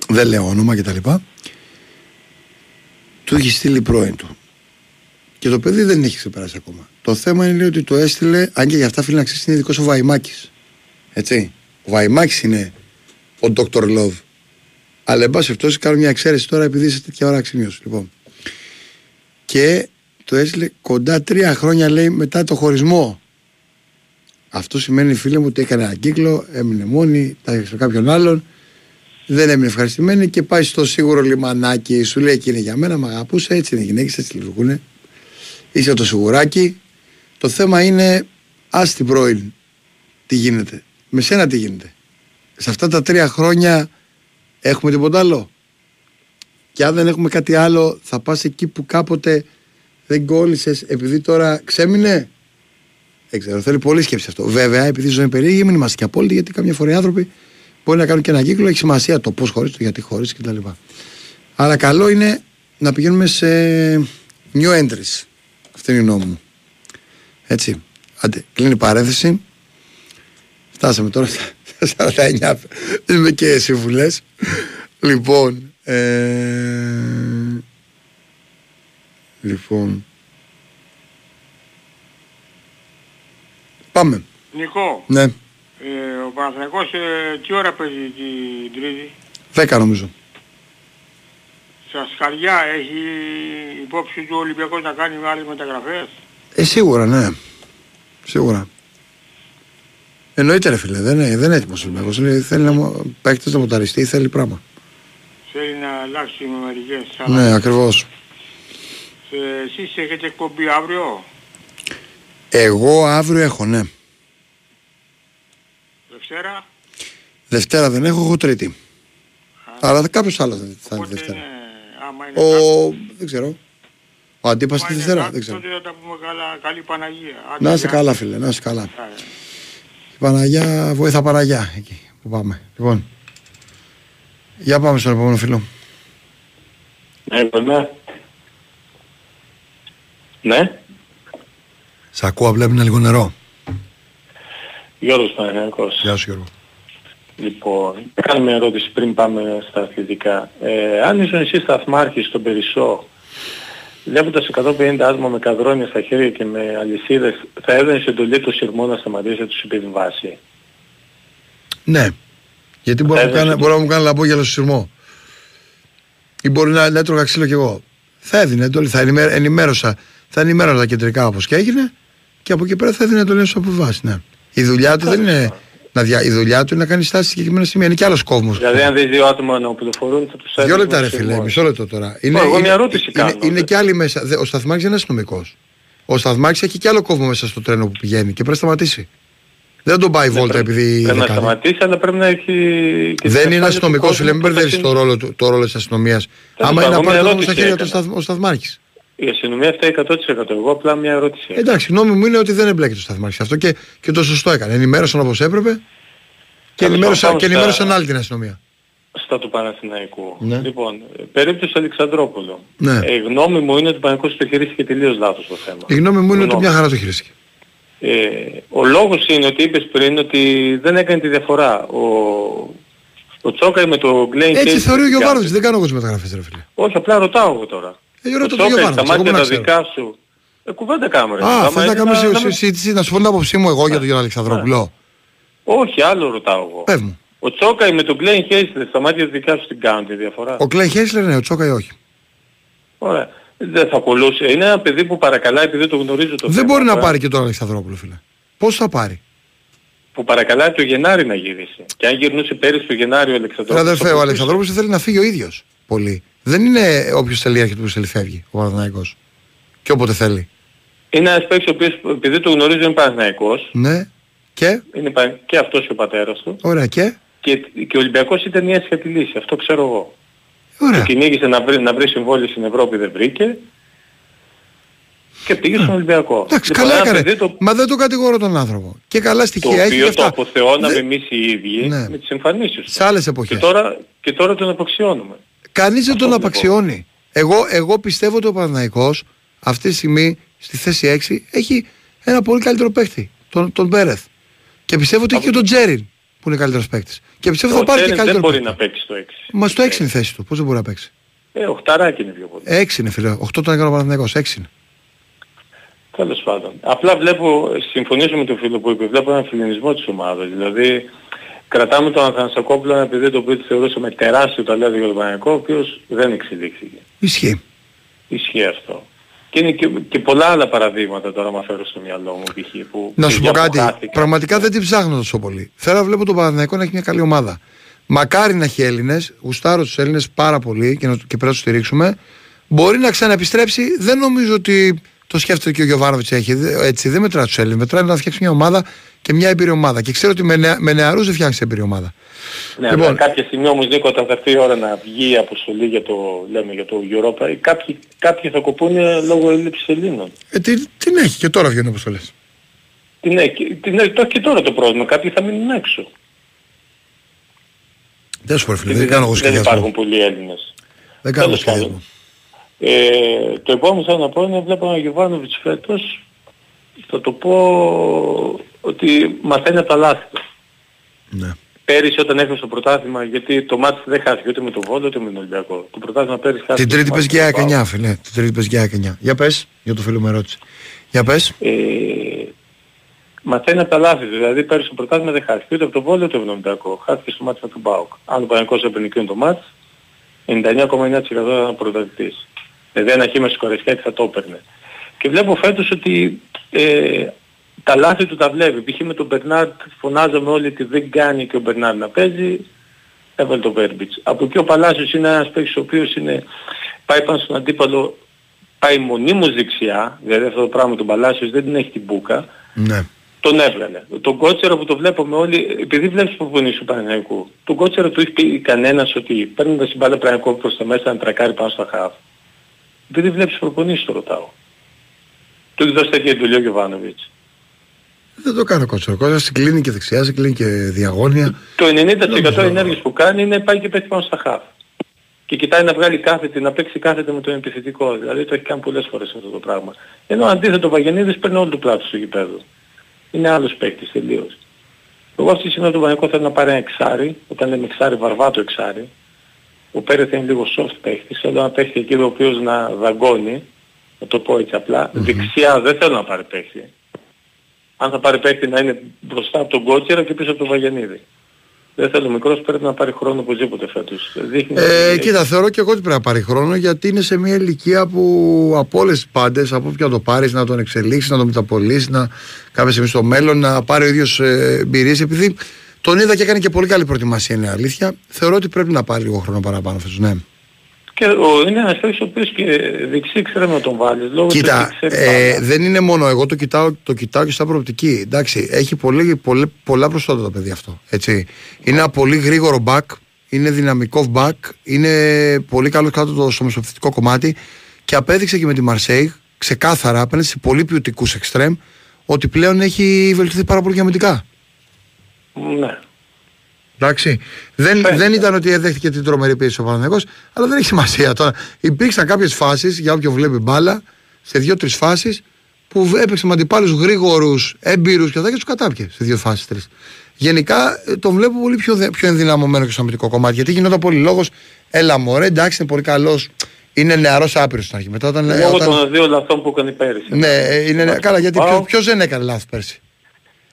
[SPEAKER 1] Δεν λέω όνομα κτλ. Του έχει στείλει πρώην του. Και το παιδί δεν έχει ξεπεράσει ακόμα. Το θέμα είναι λέει, ότι το έστειλε, αν και για αυτά φίλε να ξέρεις, είναι ειδικός ο Βαϊμάκης. Έτσι. Ο Βαϊμάκης είναι ο Dr. Love. Αλλά εν πάση περιπτώσει κάνω μια εξαίρεση τώρα επειδή είσαι τέτοια ώρα αξιμίωση. Λοιπόν. Και το έστειλε κοντά τρία χρόνια λέει μετά το χωρισμό. Αυτό σημαίνει φίλε μου ότι έκανε ένα κύκλο, έμεινε μόνη, τα είχε σε κάποιον άλλον, δεν έμεινε ευχαριστημένη και πάει στο σίγουρο λιμανάκι. Σου λέει και είναι για μένα, με αγαπούσε, έτσι είναι οι γυναίκες, έτσι λειτουργούν. Είσαι το σιγουράκι. Το θέμα είναι, ας την πρώην, τι γίνεται. Με σένα τι γίνεται. Σε αυτά τα τρία χρόνια έχουμε τίποτα άλλο; Και αν δεν έχουμε κάτι άλλο, θα πας εκεί που κάποτε δεν κόλλησες επειδή τώρα ξέμεινε; Δεν ξέρω, θέλει πολύ σκέψη αυτό. Βέβαια, επειδή η ζωή είναι περίεργη, μην είμαστε και απόλυτοι, γιατί καμιά φορά οι άνθρωποι μπορεί να κάνουν και ένα κύκλο, έχει σημασία το πώς χωρίς, το γιατί χωρίς κτλ. Αλλά καλό είναι να πηγαίνουμε σε new entries. Αυτή είναι η γνώμη μου. Έτσι. Άντε, κλείνει η παρένθεση. Φτάσαμε τώρα στα 49. Είμαι και συμβουλέ. Λοιπόν. Ε... Λοιπόν. Πάμε.
[SPEAKER 8] Νικό,
[SPEAKER 1] Ναι.
[SPEAKER 8] ε, ο Παναθηναϊκός ε, τι ώρα παίζει την Τρίτη;
[SPEAKER 1] 10 νομίζω.
[SPEAKER 8] Στα σκαριά έχει υπόψη του ο Ολυμπιακός να κάνει άλλες μεταγραφές;
[SPEAKER 1] Ε, σίγουρα, ναι. Σίγουρα. Εννοείται ρε φίλε, δεν είναι, δεν είναι έτοιμος ο Ολυμπιακός. Είναι- Θέλει να μου- παίκτης να μοταριστεί, θέλει πράγμα.
[SPEAKER 8] Θέλει να αλλάξει με μερικές
[SPEAKER 1] Ναι, ακριβώς.
[SPEAKER 8] Ε, εσείς έχετε εκπομπή αύριο,
[SPEAKER 1] Εγώ αύριο έχω, ναι.
[SPEAKER 8] Δευτέρα;
[SPEAKER 1] Δευτέρα δεν έχω, έχω Τρίτη. Αλλά κάποιος άλλος θα είναι
[SPEAKER 8] Οπότε,
[SPEAKER 1] Δευτέρα.
[SPEAKER 8] ναι, άμα είναι
[SPEAKER 1] Ο... δεν ξέρω. Ο αντίπας της
[SPEAKER 8] άμα είναι
[SPEAKER 1] Δευτέρα,
[SPEAKER 8] κάτι,
[SPEAKER 1] δεν ξέρω.
[SPEAKER 8] Τότε θα τα πούμε καλά, καλή Παναγία. Άντε,
[SPEAKER 1] Να είσαι
[SPEAKER 8] γεια.
[SPEAKER 1] καλά φίλε, να είσαι καλά.
[SPEAKER 8] Ε,
[SPEAKER 1] Η Παναγιά, βοήθα Παναγιά εκεί που πάμε. Λοιπόν, για πάμε στον επόμενο φίλο.
[SPEAKER 9] Ναι, ναι. Ναι,
[SPEAKER 1] Σ' ακούω, βλέπει ένα λίγο νερό.
[SPEAKER 9] Γιώργος Παναγιακός.
[SPEAKER 1] Γεια σου Γιώργο.
[SPEAKER 9] Λοιπόν, κάνω μια ερώτηση πριν πάμε στα αθλητικά. Ε, αν ήσουν εσύ σταθμάρχης στον Περισσό, βλέποντας 150 άτομα με καδρόνια στα χέρια και με αλυσίδες, θα έδωνες εντολή του σειρμό να σταματήσει να τους επιβάσει.
[SPEAKER 1] Ναι. Γιατί μπορεί να, μου
[SPEAKER 9] Έδωσε
[SPEAKER 1] κάνει,
[SPEAKER 9] το-
[SPEAKER 1] μπορεί να μου κάνει λαμπόγελο στο σειρμό. Ή μπορεί να, να έτρωγα ξύλο κι εγώ. Θα έδινε εντολή, θα ενημέ- ενημέρωσα, θα ενημέρωσα τα κεντρικά όπως και έγινε και από εκεί πέρα θα έδινε εντολή στους αποβάσεις. Ναι. Η δουλειά του δεν είναι να δια, η δουλειά του είναι να κάνει στάση σε συγκεκριμένα σημεία. Είναι κι άλλος κόσμος.
[SPEAKER 9] Δηλαδή αν δεις δύο άτομα να οπλοφορούν θα τους
[SPEAKER 1] Δύο
[SPEAKER 9] έδινες
[SPEAKER 1] λεπτά
[SPEAKER 9] τον
[SPEAKER 1] ρε φίλε,
[SPEAKER 9] σειρμό.
[SPEAKER 1] μισό λεπτό τώρα.
[SPEAKER 9] εγώ μια ερώτηση
[SPEAKER 1] είναι,
[SPEAKER 9] κάνω.
[SPEAKER 1] είναι, και άλλοι μέσα. Δε- Ο Σταθμάρχης δεν είναι αστυνομικός. Ο Σταθμάρχης έχει και άλλο κόσμο μέσα στο τρένο που πηγαίνει και πρέπει να σταματήσει. Δεν τον πάει βόλτα επειδή
[SPEAKER 9] Πρέπει
[SPEAKER 1] δεν
[SPEAKER 9] να
[SPEAKER 1] κάνει.
[SPEAKER 9] σταματήσει αλλά πρέπει να έχει... και
[SPEAKER 1] Δεν
[SPEAKER 9] την
[SPEAKER 1] είναι
[SPEAKER 9] ασφάλεια
[SPEAKER 1] αστυνομικός,
[SPEAKER 9] του
[SPEAKER 1] φίλε, μην
[SPEAKER 9] κόσμου που θα
[SPEAKER 1] μπερδεύει το
[SPEAKER 9] συν-
[SPEAKER 1] ρόλο, του- το ρόλο της αστυνομίας. Άμα είναι
[SPEAKER 9] εγώ
[SPEAKER 1] να πάρει
[SPEAKER 9] μια
[SPEAKER 1] το νόμο στα
[SPEAKER 9] ερώτηση
[SPEAKER 1] χέρια του
[SPEAKER 9] έκανα.
[SPEAKER 1] σταθ- ο Σταθμάρχης.
[SPEAKER 9] Η αστυνομία φταίει 100%. Εγώ απλά μια ερώτηση. έκανα.
[SPEAKER 1] Εντάξει, γνώμη μου είναι ότι δεν εμπλέκεται ο Σταθμάρχης αυτό και, και το σωστό έκανε. Ενημέρωσαν όπως έπρεπε και
[SPEAKER 9] Τέλος
[SPEAKER 1] ενημέρωσαν,
[SPEAKER 9] πάντων,
[SPEAKER 1] και
[SPEAKER 9] στα-
[SPEAKER 1] ενημέρωσαν άλλη την αστυνομία.
[SPEAKER 9] Στα του Παναθηναϊκού.
[SPEAKER 1] Ναι.
[SPEAKER 9] Λοιπόν, ε, περίπτωση Αλεξανδρόπουλου.
[SPEAKER 1] Ναι.
[SPEAKER 9] Ε, η γνώμη μου είναι ότι ο Παναθηναϊκός το χειρίστηκε τελείως λάθος το θέμα.
[SPEAKER 1] Η γνώμη μου είναι ότι
[SPEAKER 9] Γνώμη.
[SPEAKER 1] μια χαρά το χειρίστηκε.
[SPEAKER 9] Ε, ο λόγος είναι ότι είπες πριν ότι δεν έκανε τη διαφορά. Ο, ο Τσόκαη με το Γκλέιν
[SPEAKER 1] Έτσι
[SPEAKER 9] Κέις-
[SPEAKER 1] θεωρεί ο Γιωβάνοβιτς, δεν κάνω εγώ τις μεταγραφές, ρε φίλε.
[SPEAKER 9] Όχι, απλά ρωτάω εγώ τώρα.
[SPEAKER 1] Ε,
[SPEAKER 9] ο
[SPEAKER 1] ρώτα το
[SPEAKER 9] Τσόκαη
[SPEAKER 1] Γιωβάνοβιτς,
[SPEAKER 9] στα
[SPEAKER 1] εγώ
[SPEAKER 9] μάτια
[SPEAKER 1] που να
[SPEAKER 9] τα
[SPEAKER 1] ξέρω.
[SPEAKER 9] δικά σου. Ε, κουβέντα κάμερα.
[SPEAKER 1] Α, θες να κάνουμε συ- συζήτηση, να σου πω την άποψή μου εγώ για τον Γιώργο Αλεξανδρόπουλο.
[SPEAKER 9] Όχι, άλλο ρωτάω εγώ.
[SPEAKER 1] Πες μου.
[SPEAKER 9] Ο Τσόκαη με τον Γκλέιν Χέισλερ στα μάτια τα δικά σου την κάνουν τη διαφορά.
[SPEAKER 1] Ο Κλέι Χέσλερ, ναι, ο Τσόκαη όχι.
[SPEAKER 9] Ωραία. Δεν θα κολούσε. Είναι ένα παιδί που παρακαλάει επειδή το γνωρίζω το
[SPEAKER 1] Δεν
[SPEAKER 9] θέμα,
[SPEAKER 1] μπορεί να
[SPEAKER 9] τώρα,
[SPEAKER 1] πάρει και τον Αλεξανδρόπουλο, φίλε. Πώς θα πάρει;
[SPEAKER 9] Που παρακαλάει το Γενάρη να γυρίσει. Και αν γυρνούσε πέρυσι το Γενάρη ο
[SPEAKER 1] Ρε
[SPEAKER 9] Αλεξανδρόπουλος...
[SPEAKER 1] αδερφέ,
[SPEAKER 9] θα
[SPEAKER 1] ο
[SPEAKER 9] μπορούσε.
[SPEAKER 1] Αλεξανδρόπουλος θέλει να φύγει ο ίδιος. Πολύ. Δεν είναι όποιος θέλει έρχεται, όποιο θέλει φεύγει. Ο Παναθυναϊκό. Και όποτε θέλει.
[SPEAKER 9] Είναι ένας παίκτης ο οποίος επειδή το γνωρίζω είναι Παναθηναϊκός.
[SPEAKER 1] Ναι. Και;
[SPEAKER 9] Είναι πα- και αυτός και ο πατέρας του.
[SPEAKER 1] Ωραία. Και;
[SPEAKER 9] Και, και ο Ολυμπιακός ήταν μια έσχατη λύση. Αυτό ξέρω εγώ.
[SPEAKER 1] Ωραία.
[SPEAKER 9] Κυνήγησε να βρει, να βρει συμβόλαιο στην Ευρώπη δεν βρήκε. Και πήγε στον Ολυμπιακό.
[SPEAKER 1] Εντάξει,
[SPEAKER 9] Λοιπόν,
[SPEAKER 1] καλά
[SPEAKER 9] ένα
[SPEAKER 1] έκανε.
[SPEAKER 9] παιδί το,
[SPEAKER 1] Μα δεν το κατηγορώ τον άνθρωπο. Και καλά
[SPEAKER 9] το
[SPEAKER 1] στοιχεία έχει. και
[SPEAKER 9] οποίο το
[SPEAKER 1] αυτά.
[SPEAKER 9] αποθεώναμε
[SPEAKER 1] Δεν-
[SPEAKER 9] εμείς οι ίδιοι
[SPEAKER 1] Ναι.
[SPEAKER 9] με τις εμφανίσεις τους.
[SPEAKER 1] Σε άλλες
[SPEAKER 9] Και
[SPEAKER 1] εποχές.
[SPEAKER 9] τώρα, και τώρα τον αποξιώνουμε.
[SPEAKER 1] Κανείς δεν τον
[SPEAKER 9] λοιπόν.
[SPEAKER 1] απαξιώνει. Εγώ, εγώ πιστεύω ότι ο Παναθηναϊκός αυτή τη στιγμή στη θέση 6 έχει ένα πολύ καλύτερο παίκτη. Τον, τον Μπέρεθ. Και πιστεύω ότι έχει και τον Τζέριν που είναι καλύτερος παίκτης. Και πιστεύω θα
[SPEAKER 9] Ο
[SPEAKER 1] πάρει και
[SPEAKER 9] Τσέριν
[SPEAKER 1] καλύτερο
[SPEAKER 9] δεν μπορεί
[SPEAKER 1] παίκτη.
[SPEAKER 9] να παίξει το 6.
[SPEAKER 1] Μα στο 6 είναι η θέση του. Πώς δεν μπορεί να παίξει;
[SPEAKER 9] Ε, οχταράκι είναι πιο πολύ.
[SPEAKER 1] 6 είναι φίλε. 8 τον έκανε ο Παναθηναϊκός. 6 είναι.
[SPEAKER 9] Τέλος πάντων. Απλά βλέπω, συμφωνήσω με τον φίλο που είπε, βλέπω έναν φιλινισμό της ομάδας. Δηλαδή, κρατάμε τον Αθανασακόπουλο ένα παιδί το οποίο τη θεωρούσαμε τεράστιο ταλέντο για τον Παναγικό, ο οποίος δεν εξελίχθηκε.
[SPEAKER 1] Ισχύει.
[SPEAKER 9] Ισχύει αυτό. Και είναι και, και πολλά άλλα παραδείγματα τώρα μα φέρω στο μυαλό μου π.χ. που
[SPEAKER 1] Να σου πω
[SPEAKER 9] παιδιά που
[SPEAKER 1] κάτι.
[SPEAKER 9] χάθηκαν.
[SPEAKER 1] Πραγματικά δεν την ψάχνω τόσο πολύ. Θέλω να βλέπω τον Παναθηναϊκό να έχει μια καλή ομάδα. Μακάρι να έχει Έλληνες. Γουστάρω τους Έλληνες πάρα πολύ και, να, και πρέπει να τους στηρίξουμε. Μπορεί να ξαναεπιστρέψει. Δεν νομίζω ότι το σκέφτεται και ο Γιωβάνοβιτς έχει. Δε- Έτσι, δεν μετρά τους Έλληνες. Μετράει να φτιάξει μια ομάδα και μια εμπειρία ομάδα. Και ξέρω ότι με, νεα, με νεαρούς δεν φτιάχνεις εμπειρία ομάδα.
[SPEAKER 9] Ναι,
[SPEAKER 1] Λοιπόν.
[SPEAKER 9] αλλά κάποια στιγμή όμως Νίκο όταν θα έρθει η ώρα να βγει η αποστολή για το, λέμε, για το Europa, κάποιοι, κάποιοι θα κοπούν λόγω έλλειψης Ελλήνων.
[SPEAKER 1] Ε, τι, την έχει και τώρα βγαίνουν αποστολές.
[SPEAKER 9] Τι ναι, και- τι ναι, το έχει και τώρα το πρόβλημα. Κάποιοι θα μείνουν έξω.
[SPEAKER 1] Δεν σου πω, ρε φίλε,
[SPEAKER 9] Γιατί
[SPEAKER 1] δεν κάνω εγώ
[SPEAKER 9] δεν
[SPEAKER 1] σχεδιασμό.
[SPEAKER 9] υπάρχουν πολλοί Έλληνες.
[SPEAKER 1] Δεν κάνω
[SPEAKER 9] Τέλος
[SPEAKER 1] σχεδιασμό.
[SPEAKER 9] πάντων. Ε, το επόμενο θέλω να πω είναι βλέπω έναν Γιωβάνοβιτς φέτος θα το πω ότι μαθαίνει από τα λάθη του.
[SPEAKER 1] Ναι.
[SPEAKER 9] Πέρυσι όταν έφυγε στο πρωτάθλημα, γιατί το μάτι δεν χάθηκε ούτε με τον Βόλο ούτε με τον Ολυμπιακό. Το πρωτάθλημα πέρυσι χάθηκε.
[SPEAKER 1] Την τρίτη
[SPEAKER 9] το
[SPEAKER 1] πες
[SPEAKER 9] μάτι
[SPEAKER 1] για
[SPEAKER 9] με τον ΠΑΟΚ.
[SPEAKER 1] 9, φίλε. Την τρίτη πες για 9. Για πες, για το φίλο με ερώτηση. Για πες.
[SPEAKER 9] Ε, μαθαίνει από τα λάθη του. Δηλαδή πέρυσι το πρωτάθλημα δεν χάθηκε ούτε από τον Βόλο ούτε από τον Ολυμπιακό. Χάθηκε στο μάτι με τον ΠΑΟΚ. Αν ο Παναγικός έπαιρνε εκείνο το μάτι, 99,9% ήταν πρωταθλητής. Δηλαδή ένα χείμενο στο Κορεσιάκη θα το έπαιρνε. Και βλέπω φέτος ότι ε, τα λάθη του τα βλέπει. Π.χ. με τον Μπερνάρτ φωνάζαμε όλοι ότι δεν κάνει και ο Μπερνάρτ να παίζει. έβαλε το Βέρμπιτς. Από εκεί ο Παλάσιος είναι ένας παίκτης ο οποίος είναι, πάει πάνω στον αντίπαλο, πάει μονίμως δεξιά, δηλαδή αυτό το πράγμα του Παλάσιος δεν την έχει την μπούκα,
[SPEAKER 1] Ναι.
[SPEAKER 9] τον έβγαλε. Τον Κότσερο που το βλέπουμε όλοι, επειδή βλέπεις προπονήσεις του Παναγιακού, τον Κότσερο του έχει πει κανένας ότι παίρνοντας την μπάλα Παναγιακού προς τα μέσα να τρακάρει πάνω στα χαφ. Επειδή βλέπεις προπονήσεις το ρωτάω. Του έχει δώσει τέτοια εντολή ο Γιωβάνοβιτς.
[SPEAKER 1] Δεν το κάνω κότσο. Κότσο σε κλείνει και δεξιά, σε κλείνει και διαγώνια.
[SPEAKER 9] Το 90%
[SPEAKER 1] Νομίζω.
[SPEAKER 9] ενέργειες που κάνει είναι πάει και πέφτει πάνω στα χαφ. Και κοιτάει να βγάλει κάθετη, να παίξει κάθετη με τον επιθετικό. Δηλαδή το έχει κάνει πολλές φορές αυτό το πράγμα. Ενώ αντίθετο ο Βαγενίδης παίρνει όλο το πλάτος του γηπέδου. Είναι άλλος παίκτης τελείως. Εγώ αυτή τη στιγμή τον Παναγικό θέλω να πάρει ένα εξάρι, όταν λέμε εξάρι, βαρβάτο εξάρι. Ο Πέρεθ είναι λίγο soft παίκτης, θέλω να παίχτη εκεί ο οποίος να δαγκώνει, να το πω έτσι απλά. Δεξιά δεν θέλω να πάρει παίχτη. Αν θα πάρει παίχτη να είναι μπροστά από τον Κότσερα και πίσω από τον Βαγενίδη. Δεν θέλω μικρός, πρέπει να πάρει χρόνο οπωσδήποτε φέτος. Δείχνει
[SPEAKER 1] Ε,
[SPEAKER 9] ότι-
[SPEAKER 1] κοίτα, θεωρώ και εγώ ότι πρέπει να πάρει χρόνο γιατί είναι σε μια ηλικία που από όλες τις πάντες, από όποια το πάρεις, να τον εξελίξεις, να τον μεταπολίσει, να κάποια στιγμή στο μέλλον να πάρει ο ίδιος ε, εμπειρίες. Επειδή τον είδα και έκανε και πολύ καλή προετοιμασία, είναι αλήθεια. Θεωρώ ότι πρέπει να πάρει λίγο χρόνο παραπάνω φέτος, ναι.
[SPEAKER 9] Και ο, είναι ένας παίκτης ο οποίος και δεξί ξέρει να τον βάλεις. Λόγω του
[SPEAKER 1] Κοίτα,
[SPEAKER 9] ότι ξέρεις
[SPEAKER 1] ε,
[SPEAKER 9] μπάλα.
[SPEAKER 1] δεν είναι μόνο εγώ το κοιτάω, το κοιτάω και στα προοπτική. Εντάξει, έχει πολύ, πολύ, πολλά προσόντα το παιδί αυτό. Έτσι. Είναι ένα πολύ γρήγορο back, είναι δυναμικό back, είναι πολύ καλό κάτω το, στο μεσοπιθετικό κομμάτι και απέδειξε και με τη Μαρσέη ξεκάθαρα απέναντι σε πολύ ποιοτικούς εξτρέμ ότι πλέον έχει βελτιωθεί πάρα πολύ και αμυντικά.
[SPEAKER 9] Ναι.
[SPEAKER 1] Εντάξει. Δεν,
[SPEAKER 9] Φαίνεται.
[SPEAKER 1] δεν ήταν ότι έδεχτηκε την τρομερή πίεση ο Παναθηναϊκός, αλλά δεν έχει σημασία τώρα. Υπήρξαν κάποιες φάσεις, για όποιον βλέπει μπάλα, σε δύο-τρεις φάσεις που έπαιξε με αντιπάλους γρήγορους, έμπειρους και αυτά και τους κατάπιε σε δύο φάσεις τρεις. Γενικά ε, τον βλέπω πολύ πιο, δε- πιο ενδυναμωμένο και στο αμυντικό κομμάτι. Γιατί γινόταν πολύ λόγος, έλα μωρέ, εντάξει, είναι πολύ καλός. Είναι νεαρός άπειρος στην αρχή. Μετά όταν.
[SPEAKER 9] Λόγω
[SPEAKER 1] όταν-
[SPEAKER 9] των δύο λαθών που έκανε πέρυσι.
[SPEAKER 1] ναι, ε, είναι,
[SPEAKER 9] Μάλιστα.
[SPEAKER 1] καλά, γιατί
[SPEAKER 9] Πάω.
[SPEAKER 1] ποιος δεν έκανε λάθος πέρσι.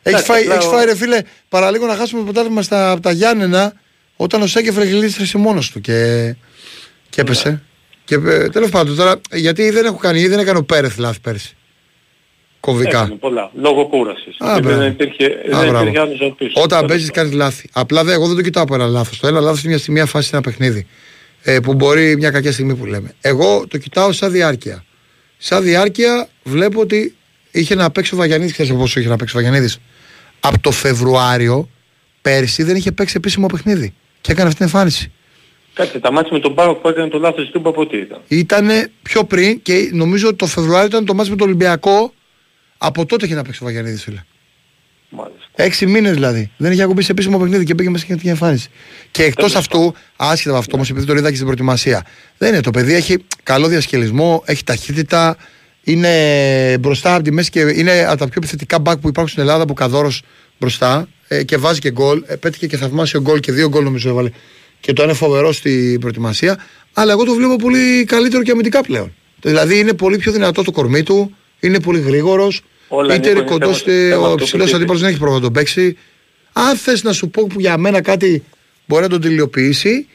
[SPEAKER 1] Έχεις
[SPEAKER 9] Εντάξει,
[SPEAKER 1] φάει,
[SPEAKER 9] απλά
[SPEAKER 1] έχεις
[SPEAKER 9] ο-
[SPEAKER 1] φάει, ρε φίλε, παραλίγο να χάσουμε το πρωτάθλημα στα από τα Γιάννενα όταν ο Σέκεφρε γλίστρησε μόνος του και, και έπεσε.
[SPEAKER 9] Ναι.
[SPEAKER 1] Και τέλος πάντων τώρα, γιατί δεν έχω κάνει, δεν έκανε ο Πέρεθ λάθη πέρσι. Κομβικά.
[SPEAKER 9] Έκανε πολλά. Λόγω κούρασης.
[SPEAKER 1] Α,
[SPEAKER 9] Και
[SPEAKER 1] μπράβο.
[SPEAKER 9] δεν υπήρχε,
[SPEAKER 1] Α,
[SPEAKER 9] δεν
[SPEAKER 1] μπράβο.
[SPEAKER 9] υπήρχε άλλος πίσω.
[SPEAKER 1] Όταν
[SPEAKER 9] Τέλος
[SPEAKER 1] παίζεις,
[SPEAKER 9] πάντων.
[SPEAKER 1] κάνεις λάθη. Απλά δεν, εγώ δεν το κοιτάω από ένα λάθος. Το ένα λάθος είναι μια στιγμή, μια φάση σε ένα παιχνίδι. Ε, που μπορεί μια κακιά στιγμή που λέμε. Εγώ το κοιτάω σαν διάρκεια. Σαν διάρκεια βλέπω ότι είχε να παίξει ο Βαγιανίδης. Ξέρετε πόσο είχε να παίξει ο Βαγιανίδης; Από το Φεβρουάριο πέρσι δεν είχε παίξει επίσημο παιχνίδι. Και έκανε αυτή την εμφάνιση.
[SPEAKER 9] Κάτσε, τα μάτια με τον Πάο που έκανε το λάθος του από τι ήταν;
[SPEAKER 1] Ήταν πιο πριν και νομίζω ότι το Φεβρουάριο ήταν το μάτι με τον Ολυμπιακό. Από τότε είχε να παίξει ο Βαγιανίδης, φίλε.
[SPEAKER 9] Μάλιστα.
[SPEAKER 1] Έξι μήνες δηλαδή. Δεν είχε ακουμπήσει επίσημο παιχνίδι και πήγε μέσα και την εμφάνιση. Και εκτός αυτού, άσχετα από αυτό όμως, επειδή τον είδα και στην προετοιμασία, δεν είναι. Το παιδί έχει καλό διασκελισμό, έχει ταχύτητα, είναι μπροστά από τη μέση και είναι από τα πιο επιθετικά μπακ που υπάρχουν στην Ελλάδα που καδόρος μπροστά ε, και βάζει και γκολ. Ε, πέτυχε και θαυμάσιο γκολ και δύο γκολ νομίζω έβαλε. Και το είναι φοβερό στην προετοιμασία. Αλλά εγώ το βλέπω πολύ καλύτερο και αμυντικά πλέον. Δηλαδή είναι πολύ πιο δυνατό το κορμί του, είναι πολύ γρήγορος.
[SPEAKER 9] Όλα
[SPEAKER 1] Είτε
[SPEAKER 9] είναι
[SPEAKER 1] είναι κοντός,
[SPEAKER 9] θέμα-
[SPEAKER 1] είτε
[SPEAKER 9] θέμα
[SPEAKER 1] ο
[SPEAKER 9] του
[SPEAKER 1] ψηλός
[SPEAKER 9] παιχνίδι.
[SPEAKER 1] αντίπαλος δεν έχει πρόβλημα να τον παίξει. Αν θες να σου πω που για μένα κάτι μπορεί να τον τελειοποιήσει,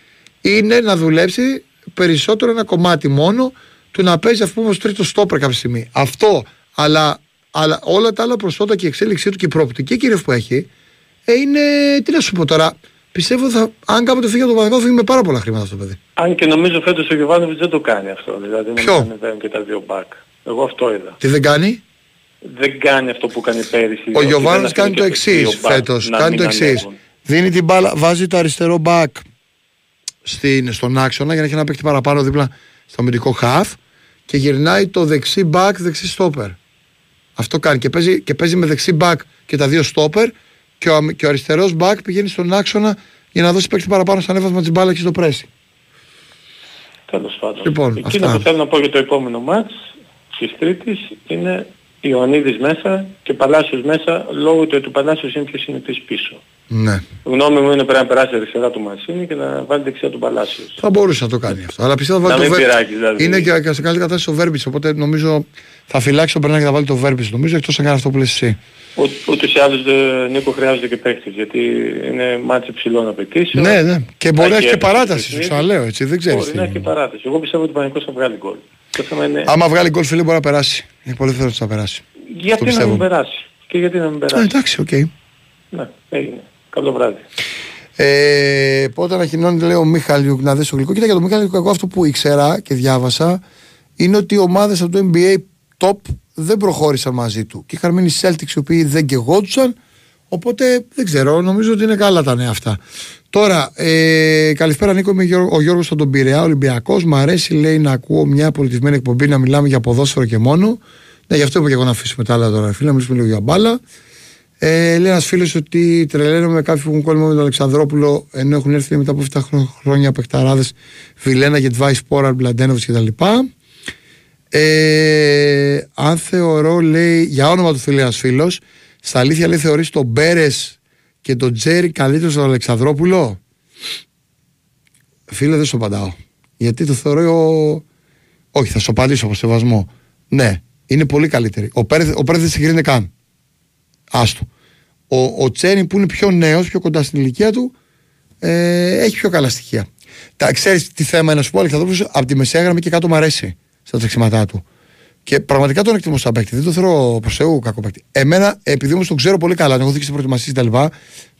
[SPEAKER 1] είναι να δουλέψει περισσότερο ένα κομμάτι μόνο του να παίζει, ας πούμε, ως τρίτο στόπερ κάποια στιγμή. Αυτό, αλλά, αλλά όλα τα άλλα προσόντα και η εξέλιξή του και η προοπτική κύριε που έχει, ε, είναι. Τι να σου πω τώρα. Πιστεύω θα, αν κάποτε φύγει από το Παναγιώτο θα φύγει με πάρα πολλά χρήματα αυτό το παιδί.
[SPEAKER 9] Αν και νομίζω φέτος ο Γιωβάνοβιτς δεν το κάνει αυτό. Δηλαδή
[SPEAKER 1] Ποιο;
[SPEAKER 9] να ανεβαίνουν και τα δύο μπακ. Εγώ αυτό είδα.
[SPEAKER 1] Τι δεν κάνει;
[SPEAKER 9] Δεν κάνει αυτό που κάνει πέρυσι.
[SPEAKER 1] Ο
[SPEAKER 9] ότι
[SPEAKER 1] Γιωβάνο
[SPEAKER 9] δεν
[SPEAKER 1] κάνει
[SPEAKER 9] αφήνει
[SPEAKER 1] το
[SPEAKER 9] και
[SPEAKER 1] εξής
[SPEAKER 9] δύο μπακ
[SPEAKER 1] φέτος.
[SPEAKER 9] να
[SPEAKER 1] Κάνει
[SPEAKER 9] μην
[SPEAKER 1] το εξής.
[SPEAKER 9] ανέβουν.
[SPEAKER 1] Δίνει την μπάλα, βάζει το αριστερό back στην, στον άξονα για να έχει ένα παίκτη παραπάνω δίπλα στο αμυντικό half και γυρνάει το δεξί back, δεξί stopper. Αυτό κάνει και παίζει, και παίζει με δεξί back και τα δύο stopper και ο, αμυ- και ο αριστερός back πηγαίνει στον άξονα για να δώσει παίκτη παραπάνω στο ανέβασμα της μπάλας και στο πρέσι.
[SPEAKER 9] Τέλος πάντων.
[SPEAKER 1] Λοιπόν,
[SPEAKER 9] Εκείνο
[SPEAKER 1] αυτά.
[SPEAKER 9] που θέλω να πω για το επόμενο μάτς της Τρίτης είναι Ιωαννίδης μέσα και Παλάσιος μέσα λόγω του ότι ο Παλάσιος είναι πιο συνηθής πίσω.
[SPEAKER 1] Ναι.
[SPEAKER 9] Γνώμη μου είναι πρέπει να περάσει αριστερά του Μασίνη και να βάλει δεξιά του Παλάσιος.
[SPEAKER 1] Θα μπορούσε να το κάνει αυτό. Αλλά πιστεύω θα
[SPEAKER 9] Να
[SPEAKER 1] βάλει το
[SPEAKER 9] μην
[SPEAKER 1] Βέρμπιτς.
[SPEAKER 9] πειράξει, δηλαδή.
[SPEAKER 1] Είναι και και σε καλή κατάσταση ο Βέρμπιτ. Οπότε νομίζω θα φυλάξει τον Περνά και θα βάλει το Βέρμπιτ. Νομίζω εκτός αν κάνει αυτό που λες εσύ.
[SPEAKER 9] Ο, ούτως ή άλλως ε, Νίκο χρειάζεται και παίχτης γιατί είναι μάτς υψηλών απαιτήσεων.
[SPEAKER 1] Ναι, ναι. Και μπορεί να έχει και
[SPEAKER 9] έπαιξε
[SPEAKER 1] παράταση. Σου
[SPEAKER 9] παιχνίδι.
[SPEAKER 1] ξαναλέω έτσι. Δεν ξέρεις.
[SPEAKER 9] Μπορεί να έχει και παράταση. Εγώ πιστεύω ότι ο Παναθηναϊκός θα βγάλει γκολ. Το θέμα είναι
[SPEAKER 1] Άμα βγάλει γκολ φίλε μπορεί να περάσει. Είναι πολύ θεωρώ ότι θα περάσει.
[SPEAKER 9] γιατί να
[SPEAKER 1] πιστεύω.
[SPEAKER 9] μην περάσει; Και γιατί να μην
[SPEAKER 1] Α,
[SPEAKER 9] περάσει;
[SPEAKER 1] εντάξει, οκ.
[SPEAKER 9] Ναι, έγινε. Καλό βράδυ.
[SPEAKER 1] Ε, πότε ανακοινώνει, λέει ο Μίχαλιουκ να δεις στο γλυκό. Κοίτα για τον Μίχαλιουκ, εγώ αυτό που ήξερα και διάβασα είναι ότι οι ομάδες από το NBA top δεν προχώρησαν μαζί του. Και είχαν μείνει οι Celtics οι οποίοι δεν καιγόντουσαν. Οπότε δεν ξέρω, νομίζω ότι είναι καλά τα νέα αυτά. Τώρα, ε, καλησπέρα Νίκο, είμαι ο Γιώργος από τον Πειραιά, Ολυμπιακός. Μ' αρέσει, λέει, να ακούω μια πολιτισμένη εκπομπή να μιλάμε για ποδόσφαιρο και μόνο. Ναι, γι' αυτό είπα και εγώ να αφήσουμε τα άλλα τώρα, φίλε, να μιλήσουμε λίγο για μπάλα. Ε, λέει ένας φίλος ότι τρελαίνομαι με κάποιοι που έχουν κόλλημα με τον Αλεξανδρόπουλο ενώ έχουν έρθει μετά από 7 χρόνια παιχταράδες Βιλένα, Γετβάη, Σπόρα, Μπλαντένοβιτς κτλ. Ε, αν θεωρώ, λέει, για όνομα του φίλου ένας φίλος, στα αλήθεια λέει θεωρείς τον Μπέρες και τον Τζέρι καλύτερος στον Αλεξανδρόπουλο; Φίλε, δεν σου απαντάω. Γιατί το θεωρώ. Όχι, θα σου απαντήσω από σεβασμό. Ναι, είναι πολύ καλύτερη. Ο Πέρε, ο δεν συγκρίνεται καν. Άστο. Ο, ο Τσέρι που είναι πιο νέος, πιο κοντά στην ηλικία του, ε, έχει πιο καλά στοιχεία. Τα ξέρεις τι θέμα είναι να σου πω, Αλεξανδρόπουλο από τη μεσαία γραμμή και κάτω μου αρέσει στα τρεξίματά του. Και πραγματικά τον εκτιμώ σαν παίκτη. Δεν το θεωρώ προς Θεού κακό παίκτη. Εμένα, επειδή όμως τον ξέρω πολύ καλά, τον έχω δει και στην προετοιμασία κτλ.,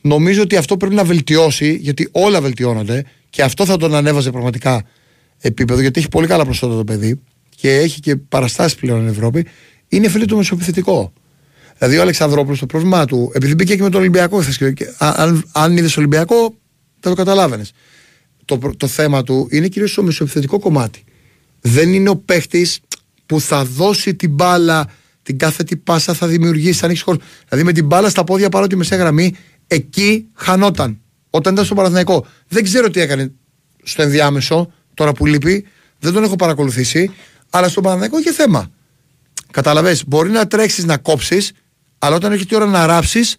[SPEAKER 1] νομίζω ότι αυτό πρέπει να βελτιώσει, γιατί όλα βελτιώνονται και αυτό θα τον ανέβαζε πραγματικά επίπεδο, γιατί έχει πολύ καλά προσόντα το παιδί και έχει και παραστάσεις πλέον στην Ευρώπη. Είναι φίλο του μεσοπιθετικό. Δηλαδή ο Αλεξανδρόπουλος το πρόβλημά του, επειδή μπήκε και με τον Ολυμπιακό, και, αν, αν είδες Ολυμπιακό, θα το καταλάβαινες. Το, το θέμα του είναι κυρίως στο μεσοπιθετικό κομμάτι. Δεν είναι ο παίχτης που θα δώσει την μπάλα, την κάθετη πάσα θα δημιουργήσει, θα ανοίξει χώρο. Δηλαδή με την μπάλα στα πόδια παρά τη μεσαία γραμμή, εκεί χανόταν. Όταν ήταν στο Παναθηναϊκό. Δεν ξέρω τι έκανε στο ενδιάμεσο, τώρα που λείπει, δεν τον έχω παρακολουθήσει, αλλά στο Παναθηναϊκό είχε θέμα. Κατάλαβε, μπορεί να τρέξεις να κόψεις, αλλά όταν έχει τη ώρα να ράψεις,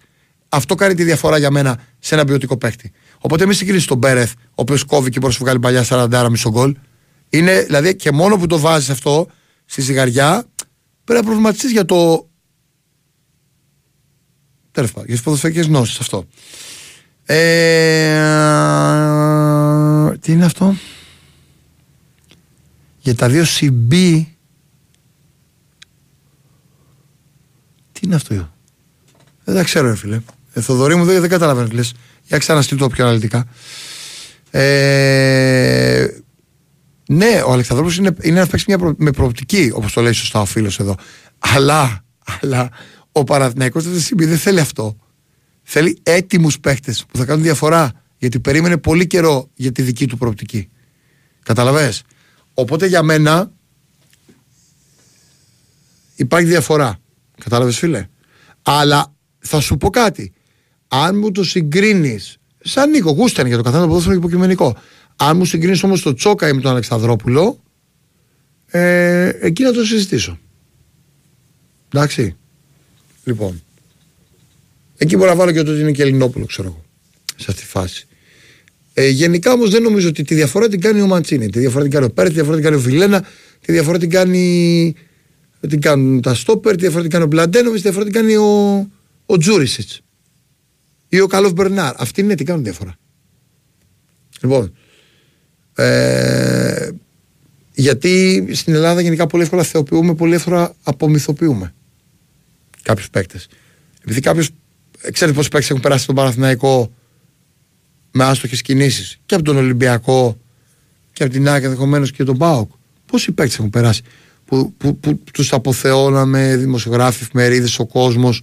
[SPEAKER 1] αυτό κάνει τη διαφορά για μένα σε ένα ποιοτικό παίχτη. Οπότε μην συγκρίνει τον Μπέρεθ, ο οποίος κόβει και μπορεί να βγάλει παλιά 40 μισό γκολ. Είναι δηλαδή και μόνο που το βάζεις αυτό, στη ζυγαριά, πρέπει να προβληματιστείς για το. Τέλος πάντων, για τις ποδοσφαιρικές γνώσεις αυτό. Ε, τι είναι αυτό; Για τα δύο CB. Τι είναι αυτό. Δεν τα ξέρω, ρε φίλε. Ε, Θοδωρή μου δεν, δεν καταλαβαίνω τι λες. Για ξαναστείλ το πιο αναλυτικά. Ε, ναι, ο Αλεξανδρόπουλος είναι, είναι ένας παίξει με προοπτική, όπως το λέει σωστά ο φίλος εδώ. Αλλά, αλλά ο Παναθηναϊκός δεν θέλει αυτό. Θέλει έτοιμους παίχτε που θα κάνουν διαφορά. Γιατί περίμενε πολύ καιρό για τη δική του προοπτική. Καταλαβες; Οπότε για μένα υπάρχει διαφορά. Κατάλαβες φίλε; Αλλά θα σου πω κάτι. Αν μου το συγκρίνεις, σαν Νίκο, γούσταν για το καθένα το ποδόσφαιρο υποκειμενικό. Αν μου συγκρίνεις όμως το Τσόκα ή με τον Αλεξανδρόπουλο, ε, εκεί να το συζητήσω. Εντάξει. Λοιπόν. Εκεί μπορώ να βάλω και το ότι είναι και Ελληνόπουλο, ξέρω εγώ. Σε αυτή τη φάση. Ε, γενικά όμως δεν νομίζω ότι τη διαφορά την κάνει ο Μαντσίνη. Τη διαφορά την κάνει ο Πέρ, τη διαφορά την κάνει ο Βιλένα, τη διαφορά την κάνει. Την κάνουν τα Στόπερ, τη διαφορά την κάνει ο Μπλαντένοβι, τη διαφορά την κάνει ο, ο Τζούρισιτς. Ή ο Καλόφ Μπερνάρ. Αυτή είναι τι κάνουν διαφορά. Λοιπόν, ε, γιατί στην Ελλάδα γενικά πολύ εύκολα θεοποιούμε, πολύ εύκολα απομυθοποιούμε κάποιους παίκτες. Επειδή κάποιος, ξέρετε πόσοι παίκτες έχουν περάσει στον Παναθηναϊκό με άστοχες κινήσεις και από τον Ολυμπιακό και από την Άκη ενδεχομένως και τον Πάοκ. Πόσοι παίκτες έχουν περάσει που, που, που, τους αποθεώναμε δημοσιογράφοι, εφημερίδες, ο κόσμος.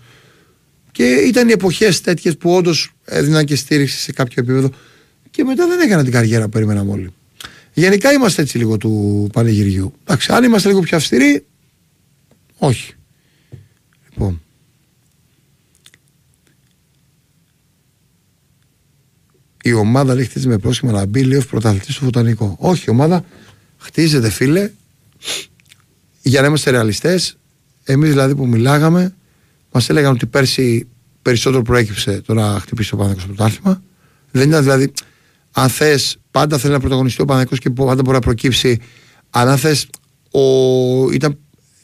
[SPEAKER 1] Και ήταν οι εποχές τέτοιες που όντως έδιναν και στήριξη σε κάποιο επίπεδο και μετά δεν έκαναν την καριέρα που περιμέναμε όλοι. Γενικά είμαστε έτσι λίγο του πανηγυριού. Εντάξει, αν είμαστε λίγο πιο αυστηροί, όχι. Λοιπόν. Η ομάδα λέει χτίζει με πρόσχημα να μπει λίγο πρωταθλητής στο φωτανικό. Όχι, η ομάδα χτίζεται, φίλε, για να είμαστε ρεαλιστές. Εμείς δηλαδή που μιλάγαμε, μας έλεγαν ότι πέρσι περισσότερο προέκυψε το να χτυπήσει ο Παναγιώτο στο πρωτάθλημα. Δεν ήταν δηλαδή αν θες, πάντα θέλει να πρωταγωνιστεί ο Παναγικό και πάντα μπορεί να προκύψει. Αλλά αν θες, ήταν,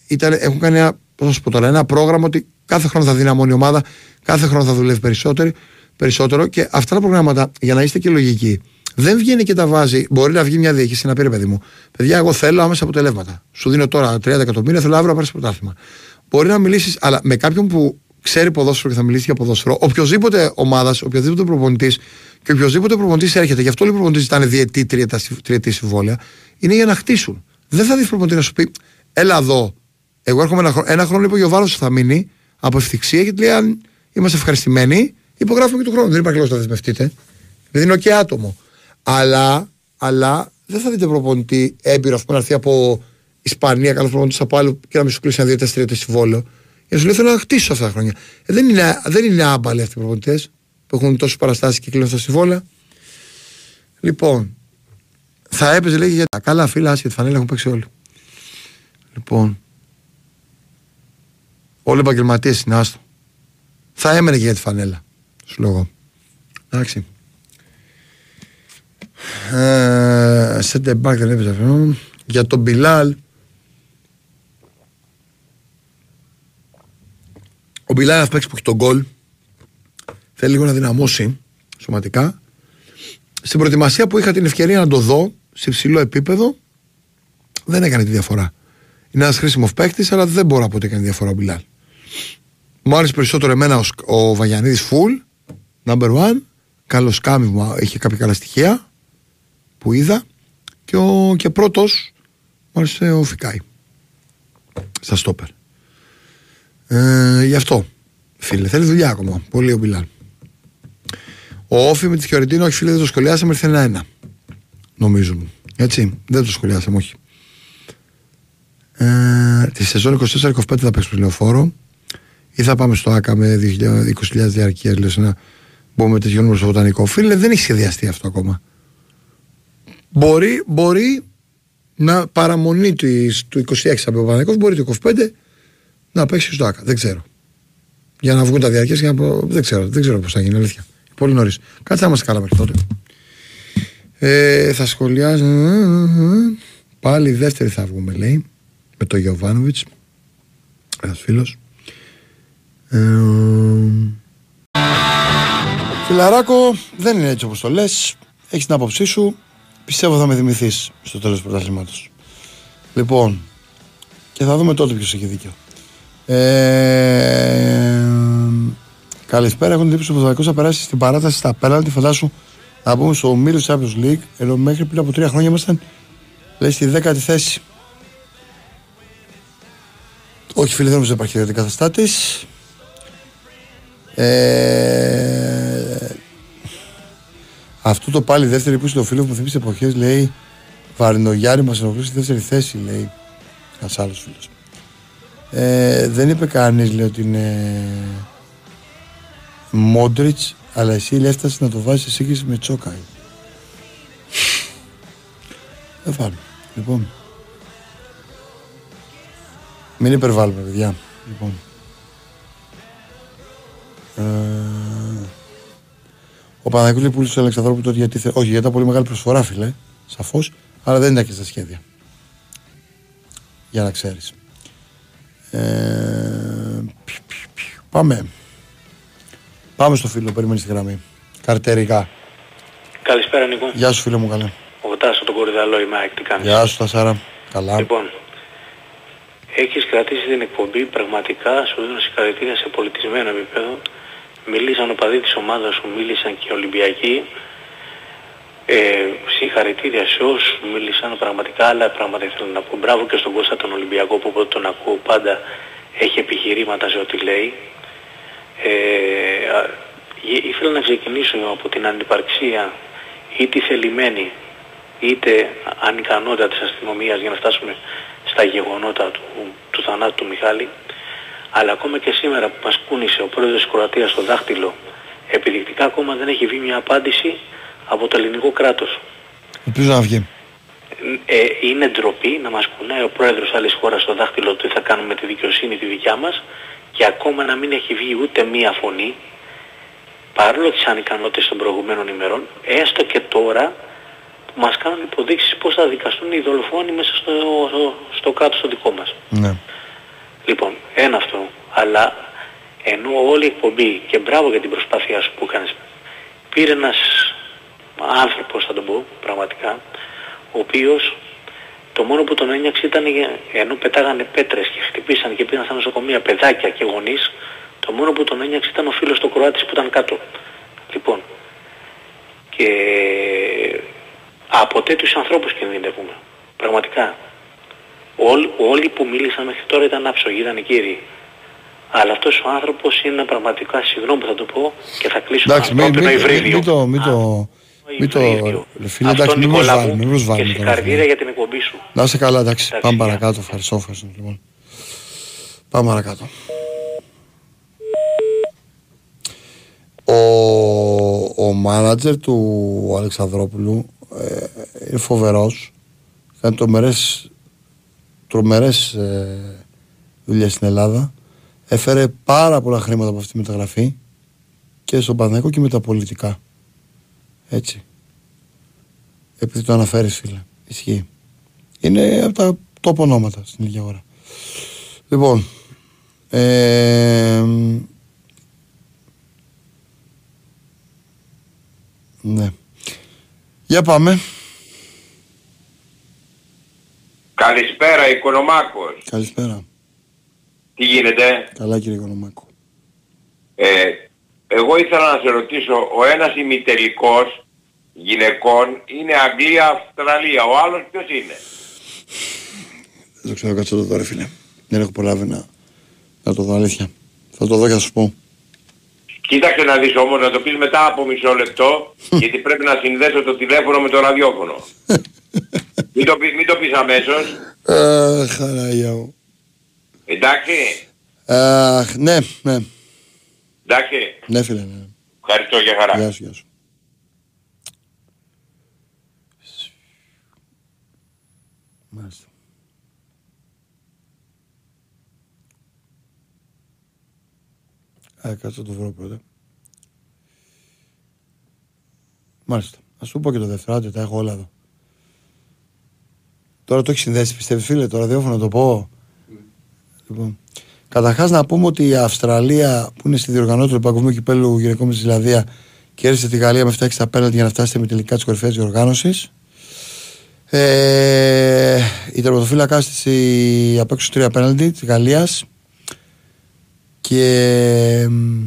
[SPEAKER 1] ήταν, έχουν κάνει ένα, πώς πω τώρα, ένα πρόγραμμα ότι κάθε χρόνο θα δυναμώνει η ομάδα, κάθε χρόνο θα δουλεύει περισσότερο, περισσότερο και αυτά τα προγράμματα, για να είστε και λογικοί, δεν βγαίνει και τα βάζει. Μπορεί να βγει μια διοίκηση να πει ρε παιδί μου, παιδιά, εγώ θέλω άμεσα αποτελέσματα. Σου δίνω τώρα 30 εκατομμύρια, θέλω αύριο να πάρεις πρωτάθλημα. Μπορεί να μιλήσεις, αλλά με κάποιον που ξέρει ποδόσφαιρο και θα μιλήσει για ποδόσφαιρο. Οποιοδήποτε ομάδας, οποιοδήποτε προπονητής και οποιοδήποτε προπονητής έρχεται, γι' αυτό όλοι οι προπονητές ήταν διετή, τριετή, τριετή συμβόλαια, είναι για να χτίσουν. Δεν θα δεις προπονητή να σου πει, έλα εδώ. Εγώ έρχομαι ένα χρόνο. Ένα χρόνο είπε ο Γιωβάνο θα μείνει από ευθυξία γιατί λέει αν είμαστε ευχαριστημένοι, υπογράφουμε και του χρόνου. Δεν υπάρχει λόγος να δεσμευτείτε. Δηλαδή είναι και άτομο. Αλλά, αλλά δεν θα δείτε προπονητή έμπειρο που να έρθει από Ισπανία, καλό προπονητής από άλλο και να μην σου κλείσει ένα δύο-τέσσερα συμβόλαιο. Για να σου λέει θέλω να χτίσω αυτά τα χρόνια. Ε, δεν, είναι, δεν είναι άμπαλοι αυτοί οι προπονητές που έχουν τόσες παραστάσεις και κλείνουν στα συμβόλαια. Λοιπόν, θα έπαιζε λέει για τα καλά φύλλα, άσχετη φανέλα έχουν παίξει όλοι. Λοιπόν, όλοι οι επαγγελματίες είναι άστο. Θα έμενε και για τη φανέλα. Σου λέω Εντάξει. Ε, Σέντε μπακ δεν έπαιζε αυτό. Για τον Μπιλάλ. Ο Μπιλάλ θα παίξει που έχει τον γκολ. Θέλει λίγο να δυναμώσει σωματικά. Στην προετοιμασία που είχα την ευκαιρία να το δω σε υψηλό επίπεδο, δεν έκανε τη διαφορά. Είναι ένας χρήσιμος παίκτης, αλλά δεν μπορώ να πω ότι έκανε διαφορά ο Μπιλάλ. Μου άρεσε περισσότερο εμένα ο, ο Βαγιανίδης Φουλ, number one. Καλός σκάμι είχε κάποια καλά στοιχεία που είδα. Και, ο, και πρώτος μου άρεσε ο Φικάη. Στα στόπερ. Ε, γι' αυτό, φίλε, θέλει δουλειά ακόμα. Πολύ ο Μπιλάλ. Ο Όφη με τη Φιωρεντίνο, όχι φίλε, δεν το σχολιάσαμε, ήρθε ένα-ένα. Νομίζω μου. Έτσι, δεν το σχολιάσαμε, όχι. Ε, τη σεζόν 24-25 θα παίξουμε λεωφόρο ή θα πάμε στο ΑΚΑ με 20.000 διαρκεία, λες να μπούμε τέτοιο νούμερο στο βοτανικό. Φίλε, δεν έχει σχεδιαστεί αυτό ακόμα. Μπορεί, μπορεί να παραμονή του, του 26 από ο μπορεί το 25 να παίξεις στο ΑΚΑ. Δεν ξέρω. Για να βγουν τα διαρκεία, δεν ξέρω, δεν ξέρω πώς θα γίνει, αλήθεια. Πολύ νωρίς. Κάτσε να είμαστε καλά μέχρι τότε. Ε, θα σχολιάζω. Πάλι δεύτερη θα βγούμε, λέει. Με τον Γιωβάνοβιτς. Ένας φίλος. Ε, Φιλαράκο, δεν είναι έτσι όπως το λες. Έχεις την άποψή σου. Πιστεύω θα με θυμηθείς στο τέλος του πρωταθλήματος. Λοιπόν, και θα δούμε τότε ποιος έχει δίκιο. Ε, καλησπέρα. Έχουν εντύπωση ότι ο Ποδαρικός θα περάσει στην παράταση στα πέναλτι. Φαντάσου να πούμε στο ομίλιο της Champions League. Ενώ μέχρι πριν από τρία χρόνια ήμασταν λέει στη δέκατη θέση. Όχι, φίλε, δεν νομίζω ότι υπάρχει καταστάτη. Ε, αυτό το πάλι δεύτερη που στο φίλο που θυμίσει εποχές λέει Βαρινογιάρη μας ενοχλεί στη δεύτερη θέση, λέει ένας άλλος φίλος. Ε, δεν είπε κανείς, λέει ότι είναι Μόντριτς, αλλά εσύ λέει έφτασε να το βάζεις σε σύγκριση με Τσόκαη. Δεν βάλω. Λοιπόν. Μην υπερβάλλουμε, παιδιά. Λοιπόν. Ε, ο Παναγιώτης πούλησε του Αλεξανδρόπουλου τότε γιατί. Θε... Όχι, γιατί ήταν πολύ μεγάλη προσφορά, φίλε. Σαφώς. Αλλά δεν ήταν και στα σχέδια. Για να ξέρεις. Ε, πάμε. Πάμε στο φίλο, περιμένεις τη γραμμή. Καρτερικά.
[SPEAKER 10] Καλησπέρα Νίκο.
[SPEAKER 1] Γεια σου φίλε μου καλά.
[SPEAKER 10] Ο Τάσο τον Κορυδαλό είμαι, τι κάνεις;
[SPEAKER 1] Γεια σου Τασάρα. Καλά.
[SPEAKER 10] Λοιπόν, έχεις κρατήσει την εκπομπή πραγματικά, σου δίνω συγχαρητήρια σε πολιτισμένο επίπεδο. Μίλησαν οπαδοί της ομάδας σου, μίλησαν και οι Ολυμπιακοί. Ε, συγχαρητήρια σε όσους μίλησαν πραγματικά, αλλά πραγματικά θέλω να πω μπράβο και στον Κώστα τον Ολυμπιακό που όποτε τον ακούω πάντα έχει επιχειρήματα σε ό,τι λέει. Ε, ήθελα να ξεκινήσω από την ανυπαρξία ή τη θελημένη είτε ανικανότητα της αστυνομίας για να φτάσουμε στα γεγονότα του, του θανάτου του Μιχάλη αλλά ακόμα και σήμερα που μας κούνησε ο πρόεδρος της Κροατίας στο δάχτυλο επιδεικτικά ακόμα δεν έχει βγει μια απάντηση από το ελληνικό κράτος.
[SPEAKER 1] Ελπίζω να βγει.
[SPEAKER 10] Ε, είναι ντροπή να μας κουνάει ο πρόεδρος άλλης χώρας στο δάχτυλο του τι θα κάνουμε με τη δικαιοσύνη τη δικιά μας και ακόμα να μην έχει βγει ούτε μία φωνή παρόλο τις ανικανότητες των προηγουμένων ημερών έστω και τώρα που μας κάνουν υποδείξεις πώς θα δικαστούν οι δολοφόνοι μέσα στο, στο, στο κράτος το δικό μας.
[SPEAKER 1] Ναι.
[SPEAKER 10] Λοιπόν, ένα αυτό. Αλλά ενώ όλη η εκπομπή και μπράβο για την προσπάθειά σου που έκανες πήρε ένας άνθρωπος θα τον πω πραγματικά ο οποίος το μόνο που τον ένιωξε ήταν ενώ πετάγανε πέτρες και χτυπήσαν και πήγαν στα νοσοκομεία παιδάκια και γονείς Το μόνο που τον ένιωξε ήταν ο φίλος του Κροάτης που ήταν κάτω. Λοιπόν. Και από τέτοιους ανθρώπους κινδυνεύουμε. Πραγματικά. Όλοι, όλοι που μίλησαν μέχρι τώρα ήταν άψογοι, ήταν κύριοι. Αλλά αυτός ο άνθρωπος είναι πραγματικά, συγγνώμη που θα το πω και θα κλείσω
[SPEAKER 1] Εντάξει,
[SPEAKER 10] το
[SPEAKER 1] μην, μην,
[SPEAKER 10] ανθρώπινο
[SPEAKER 1] μην,
[SPEAKER 10] υβρίδιο.
[SPEAKER 1] μην το, μην το, μην το,
[SPEAKER 10] υβρίδιο.
[SPEAKER 1] ρε φίλε,
[SPEAKER 10] Αυτό,
[SPEAKER 1] εντάξει, μην
[SPEAKER 10] Νικόλα μου,
[SPEAKER 1] προσβάλλουμε, μην προσβάλλουμε
[SPEAKER 10] Και
[SPEAKER 1] τώρα.
[SPEAKER 10] συγχαρητήρια για την εκπομπή σου.
[SPEAKER 1] Να είσαι καλά, εντάξει,
[SPEAKER 10] Εντάξει,
[SPEAKER 1] πάμε
[SPEAKER 10] γεια.
[SPEAKER 1] παρακάτω, ευχαριστώ, ευχαριστώ, λοιπόν. Πάμε παρακάτω. Ο, ο μάνατζερ του Αλεξανδρόπουλου ε, είναι φοβερός. Κάνει τρομερές, τρομερές ε, δουλειές στην Ελλάδα. Έφερε πάρα πολλά χρήματα από αυτή τη μεταγραφή και στον Παναγικό και με τα πολιτικά. Έτσι. Επειδή το αναφέρεις φίλε. Ισχύει. Είναι από τα top ονόματα στην ίδια ώρα. Λοιπόν, ε, ναι. Για πάμε.
[SPEAKER 11] Καλησπέρα, Οικονομάκος.
[SPEAKER 1] Καλησπέρα.
[SPEAKER 11] Τι γίνεται;
[SPEAKER 1] Καλά κύριε Οικονομάκο.
[SPEAKER 11] Ε, εγώ ήθελα να σε ρωτήσω, ο ένας ημιτελικός γυναικών είναι Αγγλία-Αυστραλία. Ο άλλος ποιος είναι;
[SPEAKER 1] Δεν το ξέρω κάτσω το δω ρε φίλε. Δεν έχω προλάβει να, να το δω αλήθεια. Θα το δω και θα σου πω.
[SPEAKER 11] Κοίταξε να δεις όμως να το πεις μετά από μισό λεπτό γιατί πρέπει να συνδέσω το τηλέφωνο με το ραδιόφωνο. [LAUGHS] μην, το, πεις- μην το πεις αμέσως.
[SPEAKER 1] Αχ, χαράγια μου.
[SPEAKER 11] Εντάξει.
[SPEAKER 1] Αχ, ναι, ναι.
[SPEAKER 11] Εντάξει.
[SPEAKER 1] Ναι φίλε, ναι.
[SPEAKER 11] Ευχαριστώ για χαρά.
[SPEAKER 1] Γεια σου, γεια σου. Μάλιστα. Α, κάτσε να το βρω πρώτα. Μάλιστα. Α σου πω και το δεύτερο, άντε, τα έχω όλα εδώ. Τώρα το έχεις συνδέσει, πιστεύεις φίλε, το ραδιόφωνο να το πω. Λοιπόν. Καταρχάς να πούμε ότι η Αυστραλία που είναι στη διοργανώτρια του Παγκοσμίου Κυπέλου Γυναικών με της Ζηλανδία κέρδισε τη Γαλλία με 7-6 απέναντι για να φτάσει με τελικά τη κορυφαία διοργάνωσης. Ε, η τερματοφύλακα της η απ' έξω τρία απέναντι της Γαλλίας. Και μ,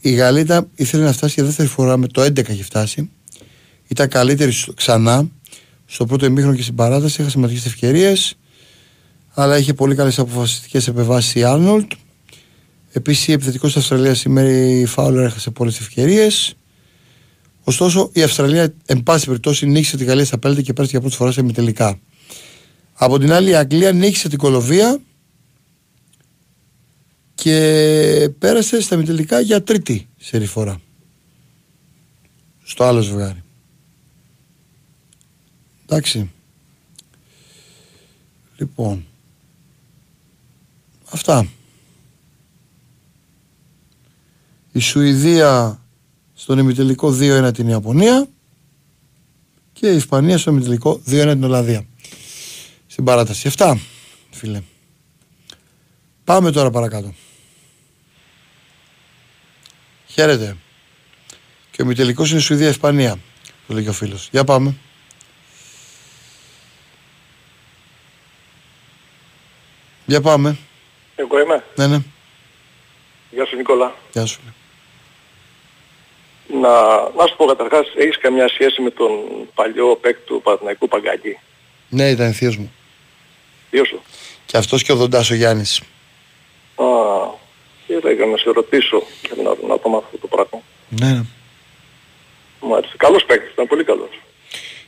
[SPEAKER 1] η Γαλλία ήταν- ήθελε να φτάσει για δεύτερη φορά με το 11 έχει φτάσει. Ήταν καλύτερη στο- ξανά στο πρώτο ημίχρονο και στην παράταση. Είχα σημαντικέ ευκαιρίες. Αλλά είχε πολύ καλές αποφασιστικές επεμβάσεις η Άρνολτ. Επίσης, η επιθετικός της Αυστραλίας η Μέρι Φάουλερ έχασε πολλές ευκαιρίες. Ωστόσο, η Αυστραλία, εν πάση περιπτώσει, νίκησε τη Γαλλία στα πέντε και πέρασε για πρώτη φορά σε ημιτελικά. Από την άλλη, η Αγγλία νίκησε την Κολοβία και πέρασε στα ημιτελικά για τρίτη σερή φορά. Στο άλλο ζευγάρι. Εντάξει. Λοιπόν. Αυτά. Η Σουηδία στον ημιτελικό 2-1 την Ιαπωνία και η Ισπανία στον ημιτελικό 2-1 την Ολλανδία. Στην παράταση. 7, φίλε. Πάμε τώρα παρακάτω. Χαίρετε. Και ο ημιτελικός είναι Σουηδία-Ισπανία. Το λέει και ο φίλος. Για πάμε. Για πάμε.
[SPEAKER 5] Εγώ είμαι.
[SPEAKER 1] Ναι, ναι.
[SPEAKER 5] Γεια σου Νικόλα.
[SPEAKER 1] Γεια σου.
[SPEAKER 5] Να, να σου πω καταρχάς, έχεις καμιά σχέση με τον παλιό παίκτη του Παναθηναϊκού Παγκάκη.
[SPEAKER 1] Ναι, ήταν θείος μου.
[SPEAKER 5] Ποιος σου;
[SPEAKER 1] Και αυτός και ο Δοντάς ο Γιάννης.
[SPEAKER 5] Α, και έλεγα να σε ρωτήσω και να, να το μάθω αυτό το πράγμα.
[SPEAKER 1] Ναι, ναι.
[SPEAKER 5] Μάλιστα. Καλός παίκτης, ήταν πολύ καλός.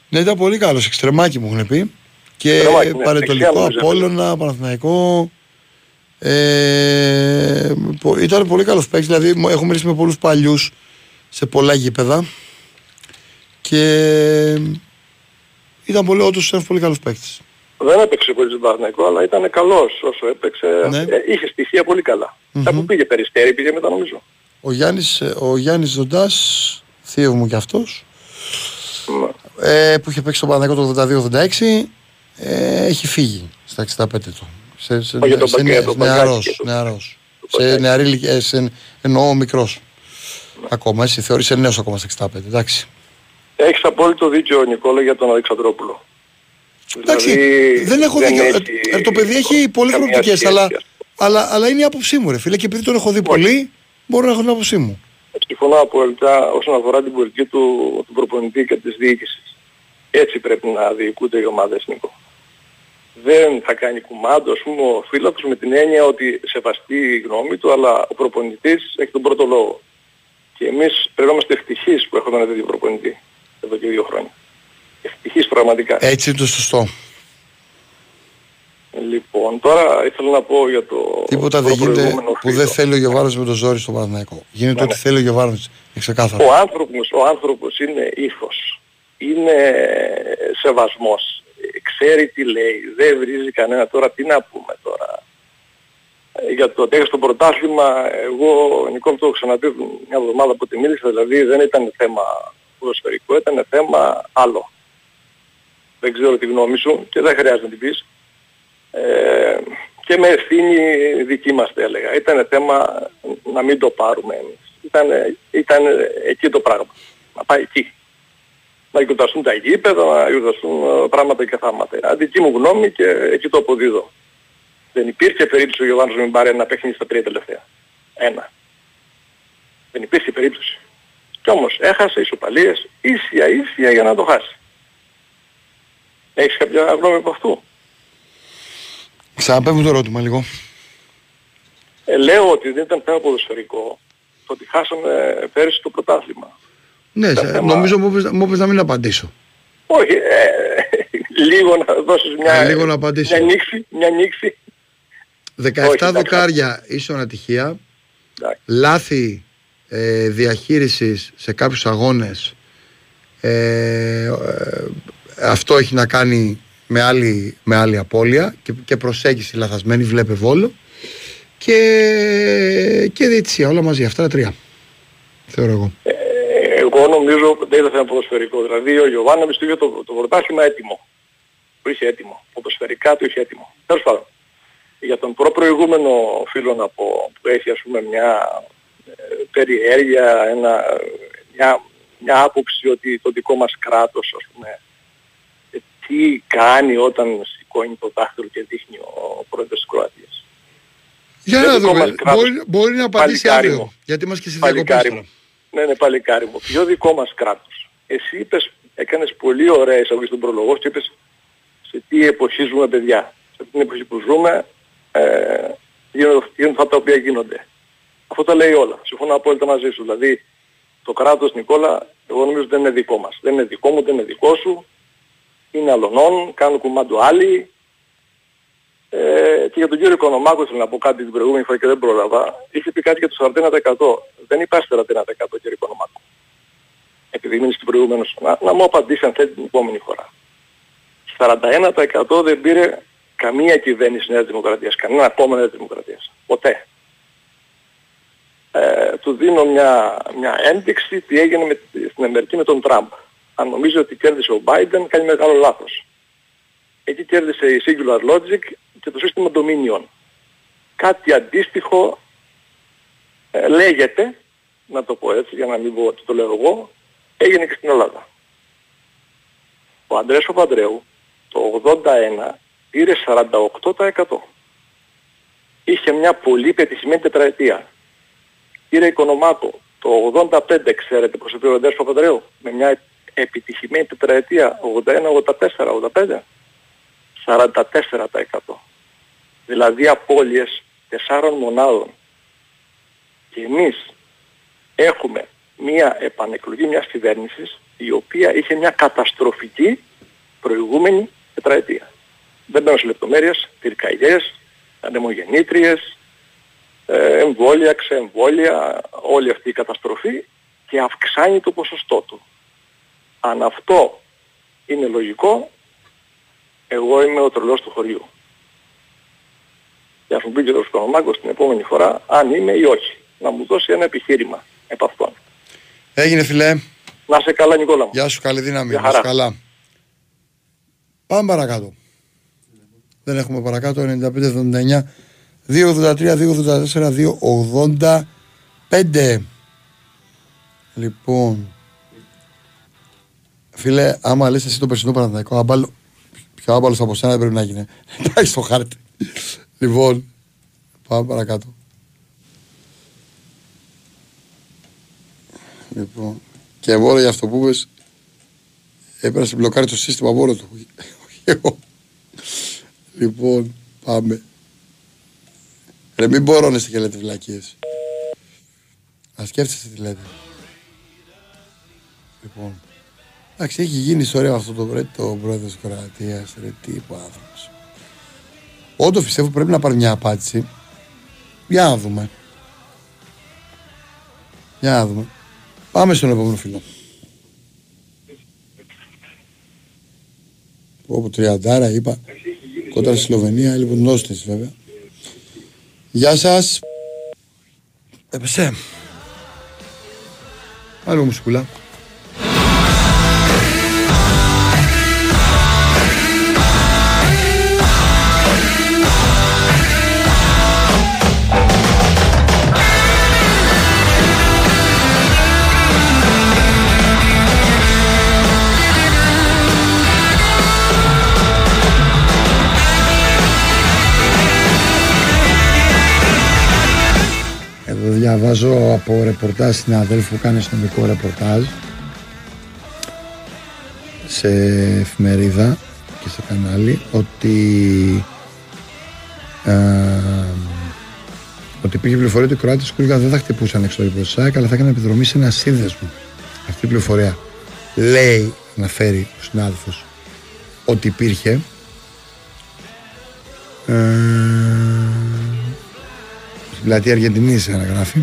[SPEAKER 1] Ναι, ήταν πολύ καλός. Εξτρεμάκι μου έχουν πει. Και
[SPEAKER 5] Εξτρεμάκι, ναι.
[SPEAKER 1] παρετολικό,
[SPEAKER 5] Δεξιά νομίζω.
[SPEAKER 1] Απόλλωνα, Παναθηναϊκό. Ε, πο- ήταν πολύ καλός παίκτης. Δηλαδή μου- έχω μιλήσει με πολλούς παλιούς σε πολλά γήπεδα. Και ήταν πολύ, όντως ένας πολύ καλός παίκτης.
[SPEAKER 5] Δεν έπαιξε πολύ στον Παναθηναϊκό, αλλά ήταν καλός όσο έπαιξε.
[SPEAKER 1] Ναι.
[SPEAKER 5] Ε, είχε στοιχεία πολύ καλά. Κάπου πήγε περιστέρι, πήγε μετά νομίζω.
[SPEAKER 1] Ο Γιάννης, ε, ο Γιάννης Δοντάς, θείο μου κι αυτός,
[SPEAKER 5] Ναι.
[SPEAKER 1] ε, που είχε παίξει στον Παναθηναϊκό το 82-86, ε, έχει φύγει στα 65 του. Σε, σε,
[SPEAKER 5] Όχι, για τον
[SPEAKER 1] σε,
[SPEAKER 5] Παγκέ-
[SPEAKER 1] νεα-
[SPEAKER 5] τον Παγκάκη
[SPEAKER 1] νεαρός,
[SPEAKER 5] και τον-
[SPEAKER 1] νεαρός. Σε νεαρή ηλικία, ε, σε, εννοώ μικρός. Ακόμα, εσύ θεωρείσαι νέος ακόμα στα 65, εντάξει.
[SPEAKER 5] Έχεις απόλυτο δίκιο Νικόλα για τον Αλεξανδρόπουλο.
[SPEAKER 1] Εντάξει,
[SPEAKER 5] Δηλαδή,
[SPEAKER 1] δεν έχω δίκιο.
[SPEAKER 5] έχει
[SPEAKER 1] Ε, ε, το παιδί έχει πολύ
[SPEAKER 5] καμία
[SPEAKER 1] προοπτικές,
[SPEAKER 5] σχέση,
[SPEAKER 1] αλλά
[SPEAKER 5] ας πούμε.
[SPEAKER 1] Αλλά, αλλά είναι η άποψή μου, ρε φίλε, και επειδή τον έχω δει πολύ, μπορώ να έχω την άποψή μου.
[SPEAKER 12] Συμφωνώ απόλυτα όσον αφορά την πολιτική του, του προπονητή και της διοίκησης. Έτσι πρέπει να διοικούνται οι ομάδες Νίκο. Δεν θα κάνει κουμάντο, ας πούμε, ο Φύλακος με την έννοια ότι σεβαστεί η γνώμη του, αλλά ο προπονητής έχει τον πρώτο λόγο. Και εμείς πρέπει να είμαστε ευτυχείς που έχουμε ένα τέτοιο προπονητή εδώ και δύο χρόνια. Ευτυχείς πραγματικά.
[SPEAKER 1] Έτσι είναι το σωστό.
[SPEAKER 12] Λοιπόν, τώρα ήθελα να πω για το...
[SPEAKER 1] Τίποτα
[SPEAKER 12] το
[SPEAKER 1] δεν γίνεται
[SPEAKER 12] προηγούμενο
[SPEAKER 1] που
[SPEAKER 12] φίλο.
[SPEAKER 1] δεν θέλει ο Γεβάρος με το ζόρι στο Παναθηναϊκό. Γίνεται ό,τι θέλει ο Γεβάρος. Είναι ξεκάθαρο.
[SPEAKER 12] Ο άνθρωπος, ο άνθρωπος είναι ήθος. Είναι σεβασμός. Ξέρει τι λέει. Δεν βρίζει κανένα. Τώρα τι να πούμε τώρα. Ε, Για το ότι έχεις το πρωτάθλημα, εγώ Νικό το έχω ξαναπεί μια εβδομάδα που τη μίλησα, δηλαδή δεν ήταν θέμα ποδοσφαιρικό, ήταν θέμα άλλο. Δεν ξέρω τη γνώμη σου και δεν χρειάζεται να την πεις. Ε, και με ευθύνη δική μας θα έλεγα. Ήταν θέμα να μην το πάρουμε εμείς. Ήταν, ήταν εκεί το πράγμα. Να πάει εκεί. Να γιορταστούν τα γήπεδα, να γιορταστούν ε, πράγματα και θάματα. Ε, Δική μου γνώμη και εκεί το αποδίδω. Δεν υπήρχε περίπτωση ο Γιωβάνος να μην πάρει ένα παιχνίδι στα τρία τελευταία. Ένα. Δεν υπήρχε περίπτωση. Κι όμως έχασε ισοπαλίες ίσια ίσια για να το χάσει. Έχεις κάποια γνώμη από αυτού;
[SPEAKER 1] Ξαναπέμπω το ερώτημα λίγο.
[SPEAKER 12] Ε, λέω ότι δεν ήταν θέμα ποδοσφαιρικό το ότι χάσαμε πέρυσι το πρωτάθλημα.
[SPEAKER 1] Ναι,
[SPEAKER 12] Ήταν
[SPEAKER 1] σε-
[SPEAKER 12] θέμα-
[SPEAKER 1] νομίζω μου είπες- μου είπες να μην απαντήσω.
[SPEAKER 12] Όχι, ε, λίγο να δώσεις μια,
[SPEAKER 1] Ε, λίγο να απαντήσω.
[SPEAKER 12] μια νήξη, μια νήξη.
[SPEAKER 1] 17
[SPEAKER 12] Όχι, εντάξει.
[SPEAKER 1] δοκάρια ίσον ατυχία.
[SPEAKER 12] Εντάξει.
[SPEAKER 1] Λάθη ε, διαχείρισης σε κάποιους αγώνες. Ε, ε, αυτό έχει να κάνει με άλλη, με άλλη απώλεια και, και προσέγγιση λαθασμένη, βλέπε Βόλο. Και, και διαιτησία, όλα μαζί. Αυτά τα τρία. Θεωρώ εγώ.
[SPEAKER 12] Ε, εγώ νομίζω δεν ήταν θέμα ποδοσφαιρικό. Δηλαδή ο Γιωβάνοβιτς του είχε το, το πρωτάθλημα έτοιμο. Το είχε έτοιμο. Ποδοσφαιρικά το είχε έτοιμο. Τέλος πάντων. Για τον προπροηγούμενο φίλο να πω που έχει ας πούμε μια ε, περιέργεια, ένα, μια, μια άποψη ότι το δικό μας κράτος ας πούμε ε, τι κάνει όταν σηκώνει το δάχτυλο και δείχνει ο πρόεδρος της Κροατίας.
[SPEAKER 1] Για
[SPEAKER 12] Το
[SPEAKER 1] να
[SPEAKER 12] δικό μας
[SPEAKER 1] δούμε.
[SPEAKER 12] κράτος.
[SPEAKER 1] Μπορεί, μπορεί να απαντήσει
[SPEAKER 12] Παλικάρι
[SPEAKER 1] αύριο.
[SPEAKER 12] μου.
[SPEAKER 1] Γιατί είμαστε και σε διακοπές
[SPEAKER 12] Παλικάρι
[SPEAKER 1] τώρα.
[SPEAKER 12] μου. Ναι, ναι, παλικάρι μου. Ποιο δικό μας κράτος. Εσύ είπες, έκανες πολύ ωραία εισαγωγή στον προλογό και είπες σε τι εποχή ζούμε παιδιά; Σε την εποχή που ζούμε ε, γίνονται, γίνονται αυτά τα οποία γίνονται. Αυτό τα λέει όλα. Συμφωνώ απόλυτα μαζί σου. Δηλαδή το κράτος Νικόλα, εγώ νομίζω δεν είναι δικό μας. Δεν είναι δικό μου, δεν είναι δικό σου. Είναι αλωνών, κάνουν κουμάντο άλλοι. Ε, και για τον κύριο Οικονομάκο ήθελα να πω κάτι την προηγούμενη φορά και δεν πρόλαβα. Είχε πει κάτι για το 41%. Δεν υπάρχει 41% κύριε Οικονομάκο. Επειδή μείνει στην προηγούμενη να, να μου απαντήσει αν θέλει την επόμενη φορά. 41% δεν πήρε καμία κυβέρνηση Νέας Δημοκρατίας, κανένα κόμμα Νέας Δημοκρατίας. Ποτέ. Ε, του δίνω μια, μια ένδειξη τι έγινε με, στην Αμερική με τον Τραμπ. Αν νομίζει ότι κέρδισε ο Biden, κάνει μεγάλο λάθος. Εκεί κέρδισε η Singular Logic και το σύστημα Dominion. Κάτι αντίστοιχο ε, λέγεται, να το πω έτσι για να μην πω ότι το λέω εγώ, έγινε και στην Ελλάδα. Ο Αντρέας Παπαντρέου το 81 πήρε 48%. Είχε μια πολύ πετυχημένη τετραετία. Κύριε Οικονομάκο, το 85 ξέρετε πως πήρε ο Αντρέας Παπαντρέου με μια επιτυχημένη τετραετία 81, 84, 85. 44%. Δηλαδή απώλειες 4 μονάδων. Και εμείς έχουμε μία επανεκλογή μιας κυβέρνησης η οποία είχε μια καταστροφική προηγούμενη τετραετία. Δεν μπαίνω σε λεπτομέρειες, πυρκαγιές, ανεμογεννήτριες, ε, εμβόλια, ξεεμβόλια, όλη αυτή η καταστροφή και αυξάνει το ποσοστό του. Αν αυτό είναι λογικό, εγώ είμαι ο τρελός του χωριού. Και ας μου πει και ο Σκονομάκος την επόμενη φορά αν είμαι ή όχι. Να μου δώσει ένα επιχείρημα επ' αυτόν.
[SPEAKER 1] Έγινε φιλέ.
[SPEAKER 12] Να σε καλά Νικόλα μου.
[SPEAKER 1] Γεια σου, καλή δύναμη.
[SPEAKER 12] Γεια
[SPEAKER 1] Να είσαι
[SPEAKER 12] χαρά.
[SPEAKER 1] καλά. Πάμε παρακάτω. Δεν έχουμε παρακάτω. 95-79. 2-83, 2-84, 2-85. Λοιπόν. Φίλε, άμα λες εσύ το περσινό Παναθηναϊκό, άμπαλο, πιο άμπαλος από σένα δεν πρέπει να γίνει. Πάει στο χάρτη. λοιπόν, Πάμε παρακάτω. Λοιπόν, και μόνο για αυτό που είπες, έπρεπε να σε μπλοκάρει το σύστημα μόνο του. Όχι εγώ. λοιπόν, πάμε. Ρε μην μπορώνεστε και λέτε βλακίες. Α σκέφτεστε τι λέτε. Λοιπόν. Εντάξει, έχει γίνει ιστορία αυτό το, βρε, το πρόεδρο της Κροατίας. Ρε, τι είπε ο άνθρωπος. Όντω πιστεύω πρέπει να πάρει μια απάντηση. Για να δούμε. Για να δούμε. Πάμε στον επόμενο φίλο. Όπου τριαντάρα είπα. Κόντρα στη Σλοβενία, λοιπόν νόστες βέβαια. Γεια σας. Έπεσε. Άλλο μουσικούλα. Διαβάζω από ρεπορτάζ συναδέλφου που κάνει αστυνομικό ρεπορτάζ σε εφημερίδα και σε κανάλι ότι ε, ότι πήγε πληροφορία ότι οι Κροάτες Κούλγα δεν θα χτυπούσαν εξωτερικό ΣΑΕΚ αλλά θα έκαναν επιδρομή σε ένα σύνδεσμο. Αυτή η πληροφορία λέει, να φέρει ο συνάδελφος, ότι υπήρχε ε, στην πλατεία Αργεντινής αναγράφει.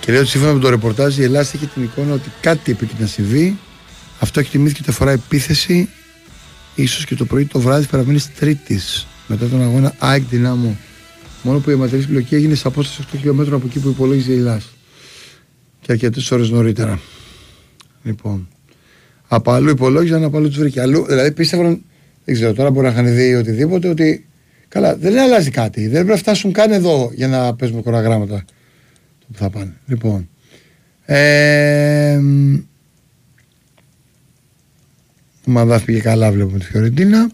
[SPEAKER 1] Και λέει ότι σύμφωνα με το ρεπορτάζ η Ελλάδα έχει την εικόνα ότι κάτι επίκειται να συμβεί. Αυτό εκτιμήθηκε ότι αφορά επίθεση, ίσως και το πρωί το βράδυ παραμένει Τρίτης μετά τον αγώνα ΑΕΚ Δυνάμο. Μόνο που η αιματερή πλοκή έγινε σε απόσταση 8 χιλιόμετρων από εκεί που υπολόγιζε η Ελλάδα. Και αρκετές ώρες νωρίτερα. Λοιπόν. Από αλλού υπολόγιζαν, από αλλού τους βρήκε. Αλλού, δηλαδή πίστευαν, δεν ξέρω τώρα μπορεί να είχαν δει οτιδήποτε, ότι Καλά, δεν αλλάζει κάτι. Δεν πρέπει να φτάσουν καν εδώ για να παίζουμε κοραγράμματα που θα πάνε. Λοιπόν. Ε, ο Μαδάφ πήγε καλά, βλέπουμε τη Φιωρεντίνα.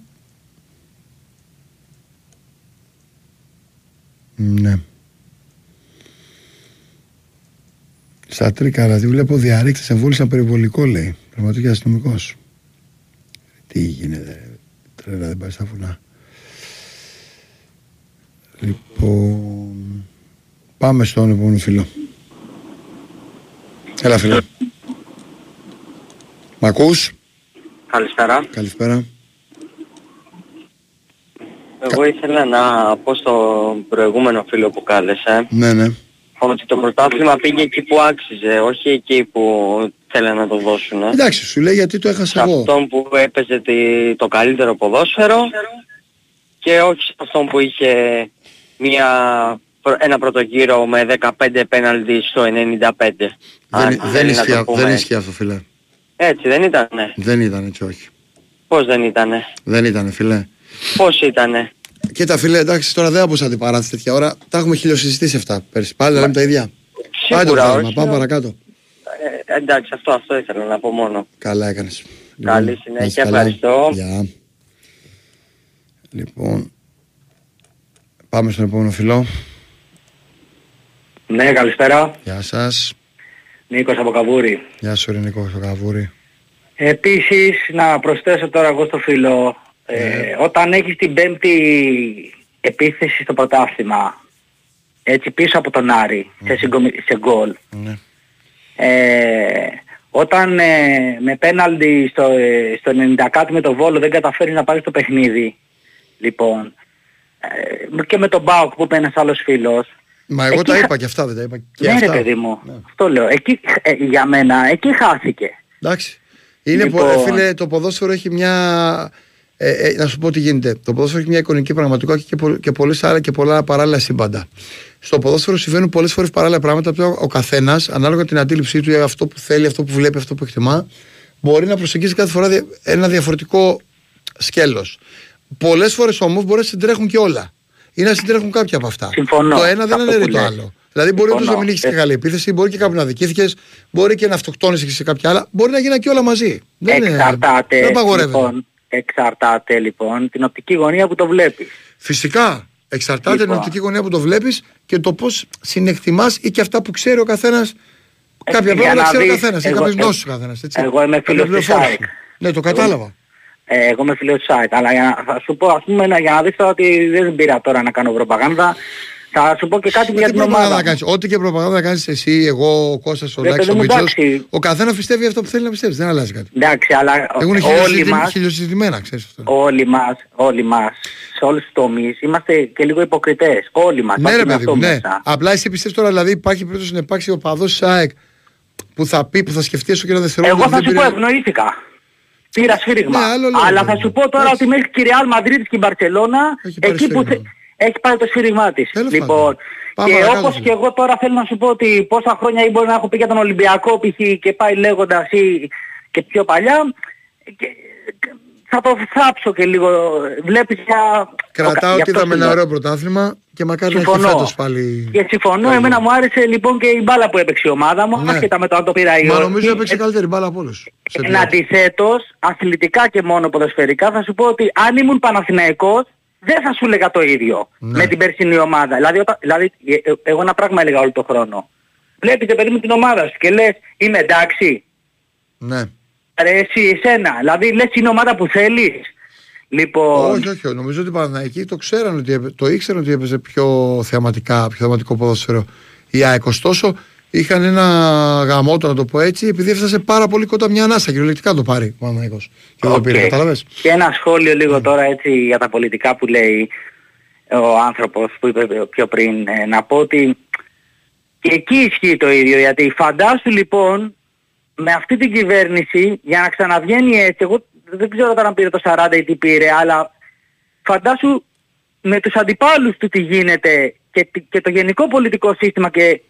[SPEAKER 1] Ναι. Στα τρίκα, δηλαδή βλέπω διαρρήκτες εμβόλυσαν περιβολικό, λέει. Πραγματικά αστυνομικός. Τι γίνεται, ρε. τρέλα δεν πάει στα βουνά. Λοιπόν, πάμε στον επόμενο φίλο. Έλα φίλο. Μ' ακούς;
[SPEAKER 13] Καλησπέρα.
[SPEAKER 1] Καλησπέρα.
[SPEAKER 13] Εγώ ήθελα να πω στον προηγούμενο φίλο που κάλεσε
[SPEAKER 1] Ναι, ναι.
[SPEAKER 13] ότι το πρωτάθλημα πήγε εκεί που άξιζε, όχι εκεί που θέλανε να το δώσουν.
[SPEAKER 1] Εντάξει, σου λέει γιατί το έχασα
[SPEAKER 13] Σε
[SPEAKER 1] εγώ.
[SPEAKER 13] αυτόν που έπαιζε τη- το καλύτερο ποδόσφαιρο και όχι σε αυτόν που είχε μια, προ- ένα πρωτογύρο με 15 πέναλτι στο 95. Αν
[SPEAKER 1] Δεν, δεν,
[SPEAKER 13] θέλει να
[SPEAKER 1] ισχύει,
[SPEAKER 13] το
[SPEAKER 1] α-
[SPEAKER 13] πούμε.
[SPEAKER 1] δεν ισχύει αυτό, φίλε.
[SPEAKER 13] Έτσι δεν ήτανε.
[SPEAKER 1] Δεν ήταν έτσι, όχι.
[SPEAKER 13] Πώς δεν ήτανε;
[SPEAKER 1] Δεν ήταν, φίλε.
[SPEAKER 13] Πώς ήτανε;
[SPEAKER 1] Κοίτα, φίλε, εντάξει, τώρα δεν άκουσα αντιπαράθεση τέτοια ώρα. Τα έχουμε χιλιοσυζητήσει αυτά πέρσι. Πάλι λέμε τα ίδια. Άντε,
[SPEAKER 13] Σίγουρα
[SPEAKER 1] βγάλουμε,
[SPEAKER 13] όχι.
[SPEAKER 1] πάμε παρακάτω.
[SPEAKER 13] Ε, εντάξει, αυτό, αυτό ήθελα να πω μόνο.
[SPEAKER 1] Καλά έκανες.
[SPEAKER 13] Καλή
[SPEAKER 1] Λοιπόν,
[SPEAKER 13] συνέχεια,
[SPEAKER 1] να είσαι καλά.
[SPEAKER 13] ευχαριστώ.
[SPEAKER 1] Γεια. Λοιπόν, πάμε στον επόμενο φιλό.
[SPEAKER 14] Ναι, καλησπέρα.
[SPEAKER 1] Γεια σας.
[SPEAKER 14] Νίκος από Καβούρη.
[SPEAKER 1] Γεια σου, Ρενικό, στο Καβούρι.
[SPEAKER 14] Επίσης, να προσθέσω τώρα εγώ στο φίλο, ε, όταν έχεις την πέμπτη επίθεση στο πρωτάθλημα, έτσι πίσω από τον Άρη, σε, συγκομι- σε γκολ,
[SPEAKER 1] Ναι.
[SPEAKER 14] ε, όταν ε, με πέναλτι στο, ε, στο 90 κάτι με το Βόλο δεν καταφέρεις να πάρεις το παιχνίδι, λοιπόν, ε, και με τον Μπάουκ που είπε ένας άλλος φίλος,
[SPEAKER 1] Μα εγώ
[SPEAKER 14] Εκεί
[SPEAKER 1] τα
[SPEAKER 14] χα-
[SPEAKER 1] είπα και αυτά, δεν τα είπα και
[SPEAKER 14] ναι
[SPEAKER 1] αυτά.
[SPEAKER 14] ρε παιδί μου, αυτό λέω, εκεί, ε, για μένα, εκεί χάθηκε.
[SPEAKER 1] Εντάξει. Είναι
[SPEAKER 14] Λοιπόν.
[SPEAKER 1] πο- φίλε, το ποδόσφαιρο έχει μια. Ε, ε, να σου πω τι γίνεται. Το ποδόσφαιρο έχει μια εικονική πραγματικότητα και, πο- και, πολλές άλλα, και πολλά παράλληλα σύμπαντα. Στο ποδόσφαιρο συμβαίνουν πολλές φορές παράλληλα πράγματα που ο καθένας, ανάλογα την αντίληψή του για αυτό που θέλει, αυτό που βλέπει, αυτό που εκτιμά, μπορεί να προσεγγίσει κάθε φορά δια- ένα διαφορετικό σκέλος. Πολλές φορές όμως μπορεί να συντρέχουν και όλα. Ή να συντρέχουν κάποια από αυτά.
[SPEAKER 14] Συμφωνώ.
[SPEAKER 1] Το ένα δεν
[SPEAKER 14] Αυτό
[SPEAKER 1] αναιρεί
[SPEAKER 14] που
[SPEAKER 1] το
[SPEAKER 14] λες.
[SPEAKER 1] άλλο. Δηλαδή μπορεί όντως να
[SPEAKER 14] Συμφωνώ.
[SPEAKER 1] μην έχεις και
[SPEAKER 14] Ε,
[SPEAKER 1] καλή επίθεση, μπορεί και κάπου να δικήθηκες, μπορεί και να αυτοκτόνησες και σε κάποια άλλα, μπορεί να γίνουν και όλα μαζί. Δεν, είναι-
[SPEAKER 14] Εξαρτάται,
[SPEAKER 1] δεν απαγορεύεται.
[SPEAKER 14] λοιπόν, εξαρτάται λοιπόν την οπτική γωνία που το βλέπεις.
[SPEAKER 1] Φυσικά. Εξαρτάται την
[SPEAKER 14] Λοιπόν.
[SPEAKER 1] οπτική γωνία που το βλέπεις και το πώς συνεκτιμάς ή και αυτά που ξέρει ο καθένας. Κάποια
[SPEAKER 14] Ε, για
[SPEAKER 1] πράγματα
[SPEAKER 14] να
[SPEAKER 1] ξέρει ο
[SPEAKER 14] δεις,
[SPEAKER 1] καθένας ή
[SPEAKER 14] εγώ-
[SPEAKER 1] κάποιες
[SPEAKER 14] ε,
[SPEAKER 1] γνώσεις ο καθένας.
[SPEAKER 14] εγώ είμαι φίλος της ΑΕΚ.
[SPEAKER 1] Ναι, το κατάλαβα.
[SPEAKER 14] Ε, εγώ είμαι φίλος της ΑΕΚ, αλλά για να, θα σου πω ας πούμε να- για να δεις τώρα ότι δεν πήρα τώρα να κάνω προπαγάνδα. Θα σου πω και κάτι για
[SPEAKER 1] Τι
[SPEAKER 14] την
[SPEAKER 1] προπαγάνδα
[SPEAKER 14] ομάδα.
[SPEAKER 1] να κάνεις. Ό,τι και προπαγάνδα να κάνεις εσύ, εγώ, ο Κώστας, ο
[SPEAKER 14] Ρε,
[SPEAKER 1] Λάκης, ο
[SPEAKER 14] παιδί μου,
[SPEAKER 1] Μίτσος,
[SPEAKER 14] εντάξει.
[SPEAKER 1] ο καθένας πιστεύει αυτό που θέλει να πιστεύει. Δεν αλλάζει κάτι.
[SPEAKER 14] Εντάξει, αλλά
[SPEAKER 1] Έχουν
[SPEAKER 14] όλοι μας,
[SPEAKER 1] χιλιοσυζητημένα, ξέρεις αυτό.
[SPEAKER 14] όλοι μας, όλοι μας, σε όλους τους τομείς, είμαστε και λίγο υποκριτές. Όλοι μας.
[SPEAKER 1] Ναι,
[SPEAKER 14] βάζουμε
[SPEAKER 1] ρε παιδί
[SPEAKER 14] αυτό
[SPEAKER 1] μου, ναι.
[SPEAKER 14] μέσα.
[SPEAKER 1] Απλά εσύ πιστεύεις τώρα, δηλαδή υπάρχει περίπτωση να υπάρξει ο παδός τη ΑΕΚ που θα πει, που θα σκεφτεί έστω και ένα δευτερόλεπτο.
[SPEAKER 14] Εγώ θα
[SPEAKER 1] δεν
[SPEAKER 14] σου πω
[SPEAKER 1] πήρε-
[SPEAKER 14] ευνοήθηκα. Πήρα σφύριγμα.
[SPEAKER 1] Ναι, άλλο λέω,
[SPEAKER 14] Αλλά
[SPEAKER 1] βέβαια.
[SPEAKER 14] θα σου πω τώρα ότι μέχρι και η Real Madrid και η Μπαρσελόνα
[SPEAKER 1] πάρει
[SPEAKER 14] εκεί που
[SPEAKER 1] σφύριγμα.
[SPEAKER 14] θε- έχει πάρει το σφύριγμά της. Λοιπόν,
[SPEAKER 1] Πάμε
[SPEAKER 14] και
[SPEAKER 1] παρακάτω,
[SPEAKER 14] όπως
[SPEAKER 1] φίλε.
[SPEAKER 14] και εγώ τώρα θέλω να σου πω ότι πόσα χρόνια ή μπορεί να έχω πει για τον Ολυμπιακό π.χ. και πάει λέγοντας ή και πιο παλιά και θα το θάψω και λίγο. Βλέπεις για...
[SPEAKER 1] Κρατάω
[SPEAKER 14] για
[SPEAKER 1] ότι
[SPEAKER 14] αυτό
[SPEAKER 1] είδαμε
[SPEAKER 14] σου
[SPEAKER 1] ένα
[SPEAKER 14] λέω.
[SPEAKER 1] ωραίο πρωτάθλημα και μακάρι να έχει
[SPEAKER 14] Συμφωνώ.
[SPEAKER 1] φέτος πάλι.
[SPEAKER 14] Και συμφωνώ, εμένα μου άρεσε λοιπόν και η μπάλα που έπαιξε η ομάδα μου,
[SPEAKER 1] Ναι.
[SPEAKER 14] άσχετα με το αν το πήρα ή
[SPEAKER 1] Μα
[SPEAKER 14] όχι.
[SPEAKER 1] νομίζω έπαιξε καλύτερη μπάλα από όλους. σε
[SPEAKER 14] Εν
[SPEAKER 1] πλέον.
[SPEAKER 14] αντιθέτως, αθλητικά και μόνο ποδοσφαιρικά θα σου πω ότι αν ήμουν Παναθηναϊκός δεν θα σου έλεγα το ίδιο
[SPEAKER 1] Ναι.
[SPEAKER 14] με την περσινή ομάδα. Δηλαδή, όταν, δηλαδή ε, ε, εγώ ένα πράγμα έλεγα όλο τον χρόνο. Βλέπεις ρε παιδί μου την ομάδα σου και λες είμαι εντάξει.
[SPEAKER 1] Ναι.
[SPEAKER 14] Ρε εσύ εσένα. Δηλαδή λες είναι η ομάδα που θέλεις. Λοιπόν,
[SPEAKER 1] Όχι, όχι, νομίζω ότι οι Παναθηναϊκοί το ξέραν ότι έπαι- το ήξεραν ότι έπαιζε πιο θεαματικά, πιο θεαματικό ποδόσφαιρο. Η ΑΕΚ ωστόσο είχαν ένα γαμώτο να το πω έτσι, επειδή έφτασε πάρα πολύ κοντά μια ανάσα. Κυριολεκτικά το πάρει ο Παναθηναϊκός. Και δεν το πήρε,
[SPEAKER 14] Οκ.
[SPEAKER 1] κατάλαβες;
[SPEAKER 14] Και ένα σχόλιο λίγο τώρα έτσι για τα πολιτικά που λέει ο άνθρωπος που είπε πιο πριν. ε, να πω ότι και εκεί ισχύει το ίδιο γιατί φαντάσου λοιπόν με αυτή την κυβέρνηση για να ξαναβγαίνει έτσι, εγώ δεν ξέρω τώρα αν πήρε το 40 ή τι πήρε, αλλά φαντάσου με τους αντιπάλους του τι γίνεται και, τι- και το γενικό πολιτικό σύστημα και,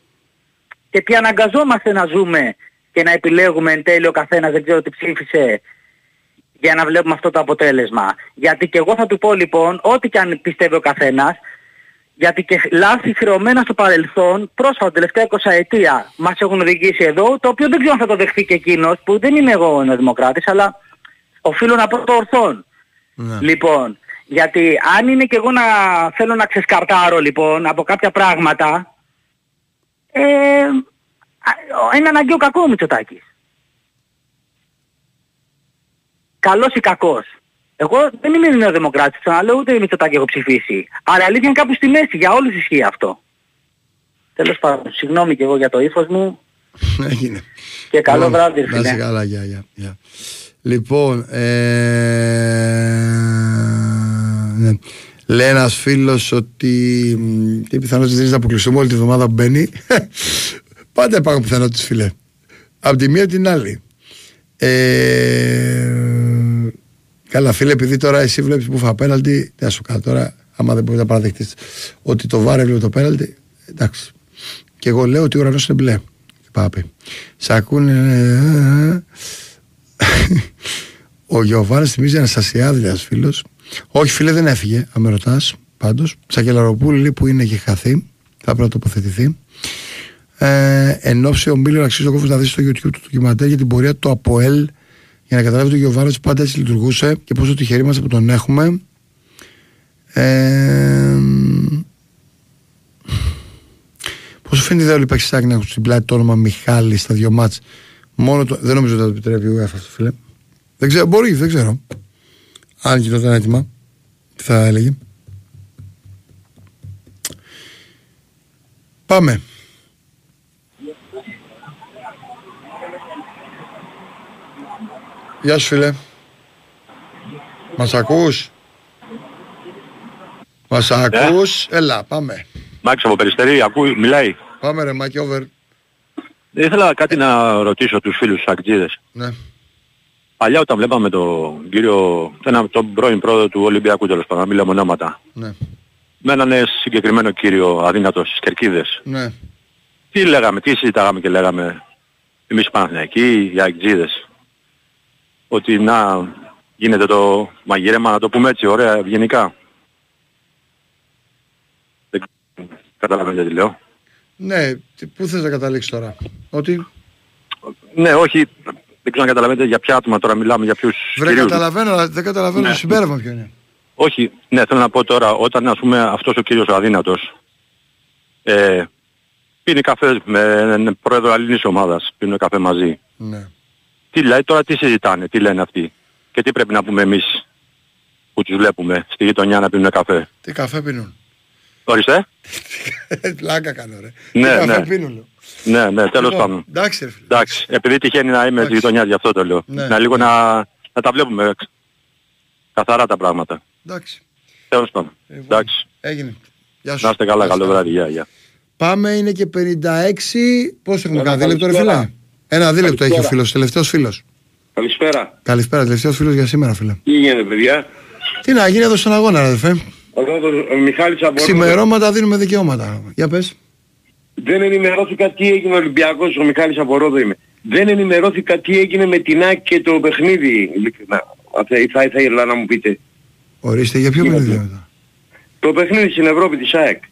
[SPEAKER 14] και τι αναγκαζόμαστε να ζούμε και να επιλέγουμε εν τέλει ο καθένας δεν ξέρω τι ψήφισε για να βλέπουμε αυτό το αποτέλεσμα. Γιατί και εγώ θα του πω λοιπόν, ό,τι και αν πιστεύει ο καθένας, γιατί και λάθη χρεωμένα στο παρελθόν, πρόσφατα τελευταία 20 ετία, μας έχουν οδηγήσει εδώ, το οποίο δεν ξέρω αν θα το δεχθεί και εκείνος, που δεν είμαι εγώ ο δημοκράτης, αλλά οφείλω να πω το ορθόν. Λοιπόν, γιατί αν είναι και εγώ να θέλω να ξεσκαρτάρω λοιπόν από κάποια πράγματα, ε, α, είναι αναγκαίο κακό ο Μητσοτάκης. Καλός ή κακός. Εγώ δεν είμαι νεοδημοκράτης, αλλά ούτε Μητσοτάκη έχω ψηφίσει. Αλλά αλήθεια είναι κάπου στη μέση, για όλους ισχύει αυτό. Τέλος πάντων, συγγνώμη και εγώ για το ύφος μου [LAUGHS]
[SPEAKER 1] Έγινε.
[SPEAKER 14] και καλό
[SPEAKER 1] Λοιπόν,
[SPEAKER 14] βράδυ,
[SPEAKER 1] Να είσαι
[SPEAKER 14] φίλε.
[SPEAKER 1] καλά, γεια, γεια, γεια. Λοιπόν, ε, ναι. λέει ένας φίλος ότι μ, τι πιθανότητες δεν είναι να αποκλειστούμε όλη τη βδομάδα που μπαίνει. [LAUGHS] Πάντα υπάρχουν πιθανότητες, φίλε. Από τη μία την άλλη. Ε, καλά, φίλε, επειδή τώρα εσύ βλέπεις που φα πέναλτι, τι να σου κάνω τώρα, άμα δεν μπορείς να παραδεχτείς ότι το βάρε έβλεπε το πέναλτι, εντάξει. Και εγώ λέω ότι ο ουρανός είναι μπλε. Τι πάει να πει. Σ' ακούνε. ε, ε, ο Γιωβάνη θυμίζει ένα Ασιάδη, ένας φίλος. Όχι, φίλε, δεν έφυγε. Αν με ρωτάς, πάντως. Σακελαροπούλη που είναι και χαθεί, θα πρέπει να τοποθετηθεί. Ε, εν ώψη ο Μίλλερ αξίζει ο κόφος να δεις στο YouTube του ντοκιμαντέρ για την πορεία του ΑΠΟΕΛ για να καταλάβει ότι ο Γιωβάνη πάντα έτσι λειτουργούσε και πόσο τυχεροί είμαστε που τον έχουμε. Ε, Πώ σου φαίνεται η ιδέα όλοι οι παίκτες να έχουν στην πλάτη το όνομα Μιχάλης στα δύο μάτς. Μόνο το, δεν νομίζω ότι θα το επιτρέπει ο UEFA αυτό, φίλε. Δεν ξέρω, μπορεί, δεν ξέρω. Αν γινόταν έτοιμα, τι θα έλεγε. Πάμε. Γεια σου φίλε. Μας ακούς; Μας ακούς; Έλα, πάμε.
[SPEAKER 15] Μάξ από Περιστερή, ακούει, μιλάει.
[SPEAKER 1] Πάμε ρε Μάκη, over.
[SPEAKER 15] Ήθελα κάτι να ρωτήσω τους φίλους τους Ακτζίδες.
[SPEAKER 1] Ναι.
[SPEAKER 15] Παλιά όταν βλέπαμε τον κύριο, ένα, τον πρώην πρόεδρο του Ολυμπιακού τέλος πάντων, να μιλάμε ονόματα,
[SPEAKER 1] Ναι.
[SPEAKER 15] με έναν συγκεκριμένο κύριο αδύνατο στις Κερκίδες.
[SPEAKER 1] Ναι.
[SPEAKER 15] Τι λέγαμε, τι συζητάγαμε και λέγαμε εμείς οι Παναθηναϊκοί, οι Ακτζίδες. Ότι να γίνεται το μαγείρεμα, να το πούμε έτσι, ωραία, ευγενικά. Δεν καταλαβαίνετε τι λέω.
[SPEAKER 1] Ναι, τι- πού θες να καταλήξεις τώρα; Ότι
[SPEAKER 15] Ναι, όχι, δεν ξέρω αν καταλαβαίνετε για ποια άτομα τώρα μιλάμε, για ποιους
[SPEAKER 1] βρε
[SPEAKER 15] κυρίους.
[SPEAKER 1] καταλαβαίνω, αλλά δεν καταλαβαίνω
[SPEAKER 15] Ναι.
[SPEAKER 1] το συμπέρασμα ποιο είναι.
[SPEAKER 15] Όχι, ναι, θέλω να πω τώρα, όταν ας πούμε αυτός ο κύριος ο αδύνατος ε, πίνει καφέ με πρόεδρο αλλήνης ομάδας, πίνουν καφέ μαζί.
[SPEAKER 1] Ναι.
[SPEAKER 15] Τι λέει τώρα, τι συζητάνε, τι λένε αυτοί και τι πρέπει να πούμε εμείς που τους βλέπουμε στη γειτονιά να πίνουν καφέ;
[SPEAKER 1] Τι καφέ πίνουν;
[SPEAKER 15] Ορίστε. [LAUGHS]
[SPEAKER 1] Πλάκα κάνω ρε.
[SPEAKER 15] Ναι,
[SPEAKER 1] Τι καφέ
[SPEAKER 15] ναι.
[SPEAKER 1] πίνουν. λέω.
[SPEAKER 15] Ναι, ναι, τέλος
[SPEAKER 1] Λοιπόν,
[SPEAKER 15] πάντων.
[SPEAKER 1] Εντάξει ρε φίλε.
[SPEAKER 15] Εντάξει, επειδή τυχαίνει να είμαι στη γειτονιάς γι' αυτό το λέω.
[SPEAKER 1] Ναι.
[SPEAKER 15] Να λίγο να, να τα βλέπουμε καθαρά τα πράγματα.
[SPEAKER 1] Εντάξει.
[SPEAKER 15] Τέλος πάντων. Εντάξει.
[SPEAKER 1] Έγινε. Γεια σου.
[SPEAKER 15] Να είστε καλά,
[SPEAKER 1] Γεια σου.
[SPEAKER 15] καλό βράδυ. Γεια, γεια.
[SPEAKER 1] Πάμε, είναι και 56. Πώς έχουμε
[SPEAKER 16] Ένα
[SPEAKER 1] κάνει, δίλεπτο ρε
[SPEAKER 16] καλησπέρα.
[SPEAKER 1] φίλα. Ένα δίλεπτο έχει ο
[SPEAKER 16] Καλησπέρα.
[SPEAKER 1] φίλος, τελευταίος φίλος.
[SPEAKER 16] Καλησπέρα.
[SPEAKER 1] Καλησπέρα, τελευταίος φίλος για σήμερα φίλε.
[SPEAKER 16] Τι γίνεται παιδιά;
[SPEAKER 1] Τι να γίνει εδώ στον αγώνα ρε αδερφέ.
[SPEAKER 16] Εδώ το ο Μιχάλης από
[SPEAKER 1] Ξημερώματα δίνουμε δικαιώματα. Για πες.
[SPEAKER 16] Δεν ενημερώθηκα τι έγινε ο Ολυμπιακός, ο Μιχάλης από Ρόδο είμαι. Δεν ενημερώθηκα τι έγινε με την ΑΕΚ και το παιχνίδι. ειλικρινά. Θα, θα, θα ήθελα να μου πείτε.
[SPEAKER 1] Ορίστε για ποιο παιχνίδι μετά.
[SPEAKER 16] Το παιχνίδι στην Ευρώπη της ΑΕΚ.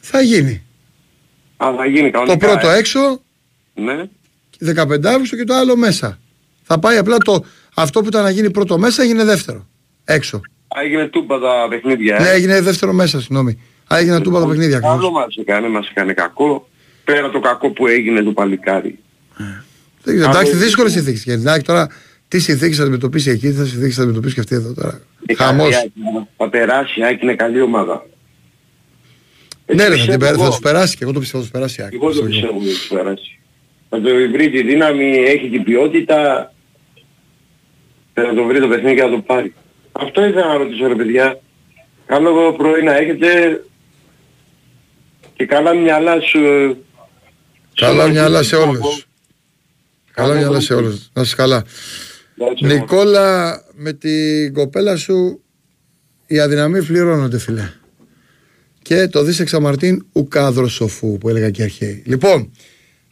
[SPEAKER 1] Θα γίνει.
[SPEAKER 16] Α, θα γίνει
[SPEAKER 1] Το
[SPEAKER 16] κανονικά.
[SPEAKER 1] πρώτο
[SPEAKER 16] ε.
[SPEAKER 1] έξω,
[SPEAKER 16] Ναι.
[SPEAKER 1] 15 Αύγουστο και το άλλο μέσα. Θα πάει απλά το, αυτό που ήταν να γίνει πρώτο μέσα έγινε δεύτερο. Έξω.
[SPEAKER 16] Α, έγινε τούπα τα παιχνίδια. ε.
[SPEAKER 1] Ναι, έγινε δεύτερο μέσα, συγγνώμη. Α, έγινε τούμπα τα παιχνίδια
[SPEAKER 16] Άλλο
[SPEAKER 1] ακριβώς.
[SPEAKER 16] μας έκανε, μας έκανε κακό. Πέρα το κακό που έγινε το παλικάρι.
[SPEAKER 1] Δεν ξέρω, Εντάξει,
[SPEAKER 16] Άλλο-
[SPEAKER 1] δύσκολες συνθήκες. Γιατί εντάξει, τώρα τι συνθήκες θα αντιμετωπίσει εκεί, τι θα συνθήκες θα αντιμετωπίσει και αυτή εδώ τώρα.
[SPEAKER 16] Η
[SPEAKER 1] Χαμός.
[SPEAKER 16] Καρδιά, Θα περάσει, η ΑΕΚ είναι καλή ομάδα.
[SPEAKER 1] Ναι, ρε, θα, την
[SPEAKER 16] πιστεύω
[SPEAKER 1] πέρα- θα
[SPEAKER 16] εγώ.
[SPEAKER 1] τους περάσει και εγώ το πιστεύω θα τους περάσει. η ΑΕΚ.
[SPEAKER 16] Εγώ το πιστεύω ότι θα τους περάσει. Θα το βρει τη δύναμη, έχει την ποιότητα. Θα το βρει το παιχνίδι και θα το πάρει. Αυτό ήθελα να ρωτήσω ρε παιδιά. Καλό πρωί να έχετε και καλά μυαλά σου. ε,
[SPEAKER 1] Καλά
[SPEAKER 16] σε
[SPEAKER 1] μυαλά
[SPEAKER 16] όλους
[SPEAKER 1] σε
[SPEAKER 16] τους
[SPEAKER 1] όλους.
[SPEAKER 16] ανθρώπους.
[SPEAKER 1] Καλά μυαλά σε όλους. Να είσαι καλά. Νικόλα, με την κοπέλα σου οι αδυναμίες πληρώνονται φίλε. Και το δεις εξαμαρτίν ουκάδρο σοφού που έλεγα και αρχαίοι. Λοιπόν,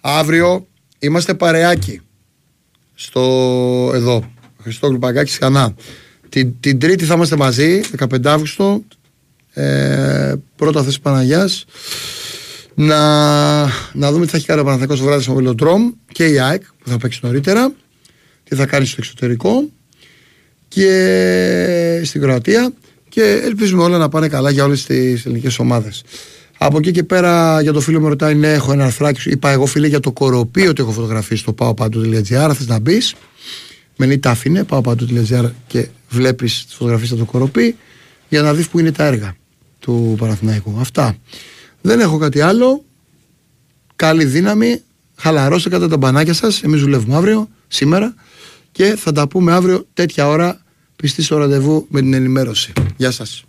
[SPEAKER 1] αύριο είμαστε παρεάκι στο εδώ, Χριστόγλου Παγκάκη Χανά. Την, την Τρίτη θα είμαστε μαζί, 15 Αύγουστο, ε, πρώτα θέση Παναγιάς. Να, να δούμε τι θα έχει κάνει ο Παναθηναϊκός στο βράδυ στο Βελοντρόμ και η ΑΕΚ που θα παίξει νωρίτερα. Τι θα κάνει στο εξωτερικό και στην Κροατία και ελπίζουμε όλα να πάνε καλά για όλες τις ελληνικές ομάδες. Από εκεί και πέρα για το φίλο μου ρωτάει ναι έχω ένα αρθράκι σου είπα εγώ φίλε για το κοροπείο ότι έχω φωτογραφίσει στο paopantou.gr θες να μπεις; Με νύχτα άφηνε paopantou.gr και βλέπεις τις φωτογραφίες από το κοροπή για να δεις που είναι τα έργα του Παναθηναϊκού. Αυτά. Δεν έχω κάτι άλλο. Καλή δύναμη. Χαλαρώστε κατά τα μπανάκια σας. Εμείς δουλεύουμε αύριο, σήμερα και θα τα πούμε αύριο τέτοια ώρα πιστή στο ραντεβού με την ενημέρωση. Γεια σας.